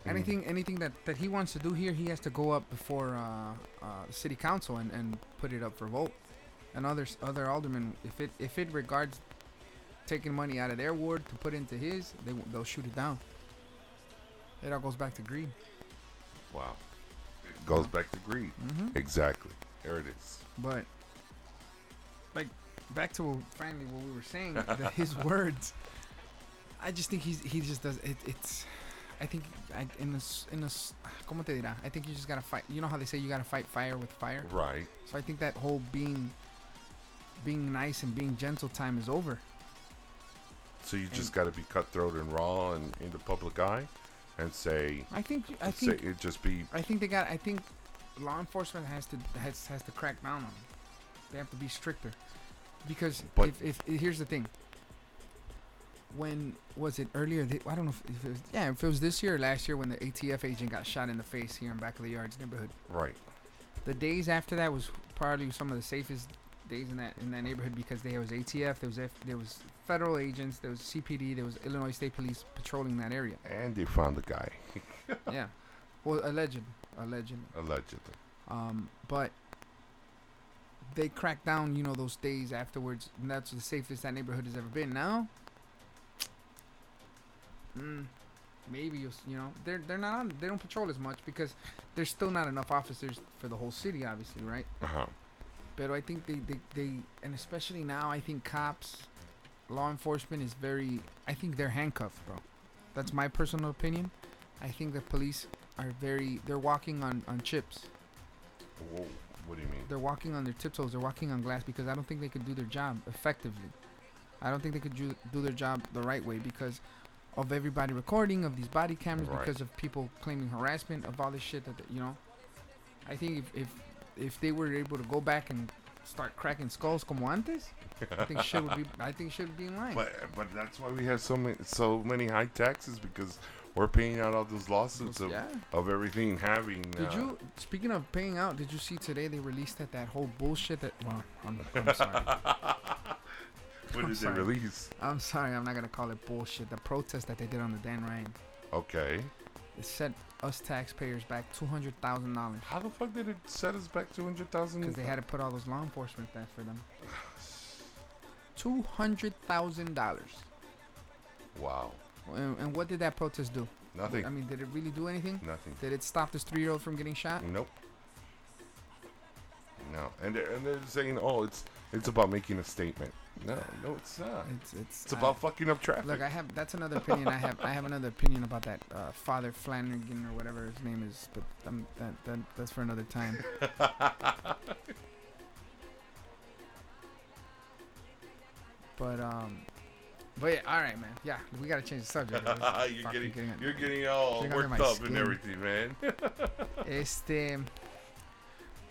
Mm. Anything, anything that, that he wants to do here, he has to go up before uh, uh, city council and, and put it up for vote. And others, other aldermen, if it if it regards taking money out of their ward to put into his, they they'll shoot it down. It all goes back to greed. Wow. It goes back to greed. Mm-hmm. Exactly. There it is. But like back to finally what we were saying, the, his words. I just think he's he just does it. It's I think I, in this in this como te dirá? I think you just gotta fight. You know how they say you gotta fight fire with fire. Right. So I think that whole being being nice and being gentle time is over. So you just got to be cutthroat and raw and in the public eye, and say, I think I say think it just be I think they got. I think law enforcement has to has has to crack down on them. They have to be stricter, because But- if, if here's the thing. When was it earlier? thi- I don't know if, if it was. Yeah, if it was this year or last year when the ATF agent got shot in the face here in back of the yards neighborhood. right. The days after that was probably some of the safest days in that in that neighborhood because there was ATF, there was F, there was federal agents, there was CPD, there was Illinois State Police patrolling that area. And they found the guy, yeah, well, alleged, alleged. allegedly. Um, but they cracked down, you know, those days afterwards, and that's the safest that neighborhood has ever been. Now, mm, maybe you, you know, they're they're not on, they don't patrol as much because there's still not enough officers for the whole city, obviously, right? Uh huh. But I think they, they, they and especially now, I think cops, law enforcement is very. I think they're handcuffed, bro. That's my personal opinion. I think the police are very. They're walking on on chips. Whoa. What do you mean? They're walking on their tiptoes. They're walking on glass because I don't think they could do their job effectively. I don't think they could do, do their job the right way because of everybody recording, of these body cameras, Right. because of people claiming harassment, of all this shit that you know. I think if if if they were able to go back and start cracking skulls como antes, I think shit would be. I think shit would be in line. But but that's why we have so many so many high taxes because we're paying out all those lawsuits of, yeah. of everything having. Did uh, you? Speaking of paying out, did you see today they released that that whole bullshit that? Well, I'm, I'm sorry. What did they release? I'm sorry. I'm not gonna call it bullshit. The protest that they did on the Dan Ryan. Okay. It set us taxpayers back two hundred thousand dollars How the fuck did it set us back two hundred thousand? because they had to put all those law enforcement there for them. Two hundred thousand dollars. Wow. And, and what did that protest do? Nothing. I mean, did it really do anything? Nothing. Did it stop this three-year-old from getting shot? Nope. No. And they're, and they're saying, oh, it's it's about making a statement. No, no, it's not. It's it's, It's I- about fucking up traffic. Look, I have that's another opinion. I have I have another opinion about that uh, Father Flanagan or whatever his name is, but um, that, that that's for another time. but um, but yeah, all right, man. Yeah, we gotta change the subject. You're fucking getting, you're getting all worked up and everything, man. Este.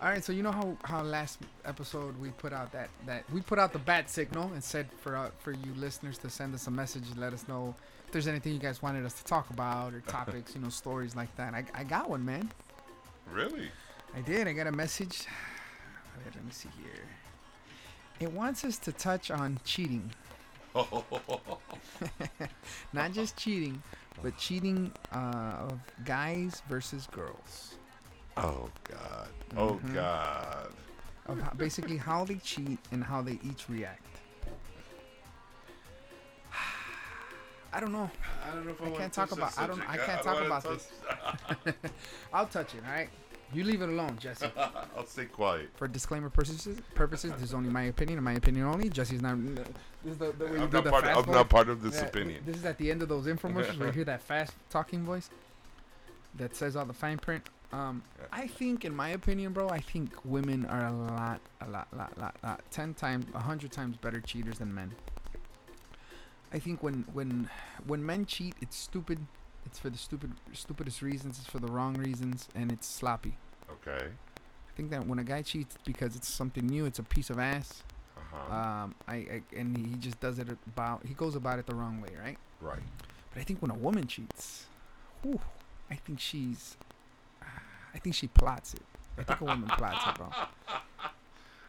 All right, so you know how, how last episode we put out that, that we put out the bat signal and said for uh, for you listeners to send us a message and let us know if there's anything you guys wanted us to talk about or topics, you know, stories like that. I, I got one, man. really? I did. I got a message. Wait, let me see here. It wants us to touch on cheating. Not just cheating, but cheating uh, of guys versus girls. Oh God. Oh Mhm. God. Of how, basically how they cheat and how they each react. I don't know. I don't know if I can't talk about- I don't- I can't talk about this. I'll touch it. All right. You leave it alone, Jesse. I'll stay quiet. For disclaimer purposes, purposes, this is only my opinion and my opinion only. Jesse's not. This is the, the way you I'm do not, the part, fast I'm not part of this Yeah, opinion. This is at the end of those infomercials where you hear that fast talking voice that says all the fine print. Um, I think, in my opinion, bro, I think women are a lot, a lot, lot, lot, lot, ten times, a hundred times better cheaters than men. I think when when when men cheat, it's stupid. It's for the stupid, stupidest reasons. It's for the wrong reasons, and it's sloppy. Okay. I think that when a guy cheats, it's because it's something new. It's a piece of ass. Uh-huh. Um, I, I and he just does it about. He goes about it the wrong way, right? right. But I think when a woman cheats, whew, I think she's, I think she plots it. I think a woman plots it, bro.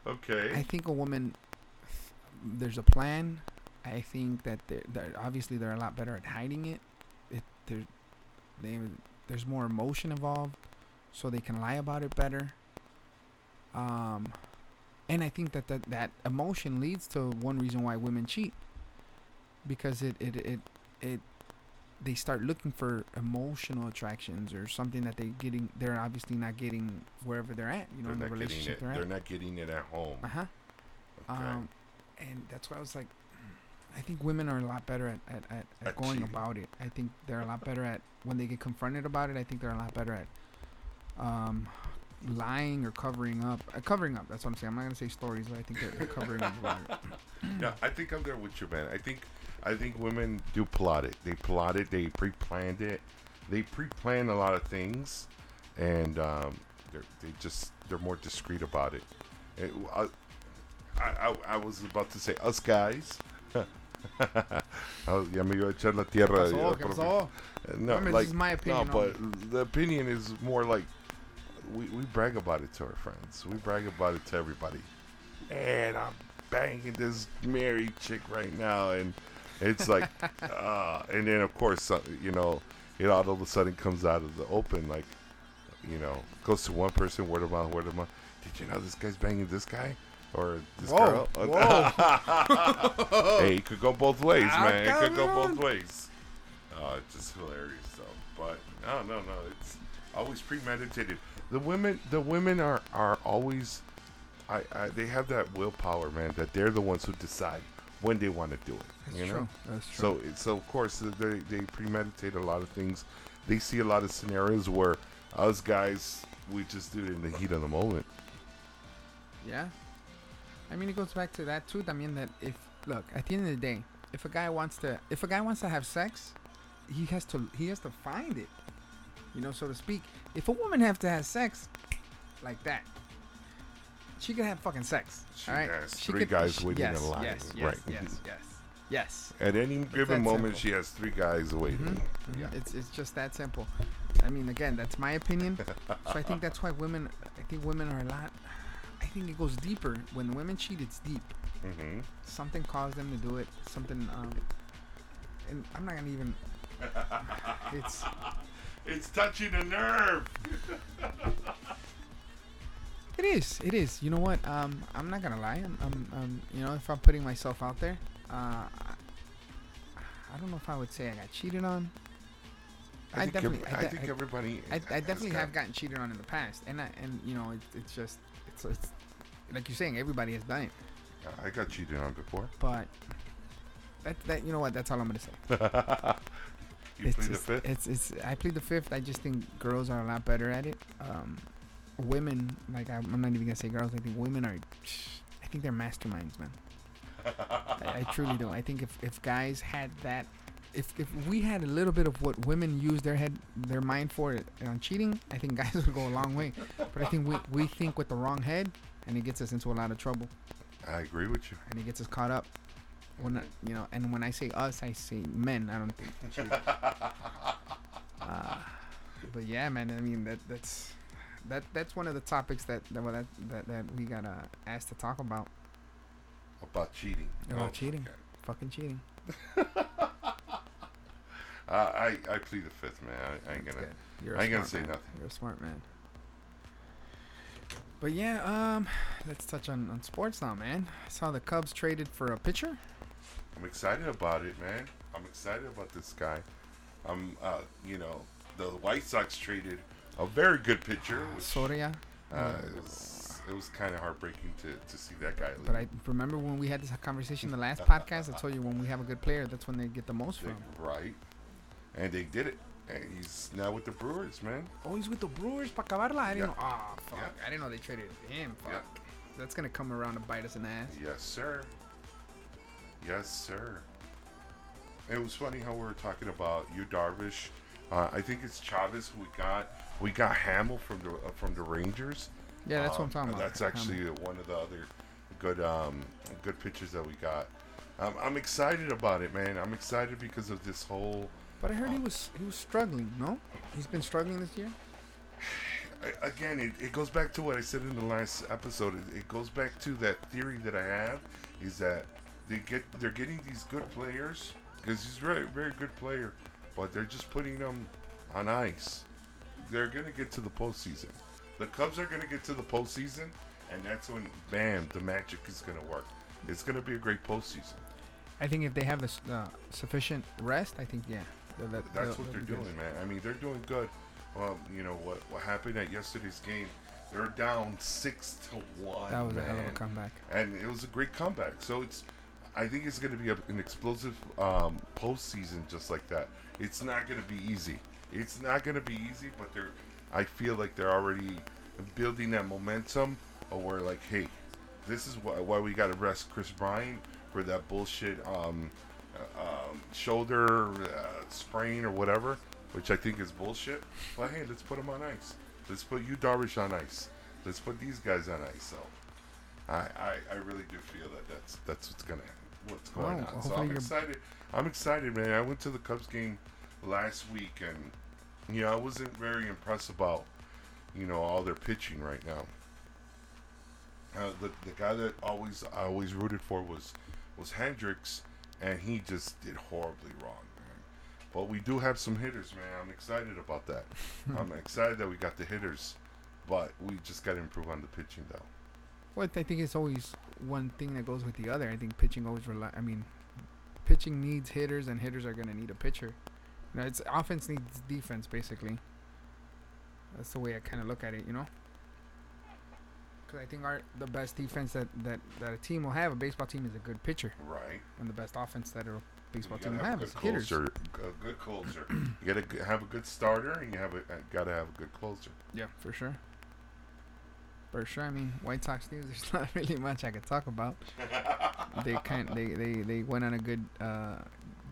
Okay. I think a woman, there's a plan. I think that they're, they're obviously they're a lot better at hiding it. It there, they there's more emotion involved, so they can lie about it better. Um, and I think that that, that emotion leads to one reason why women cheat. Because it it it it they start looking for emotional attractions or something that they're getting they're obviously not getting wherever they're at you know They're in the not getting relationship it. they're They're not getting it at home. uh-huh Okay. um and that's why i was like i think women are a lot better at, at, at, at At going cheating. about it i think they're a lot better at when they get confronted about it i think they're a lot better at um lying or covering up uh, covering up that's what i'm saying i'm not gonna say stories but i think they're, they're covering up Yeah, I think I'm there with you, man. I think I think women do plot it. They plot it. They pre-planned it. They pre-plan a lot of things, and um, they're they just they're more discreet about it. It- I, I, I was about to say us guys. Oh, ya me iba a echar la tierra. Pasó? ya, ¿Qué profe. pasó? Uh, No, Remember, this like, is my opinion No, but the opinion is more like we, we brag about it to our friends. We brag about it to everybody. And I'm banging this married chick right now, and it's like, uh, and then of course, uh, you know, it all of a sudden comes out of the open, like, you know, goes to one person, word of mouth, word of mouth. Did you know this guy's banging this guy? Or this Whoa, girl? whoa. hey, it could go both ways, man. It could go both ways. Oh, it's just hilarious, though. But no, no, no. It's always premeditated. The women, the women are are always, I, I they have that willpower, man. That they're the ones who decide when they want to do it. That's you know. true. That's true. it- so of course uh, they they premeditate a lot of things. They see a lot of scenarios where us guys we just do it in the heat of the moment. Yeah. I mean, it goes back to that too. I mean, that if look at the end of the day, if a guy wants to, if a guy wants to have sex, he has to, he has to find it. You know, so to speak. If a woman have to have sex, like that, she can have fucking sex. She all right. has She three could- guys she- waiting in line, Yes. Yes. right. Yes. Yes. Yes. At any that given moment, simple. she has three guys waiting. Mhm, Yeah. mhm. It's it's just that simple. I mean, again, that's my opinion. so I think that's why women. I think women are a lot. I think it goes deeper. When women cheat, it's deep. hmm Something caused them to do it. Something. Um, and I'm not gonna even. It's. It's touching a nerve. It is. It is. You know what? Um, I'm not gonna lie. I'm. I'm. Um, you know, if I'm putting myself out there, uh, I, I don't know if I would say I got cheated on. I, think definitely. I, I think everybody. I, I definitely have gotten cheated on in the past, and I, and you know, it, it's just it's, it's like you're saying, everybody has done it, I got cheated on before. but that that you know what? That's all I'm gonna say. you it's plead the fifth. It's it's I plead the fifth. I just think girls are a lot better at it. Um, women, like I'm I'm not even gonna say girls. I think women are. I think they're masterminds, man. I, I truly do. I think if, if guys had that, if if we had a little bit of what women use their head, their mind for on cheating, I think guys would go a long way. But I think we we think with the wrong head, and it gets us into a lot of trouble, I agree with you. and it gets us caught up. When I- you know, and when I say us, I say men. I don't think. uh, but yeah, man. I mean that that's that that's one of the topics that that well, that, that, that we got uh, asked to talk about. About cheating. About Oh, cheating. okay. Fucking cheating. Uh, I I plead the fifth, man. I, I ain't gonna. Good. You're a I ain't gonna say man. nothing. You're a smart man. But yeah, um, let's touch on, on sports now, man. I saw the Cubs traded for a pitcher. I'm excited about it, man. I'm excited about this guy. I'm, uh, you know, the White Sox traded a very good pitcher. Which, Soria. uh, it was, was kind of heartbreaking to, to see that guy leave. But I remember when we had this conversation the last podcast. I told you when we have a good player, that's when they get the most from. right, and they did it. And he's now with the Brewers, man. Oh, he's with the Brewers acabarla. I didn't Yeah. know. Ah, fuck. Yeah. I didn't know they traded him. Fuck. Yeah. That's gonna come around to bite us in the ass. Yes, sir. Yes, sir. It was funny how we were talking about you, Darvish. Uh, I think it's Chavez who we got. We got Hamels from the uh, from the Rangers. Yeah, that's what I'm Um, talking about. That's actually one of the other good um, good pitchers that we got. Um, I'm excited about it, man. I'm excited because of this whole. But I heard he was he was struggling. No, he's been struggling this year. I- Again, it, it goes back to what I said in the last episode. It, it goes back to that theory that I have is that they get they're getting these good players because he's a very very good player, but they're just putting them on ice. They're gonna get to the postseason. The Cubs are gonna get to the postseason, and that's when bam, the magic is gonna work. It's gonna be a great postseason. I think if they have the uh, sufficient rest, I think yeah, That- that- That's they'll- what they'll they're be good. doing, man. I mean, they're doing good. Well, you know what what happened at yesterday's game? They're down six to one. That was a hell of a comeback. and it was a great comeback. So it's, I think it's going to be a, an explosive um, postseason just like that. It's not going to be easy. It's not going to be easy, but they're, I feel like they're already building that momentum. Of where like, hey, this is why, why we got to rest Kris Bryant for that bullshit um, uh, um, shoulder uh, sprain or whatever, which I think is bullshit. But hey, let's put him on ice. Let's put you Darvish on ice. Let's put these guys on ice. So. I, I, I really do feel that that's that's what's gonna what's going on. So I'm excited. I'm excited, man. I went to the Cubs game last week, and you know I wasn't very impressed about you know all their pitching right now. Uh, the the guy that always I always rooted for was was Hendricks, and he just did horribly wrong, man. But we do have some hitters, man. I'm excited about that. I'm excited that we got the hitters, but we just got to improve on the pitching, though. Well, I think it's always one thing that goes with the other. I think pitching always rely. I mean, pitching needs hitters, and hitters are gonna need a pitcher. You know, it's offense needs defense, basically. That's the way I kind of look at it, you know. Because I think our the best defense that, that that a team will have, a baseball team, is a good pitcher, Right. and the best offense that a baseball team will have have a is good hitters. closer. A good closer. you gotta g- have a good starter, and you have a gotta have a good closer. Yeah, for sure. For sure. I mean, White Sox news. There's not really much I could talk about. they kind they, they they went on a good uh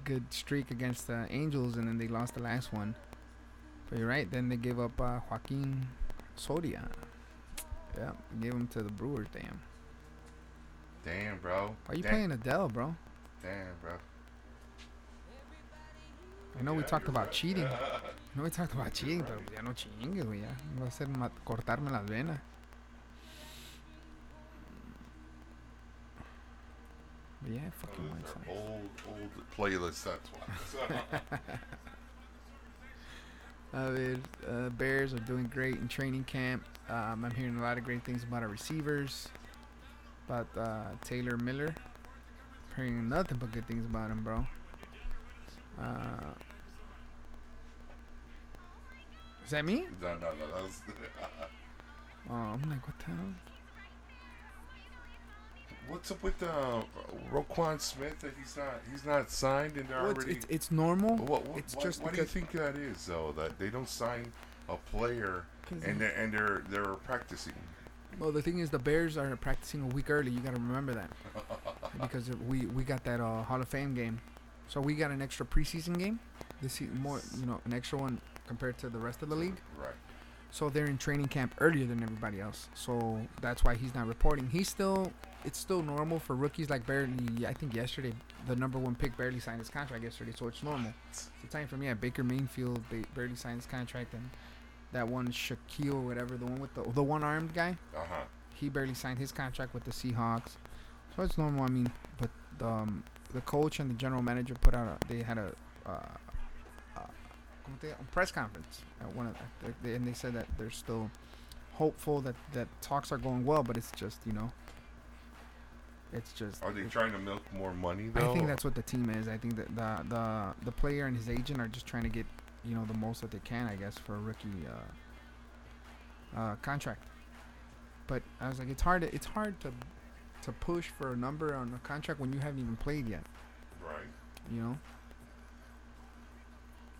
good streak against the Angels, and then they lost the last one. But you're right. Then they gave up uh, Joakim Soria. Yeah, gave him to the Brewers. Damn. Damn, bro. Why you Damn, playing Adele, bro? Damn, bro. I know we talked about right. cheating. I know we talked about cheating, pero ya no chingues, güey. Ya va a ser cortarme las venas. Yeah, fucking White Those are old, old playlist. That's why. Uh, the uh, Bears are doing great in training camp. Um, I'm hearing a lot of great things about our receivers, about uh, Taylor Miller. Hearing nothing but good things about him, bro. Uh, is that me? no, no, no. That was, Oh, I'm like, what the hell? What's up with uh, Roquan Smith? That he's not he's not signed, and they're Well, already. it's, it's normal. what, what, it's what, just what do you think that is, though? That they don't sign a player and they're, and they're they're practicing. Well, the thing is, the Bears are practicing a week early. You got to remember that because we we got that uh, Hall of Fame game, so we got an extra preseason game. This more, you know, an extra one compared to the rest of the league. Right. So they're in training camp earlier than everybody else. So that's why he's not reporting. He's still, it's still normal for rookies like barely. I think yesterday the number one pick barely signed his contract yesterday, so it's normal. It's the time from yeah. Baker Mayfield barely signed his contract, and that one Shaquille or whatever, the one with the the one armed guy, Uh huh. he barely signed his contract with the Seahawks. So it's normal. I mean, but um, the coach and the general manager put out a, they had a, uh, uh, ¿cómo te llama? a press conference at one of the, and they said that they're still hopeful that that talks are going well, but it's just you know, it's just. Are they trying to milk more money though? I think that's what the team is. I think that the the the player and his agent are just trying to get you know the most that they can, I guess, for a rookie uh, uh, contract. But I was like, it's hard. To, it's hard to to push for a number on a contract when you haven't even played yet. right. You know.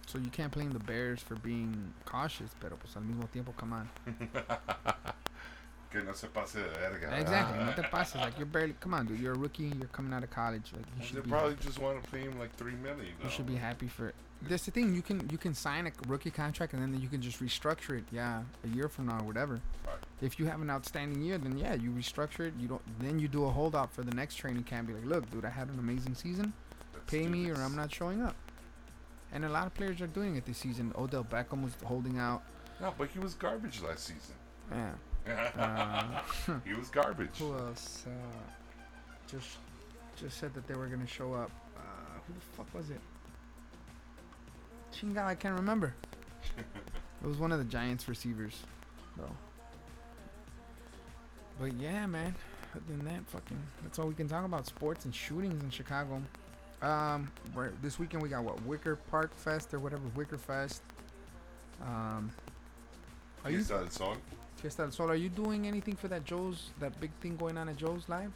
So you can't blame the Bears for being cautious, pero pues al mismo tiempo, come on. Que no se pase de verga. Exactly. No te pases. Like you're barely. Come on, dude. You're a rookie. You're coming out of college. Like you They should be. probably just want to pay him like three million. You should be happy for it. That's the thing. You can you can sign a rookie contract and then you can just restructure it. Yeah, a year from now, or whatever. Right. If you have an outstanding year, then yeah, you restructure it. You don't. Then you do a holdout for the next training camp. Be like, look, dude, I had an amazing season. Let's Pay me, or. I'm not showing up. And a lot of players are doing it this season. Odell Beckham was holding out. No, but he was garbage last season. Yeah. Uh, he was garbage. who else? Uh, just just said that they were gonna show up. Uh, who the fuck was it? Chinga, I can't remember. it was one of the Giants receivers, though. But yeah, man. Other than that, fucking, that's all we can talk about. Sports and shootings in Chicago. Um, this weekend we got what Wicker Park Fest or whatever Wicker Fest. Um, are you del Sol. Fiesta Sol? Are you doing anything for that Joe's that big thing going on at Joe's live?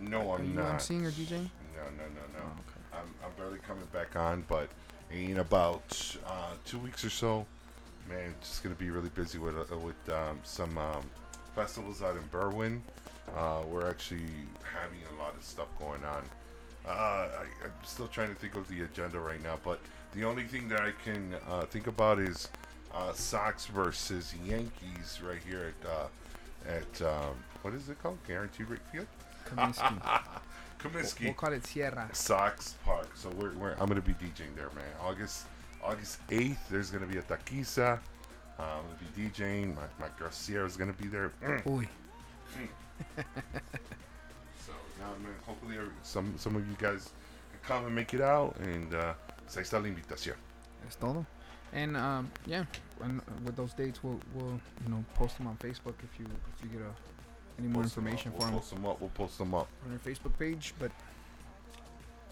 No, I'm you not. emceeing or DJing? No, no, no, no. Oh, okay. I'm, I'm barely coming back on, but in about uh, two weeks or so, man, just gonna be really busy with uh, with um, some um, festivals out in Berwyn. Uh, we're actually having a lot of stuff going on. Uh, I, I'm still trying to think of the agenda right now, but the only thing that I can uh, think about is uh, Sox versus Yankees right here at uh, at um, what is it called? Guaranteed Rate Field. Comiskey. we'll call it Sierra. Sox Park. So we're, we're I'm gonna be DJing there, man. August August eighth. There's gonna be a taquiza. Uh, I'm gonna be DJing. My my girl Siera's gonna be there. Uy. So now, man, hopefully some some of you guys can come and make it out. And uh, ahí está la invitación. Es todo. And um, yeah, and with those dates, we'll we'll you know post them on Facebook if you if you get a, any more Post information We'll for them post them up. We'll post them up. on our Facebook page. But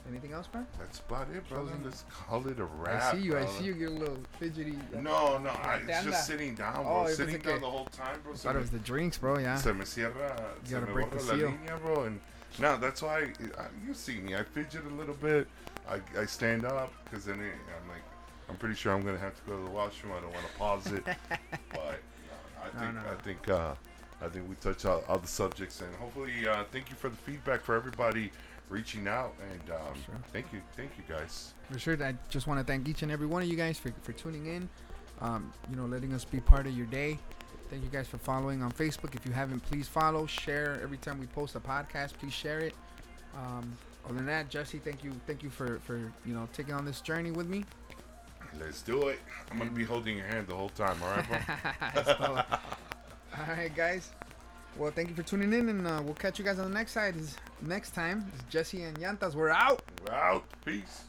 anything else, man? That's about it, brother. Let's call it a wrap. I see you. I see you get a little fidgety. No, no, I, it's just sitting down, Oh, bro. yo sitting down the whole time, bro. Se Thought it was the drinks, bro. Yeah. Se me cierra, se gotta break the seal. línea, bro. And now that's why I, you see me. I fidget a little bit. I, I stand up because then it, I'm like, I'm pretty sure I'm gonna have to go to the washroom. I don't want to pause it, but no, I No, think no, I think uh, I think we touched all, all the subjects, and hopefully, uh, thank you for the feedback for everybody reaching out, and um, Sure. thank you, thank you guys. For sure. I just want to thank each and every one of you guys for, for tuning in. Um, you know, letting us be part of your day. Thank you guys for following on Facebook. If you haven't, please follow, share every time we post a podcast. Please share it. Um, other than that, Jesse, thank you, thank you for for you know taking on this journey with me. Let's do it. I'm gonna be holding your hand the whole time. All right, bro. all right, guys. Well, thank you for tuning in, and uh, we'll catch you guys on the next side. Next time. It's Jesse and Yantas. We're out. We're out. Peace.